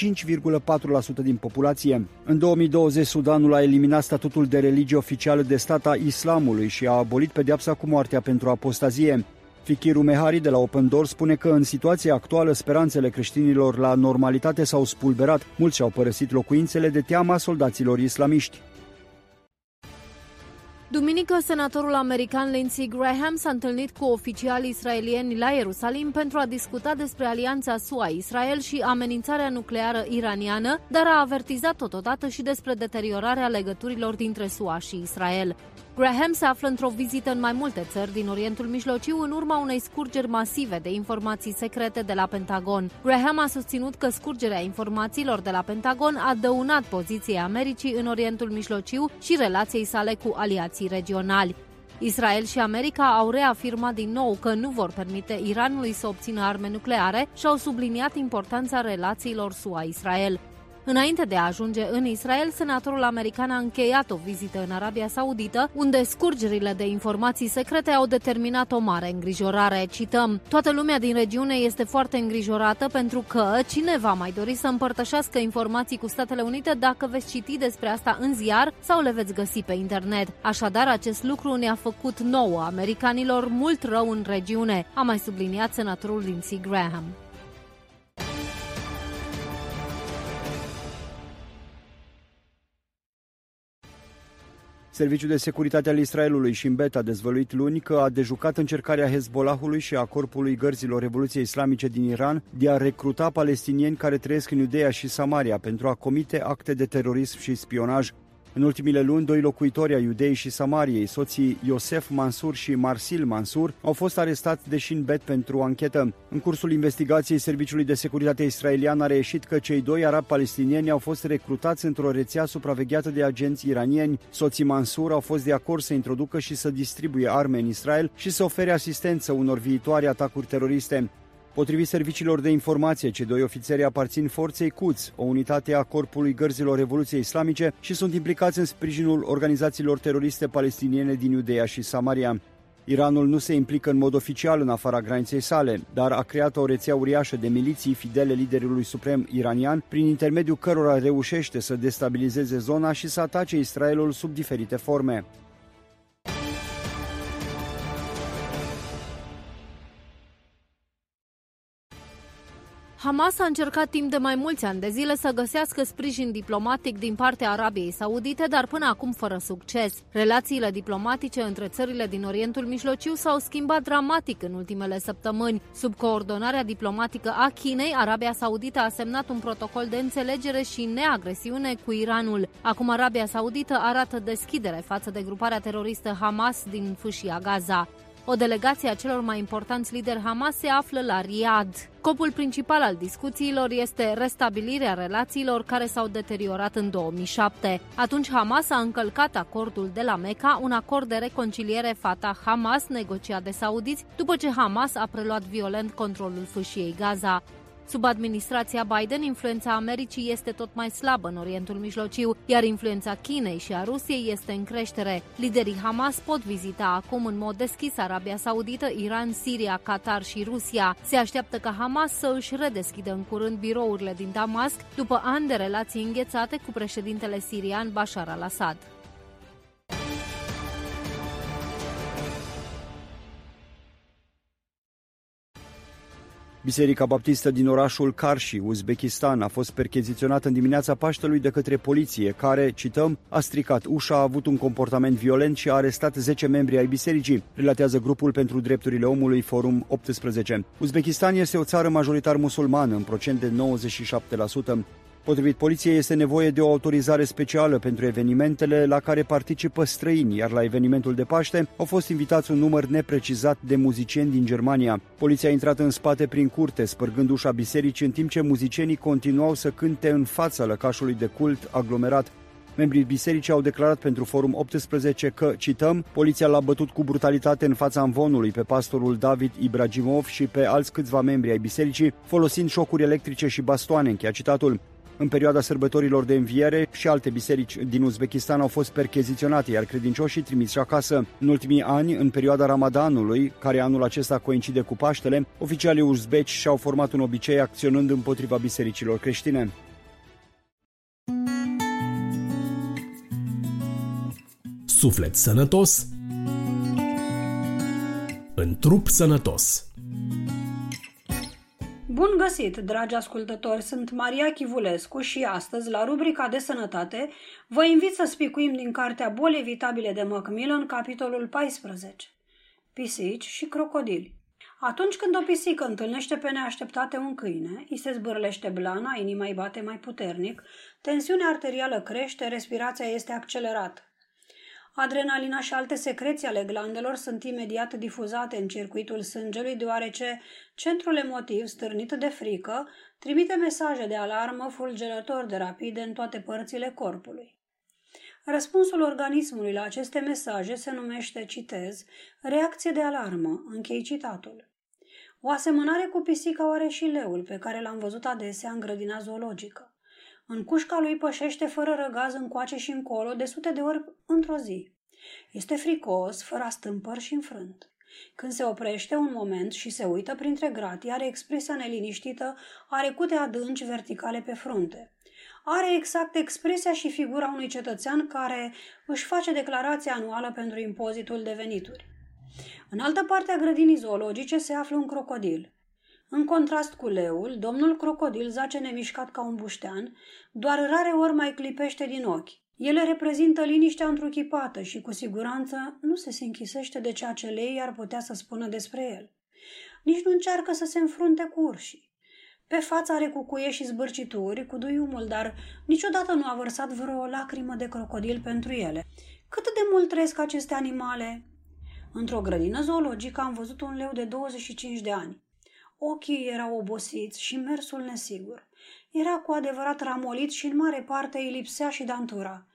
din populație. În 2020, Sudanul a eliminat statutul de religie oficială de stat a islamului și a abolit pedeapsa cu moartea pentru apostazie. Fichiru Mehari de la Open Door spune că în situația actuală speranțele creștinilor la normalitate s-au spulberat. Mulți și-au părăsit locuințele de teama soldaților islamiști. Duminică, senatorul american Lindsey Graham s-a întâlnit cu oficiali israelieni la Ierusalim pentru a discuta despre alianța SUA-Israel și amenințarea nucleară iraniană, dar a avertizat totodată și despre deteriorarea legăturilor dintre SUA și Israel. Graham se află într-o vizită în mai multe țări din Orientul Mijlociu în urma unei scurgeri masive de informații secrete de la Pentagon. Graham a susținut că scurgerea informațiilor de la Pentagon a dăunat poziției Americii în Orientul Mijlociu și relației sale cu aliații regionali. Israel și America au reafirmat din nou că nu vor permite Iranului să obțină arme nucleare și au subliniat importanța relațiilor SUA-Israel. Înainte de a ajunge în Israel, senatorul american a încheiat o vizită în Arabia Saudită, unde scurgerile de informații secrete au determinat o mare îngrijorare. Cităm, toată lumea din regiune este foarte îngrijorată pentru că cine va mai dori să împărtășească informații cu Statele Unite dacă veți citi despre asta în ziar sau le veți găsi pe internet. Așadar, acest lucru ne-a făcut nouă americanilor mult rău în regiune, a mai subliniat senatorul Lindsey Graham. Serviciul de securitate al Israelului și Bet a dezvăluit luni că a dejucat încercarea Hezbollahului și a Corpului Gărzilor Revoluției Islamice din Iran de a recruta palestinieni care trăiesc în Iudeea și Samaria pentru a comite acte de terorism și spionaj. În ultimile luni, doi locuitori ai Iudei și Samariei, soții Iosef Mansur și Marsil Mansur, au fost arestați de Shin Bet pentru anchetă. În cursul investigației Serviciului de Securitate Israelian a reieșit că cei doi arabi palestinieni au fost recrutați într-o rețea supravegheată de agenți iranieni. Soții Mansur au fost de acord să introducă și să distribuie arme în Israel și să ofere asistență unor viitoare atacuri teroriste. Potrivit serviciilor de informație, cei doi ofițeri aparțin forței Quds, o unitate a Corpului Gărzilor Revoluției Islamice și sunt implicați în sprijinul organizațiilor teroriste palestiniene din Iudeea și Samaria. Iranul nu se implică în mod oficial în afara graniței sale, dar a creat o rețea uriașă de miliții fidele liderului suprem iranian, prin intermediul cărora reușește să destabilizeze zona și să atace Israelul sub diferite forme. Hamas a încercat timp de mai mulți ani de zile să găsească sprijin diplomatic din partea Arabiei Saudite, dar până acum fără succes. Relațiile diplomatice între țările din Orientul Mijlociu s-au schimbat dramatic în ultimele săptămâni. Sub coordonarea diplomatică a Chinei, Arabia Saudită a semnat un protocol de înțelegere și neagresiune cu Iranul. Acum Arabia Saudită arată deschidere față de gruparea teroristă Hamas din fâșia Gaza. O delegație a celor mai importanți lideri Hamas se află la Riyadh. Scopul principal al discuțiilor este restabilirea relațiilor care s-au deteriorat în 2007. Atunci Hamas a încălcat acordul de la Mecca, un acord de reconciliere Fatah-Hamas negociat de saudiți, după ce Hamas a preluat violent controlul fâșiei Gaza. Sub administrația Biden, influența Americii este tot mai slabă în Orientul Mijlociu, iar influența Chinei și a Rusiei este în creștere. Liderii Hamas pot vizita acum în mod deschis Arabia Saudită, Iran, Siria, Qatar și Rusia. Se așteaptă ca Hamas să își redeschidă în curând birourile din Damasc după ani de relații înghețate cu președintele sirian Bashar al-Assad. Biserica Baptistă din orașul Karshi, Uzbekistan, a fost percheziționată în dimineața Paștelui de către poliție, care, cităm, a stricat ușa, a avut un comportament violent și a arestat 10 membri ai bisericii, relatează grupul pentru drepturile omului Forum 18. Uzbekistan este o țară majoritar musulmană, în procent de 97%. Potrivit poliției, este nevoie de o autorizare specială pentru evenimentele la care participă străini, iar la evenimentul de Paște au fost invitați un număr neprecizat de muzicieni din Germania. Poliția a intrat în spate prin curte, spărgând ușa bisericii, în timp ce muzicienii continuau să cânte în fața lăcașului de cult aglomerat. Membrii bisericii au declarat pentru Forum 18 că, cităm, poliția l-a bătut cu brutalitate în fața învonului pe pastorul David Ibragimov și pe alți câțiva membri ai bisericii, folosind șocuri electrice și bastoane, încheia citatul. În perioada sărbătorilor de înviere și alte biserici din Uzbekistan au fost percheziționate, iar credincioșii trimiși acasă. În ultimii ani, în perioada Ramadanului, care anul acesta coincide cu Paștele, oficialii uzbeci și-au format un obicei acționând împotriva bisericilor creștine. Suflet sănătos în trup sănătos. Bun găsit, dragi ascultători! Sunt Maria Chivulescu și astăzi, la rubrica de sănătate, vă invit să spicuim din cartea Boli evitabile de Macmillan, capitolul 14. Pisici și crocodili. Atunci când o pisică întâlnește pe neașteptate un câine, îi se zbârlește blana, inima îi bate mai puternic, tensiunea arterială crește, respirația este accelerată. Adrenalina și alte secreții ale glandelor sunt imediat difuzate în circuitul sângelui, deoarece centrul emotiv, stârnit de frică, trimite mesaje de alarmă fulgerător de rapide în toate părțile corpului. Răspunsul organismului la aceste mesaje se numește, citez, reacție de alarmă, închei citatul. O asemănare cu pisica o are și leul, pe care l-am văzut adesea în grădina zoologică. În cușca lui pășește fără răgaz încoace și încolo de sute de ori într-o zi. Este fricos, fără stâmpăr și înfrânt. Când se oprește un moment și se uită printre gratii, are expresia neliniștită, are cute adânci verticale pe frunte. Are exact expresia și figura unui cetățean care își face declarația anuală pentru impozitul de venituri. În altă parte a grădinii zoologice se află un crocodil. În contrast cu leul, domnul crocodil zace nemișcat ca un buștean, doar rare ori mai clipește din ochi. Ele reprezintă liniștea întruchipată și cu siguranță nu se se închisește de ceea ce lei ar putea să spună despre el. Nici nu încearcă să se înfrunte cu urșii. Pe față are cucuie și zbârcituri cu duiumul, dar niciodată nu a vărsat vreo lacrimă de crocodil pentru ele. Cât de mult trăiesc aceste animale? Într-o grădină zoologică am văzut un leu de 25 de ani. Ochii erau obosiți și mersul nesigur. Era cu adevărat ramolit și în mare parte îi lipsea și dantura.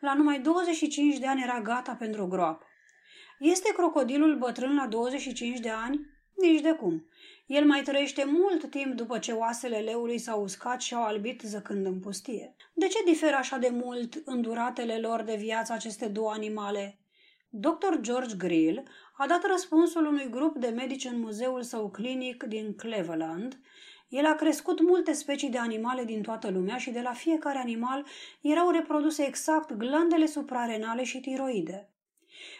La numai 25 de ani era gata pentru groapă. Este crocodilul bătrân la 25 de ani? Nici de cum. El mai trăiește mult timp după ce oasele leului s-au uscat și au albit zăcând în pustie. De ce diferă așa de mult înduratele lor de viață aceste două animale? Dr. George Grill a dat răspunsul unui grup de medici în muzeul său clinic din Cleveland. El a crescut multe specii de animale din toată lumea și de la fiecare animal erau reproduse exact glandele suprarenale și tiroide.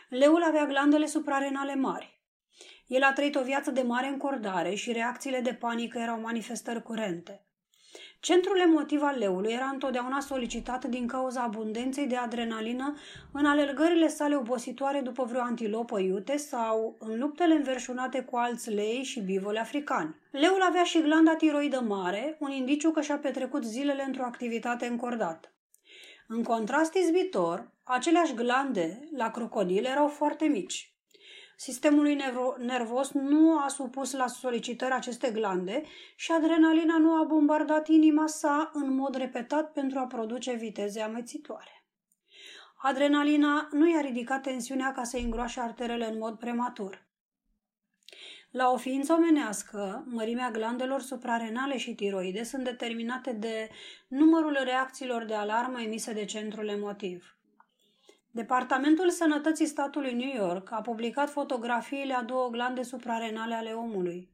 Leul avea glandele suprarenale mari. El a trăit o viață de mare încordare și reacțiile de panică erau manifestări curente. Centrul emotiv al leului era întotdeauna solicitat din cauza abundenței de adrenalină în alergările sale obositoare după vreo antilopă iute sau în luptele înverșunate cu alți lei și bivoli africani. Leul avea și glanda tiroidă mare, un indiciu că și-a petrecut zilele într-o activitate încordată. În contrast izbitor, aceleași glande la crocodil erau foarte mici. Sistemului nervos nu a supus la solicitări aceste glande și adrenalina nu a bombardat inima sa în mod repetat pentru a produce viteze amețitoare. Adrenalina nu i-a ridicat tensiunea ca să îngroașe arterele în mod prematur. La o ființă omenească, mărimea glandelor suprarenale și tiroide sunt determinate de numărul reacțiilor de alarmă emise de centrul emotiv. Departamentul Sănătății statului New York a publicat fotografiile a două glande suprarenale ale omului.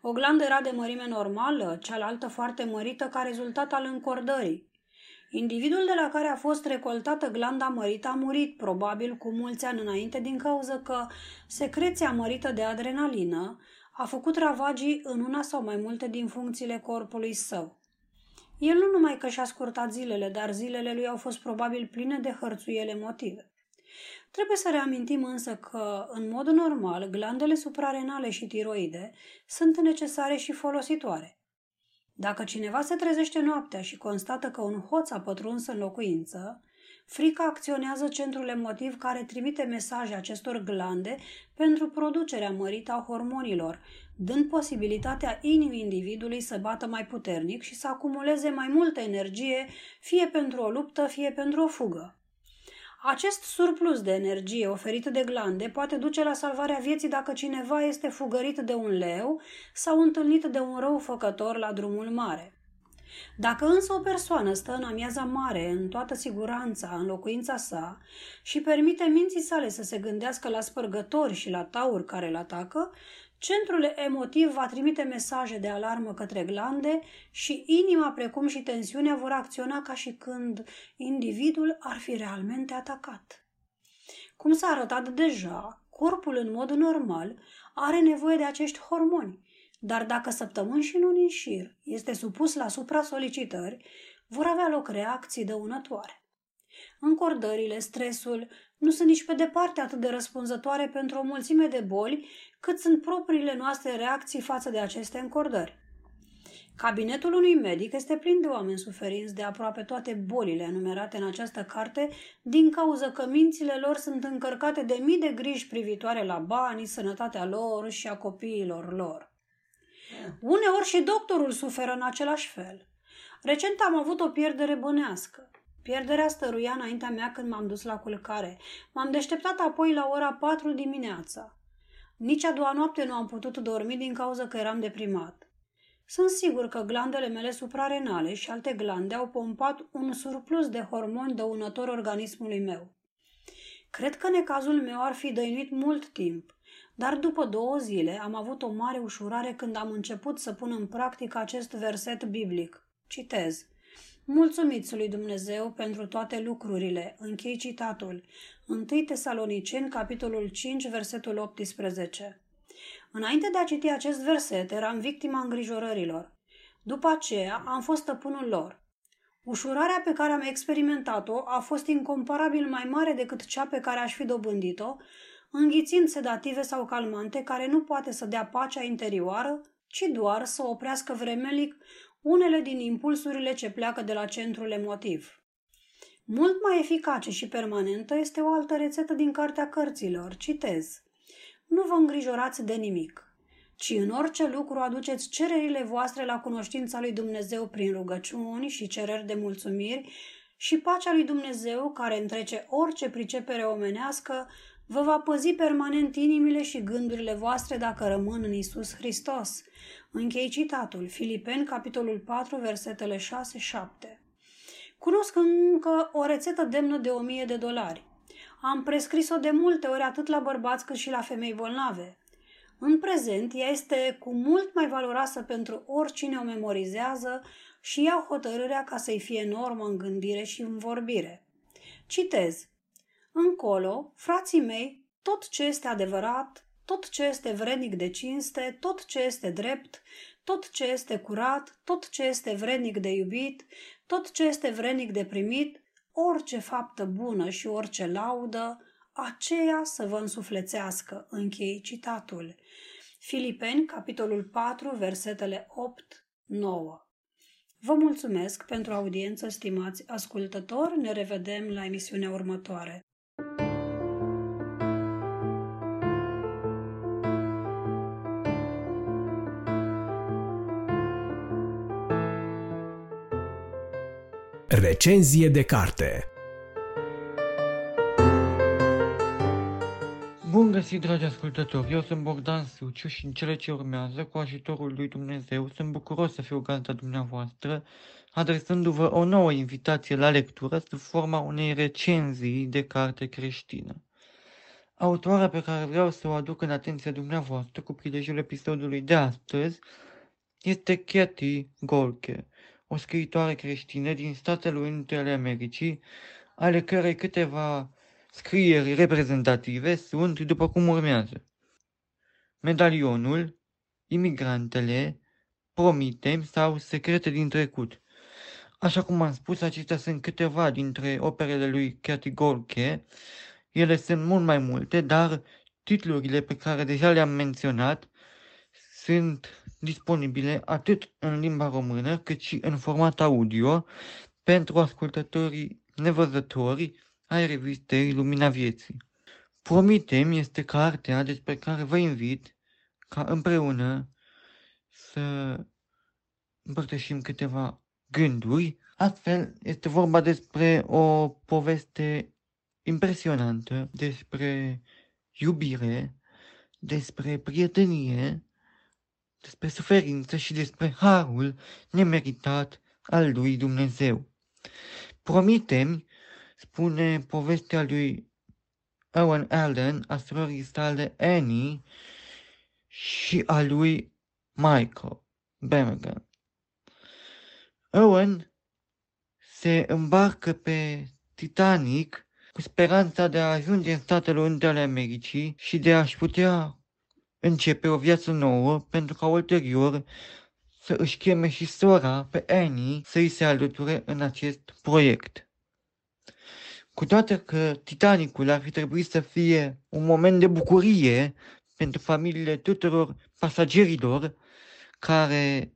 O glandă era de mărime normală, cealaltă foarte mărită ca rezultat al încordării. Individul de la care a fost recoltată glanda mărită a murit, probabil cu mulți ani înainte, din cauza că secreția mărită de adrenalină a făcut ravagii în una sau mai multe din funcțiile corpului său. El nu numai că și-a scurtat zilele, dar zilele lui au fost probabil pline de hărțuiele motive. Trebuie să reamintim însă că, în mod normal, glandele suprarenale și tiroide sunt necesare și folositoare. Dacă cineva se trezește noaptea și constată că un hoț a pătruns în locuință, frica acționează centrul emotiv care trimite mesaje acestor glande pentru producerea mărită a hormonilor, dând posibilitatea inimii individului să bată mai puternic și să acumuleze mai multă energie, fie pentru o luptă, fie pentru o fugă. Acest surplus de energie oferit de glande poate duce la salvarea vieții dacă cineva este fugărit de un leu sau întâlnit de un rău făcător la drumul mare. Dacă însă o persoană stă în amiaza mare, în toată siguranța, în locuința sa și permite minții sale să se gândească la spărgători și la tauri care îl atacă, Centrul emotiv va trimite mesaje de alarmă către glande și inima, precum și tensiunea, vor acționa ca și când individul ar fi realmente atacat. Cum s-a arătat deja, corpul în mod normal are nevoie de acești hormoni, dar dacă săptămâni și luni în șir este supus la supra-solicitări, vor avea loc reacții dăunătoare. Încordările, stresul nu sunt nici pe departe atât de răspunzătoare pentru o mulțime de boli cât sunt propriile noastre reacții față de aceste încordări. Cabinetul unui medic este plin de oameni suferinți de aproape toate bolile enumerate în această carte, din cauza că mințile lor sunt încărcate de mii de griji privitoare la bani, sănătatea lor și a copiilor lor. Uneori și doctorul suferă în același fel. Recent am avut o pierdere bănească. Pierderea stăruia înaintea mea când m-am dus la culcare. M-am deșteptat apoi la ora 4 dimineața. Nici a doua noapte nu am putut dormi din cauza că eram deprimat. Sunt sigur că glandele mele suprarenale și alte glande au pompat un surplus de hormoni dăunător organismului meu. Cred că necazul meu ar fi dăinuit mult timp, dar după două zile am avut o mare ușurare când am început să pun în practică acest verset biblic. Citez. Mulțumiți lui Dumnezeu pentru toate lucrurile. Închei citatul. 1 Tesaloniceni, capitolul 5, versetul 18. Înainte de a citi acest verset, eram victima îngrijorărilor. După aceea, am fost stăpânul lor. Ușurarea pe care am experimentat-o a fost incomparabil mai mare decât cea pe care aș fi dobândit-o, înghițind sedative sau calmante care nu poate să dea pacea interioară, ci doar să oprească vremelic unele din impulsurile ce pleacă de la centrul emotiv. Mult mai eficace și permanentă este o altă rețetă din Cartea Cărților. Citez. Nu vă îngrijorați de nimic, ci în orice lucru aduceți cererile voastre la cunoștința lui Dumnezeu prin rugăciuni și cereri de mulțumiri și pacea lui Dumnezeu, care întrece orice pricepere omenească, vă va păzi permanent inimile și gândurile voastre dacă rămân în Isus Hristos. Închei citatul, Filipeni, capitolul 4, versetele 6-7. Cunosc încă o rețetă demnă de 1000 de dolari. Am prescris-o de multe ori atât la bărbați cât și la femei bolnave. În prezent, ea este cu mult mai valoroasă pentru oricine o memorizează și ia hotărârea ca să-i fie normă în gândire și în vorbire. Citez. Încolo, frații mei, tot ce este adevărat, tot ce este vrednic de cinste, tot ce este drept, tot ce este curat, tot ce este vrednic de iubit, tot ce este vrednic de primit, orice faptă bună și orice laudă, aceea să vă însuflețească. Închei citatul. Filipeni, capitolul 4, versetele 8-9. Vă mulțumesc pentru audiență, stimați ascultători. Ne revedem la emisiunea următoare. Recenzie de carte Bun găsit, dragi ascultători! Eu sunt Bogdan Suciu și în cele ce urmează, cu ajutorul lui Dumnezeu, sunt bucuros să fiu gazda dumneavoastră, adresându-vă o nouă invitație la lectură sub forma unei recenzii de carte creștină. Autoarea pe care vreau să o aduc în atenția dumneavoastră cu prilejul episodului de astăzi este Katie Golke, o scriitoare creștină din Statele Unite ale Americii, ale cărei câteva scrieri reprezentative sunt după cum urmează. Medalionul, imigrantele, promitem sau secrete din trecut. Așa cum am spus, acestea sunt câteva dintre operele lui Cathy Gorke. Ele sunt mult mai multe, dar titlurile pe care deja le-am menționat sunt disponibile atât în limba română cât și în format audio pentru ascultătorii nevăzători ai revistei Lumina Vieții. Promitem este cartea despre care vă invit ca împreună să împărtășim câteva gânduri. Astfel, este vorba despre o poveste impresionantă despre iubire, despre prietenie, despre suferință și despre harul nemeritat al lui Dumnezeu. Promitem, spune povestea lui Owen Allen, a surorii sale Annie și a lui Michael Bergen. Owen se îmbarcă pe Titanic cu speranța de a ajunge în Statele Unite ale Americii și de a-și putea începe o viață nouă pentru ca ulterior să își cheme și sora pe Annie să îi se alăture în acest proiect. Cu toate că Titanicul ar fi trebuit să fie un moment de bucurie pentru familiile tuturor pasagerilor care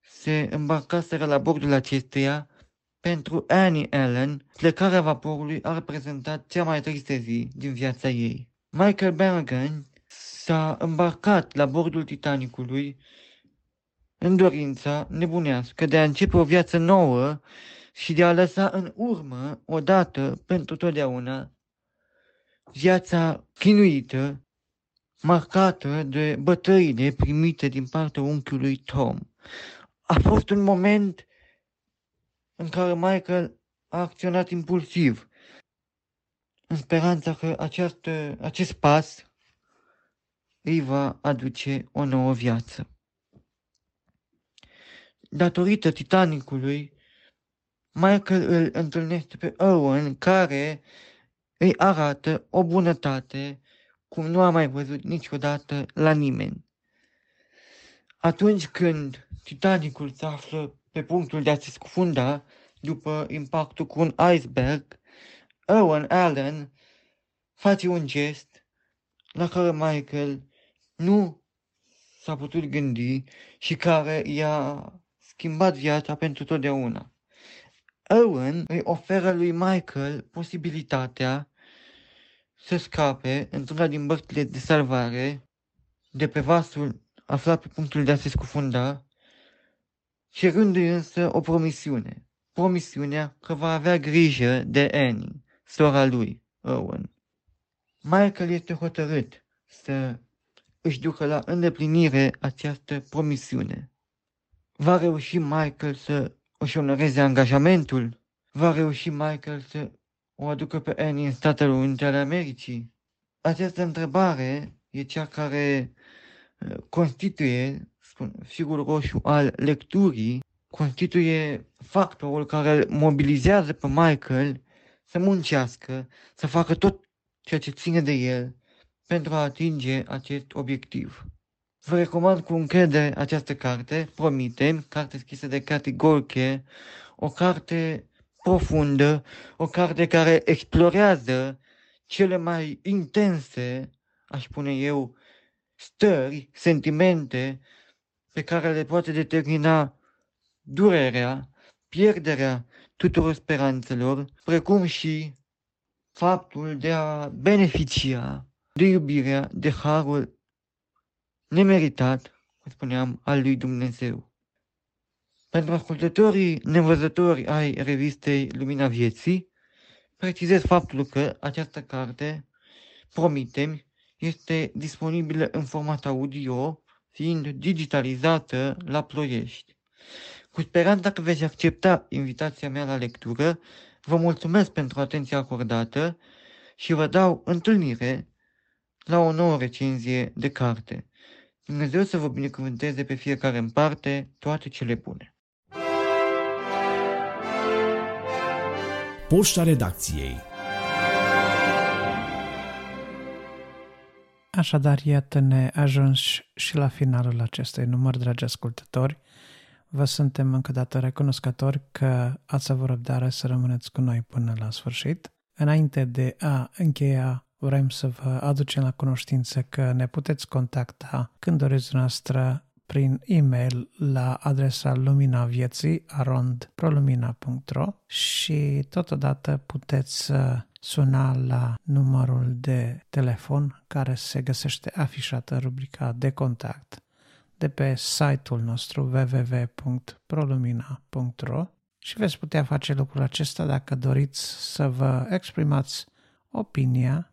se îmbarcaseră la bordul acesteia, pentru Annie Allen, plecarea vaporului a reprezentat cea mai tristă zi din viața ei. Michael Bergen s-a îmbarcat la bordul Titanicului în dorința nebunească de a începe o viață nouă și de a lăsa în urmă, odată pentru totdeauna, viața chinuită, marcată de bătăile primite din partea unchiului Tom. A fost un moment în care Michael a acționat impulsiv, în speranța că această, acest pas îi va aduce o nouă viață. Datorită Titanicului, Michael îl întâlnește pe Owen, care îi arată o bunătate cum nu a mai văzut niciodată la nimeni. Atunci când Titanicul se află pe punctul de a se scufunda după impactul cu un iceberg, Owen Allen face un gest la care Michael nu s-a putut gândi și care i-a schimbat viața pentru totdeauna. Owen îi oferă lui Michael posibilitatea să scape într-una din bărțile de salvare de pe vasul aflat pe punctul de a se scufunda, cerându-i însă o promisiune. Promisiunea că va avea grijă de Annie, sora lui, Owen. Michael este hotărât să își ducă la îndeplinire această promisiune. Va reuși Michael să își onoreze angajamentul? Va reuși Michael să o aducă pe Annie în Statele Unite ale Americii? Această întrebare e cea care uh, constituie spun, figurul roșu al lecturii, constituie factorul care îl mobilizează pe Michael să muncească, să facă tot ceea ce ține de el pentru a atinge acest obiectiv. Vă recomand cu încredere această carte, Promitem, carte scrisă de Cathy Gorke, o carte profundă, o carte care explorează cele mai intense, aș spune eu, stări, sentimente pe care le poate determina durerea, pierderea tuturor speranțelor, precum și faptul de a beneficia de iubirea, de harul nemeritat, cum spuneam, al lui Dumnezeu. Pentru ascultătorii nevăzători ai revistei Lumina Vieții, precizez faptul că această carte, Promitem, este disponibilă în format audio, fiind digitalizată la Ploiești. Cu speranța că veți accepta invitația mea la lectură, vă mulțumesc pentru atenția acordată și vă dau întâlnire la o nouă recenzie de carte. Dumnezeu să vă binecuvânteze pe fiecare în parte toate cele bune. Poșta redacției Așadar, iată ne ajuns și la finalul acestui număr, dragi ascultători. Vă suntem încă dată recunoscători că ați avut răbdare să rămâneți cu noi până la sfârșit. Înainte de a încheia, vrem să vă aducem la cunoștință că ne puteți contacta când doriți noastră prin e-mail la adresa lumina vieții arondprolumina.ro și totodată puteți suna la numărul de telefon care se găsește afișat în rubrica de contact de pe site-ul nostru www.prolumina.ro și veți putea face lucrul acesta dacă doriți să vă exprimați opinia,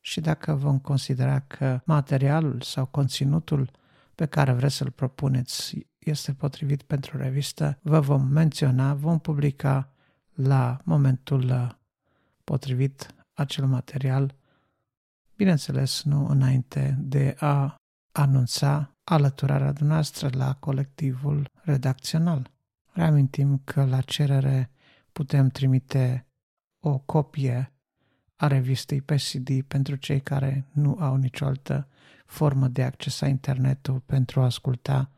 și dacă vom considera că materialul sau conținutul pe care vreți să-l propuneți este potrivit pentru revistă, vă vom menționa, vom publica la momentul uh, potrivit acel material, bineînțeles nu înainte de a anunța alăturarea noastră la colectivul redacțional. Reamintim că la cerere putem trimite o copie a revistei pe CD pentru cei care nu au nicio altă formă de acces la internetul pentru a asculta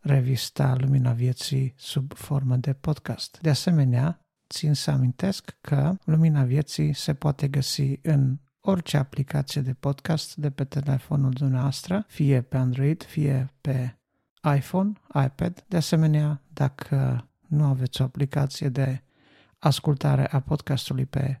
revista Lumina Vieții sub formă de podcast. De asemenea, țin să amintesc că Lumina Vieții se poate găsi în orice aplicație de podcast de pe telefonul dumneavoastră, fie pe Android, fie pe iPhone, iPad. De asemenea, dacă nu aveți o aplicație de ascultare a podcastului pe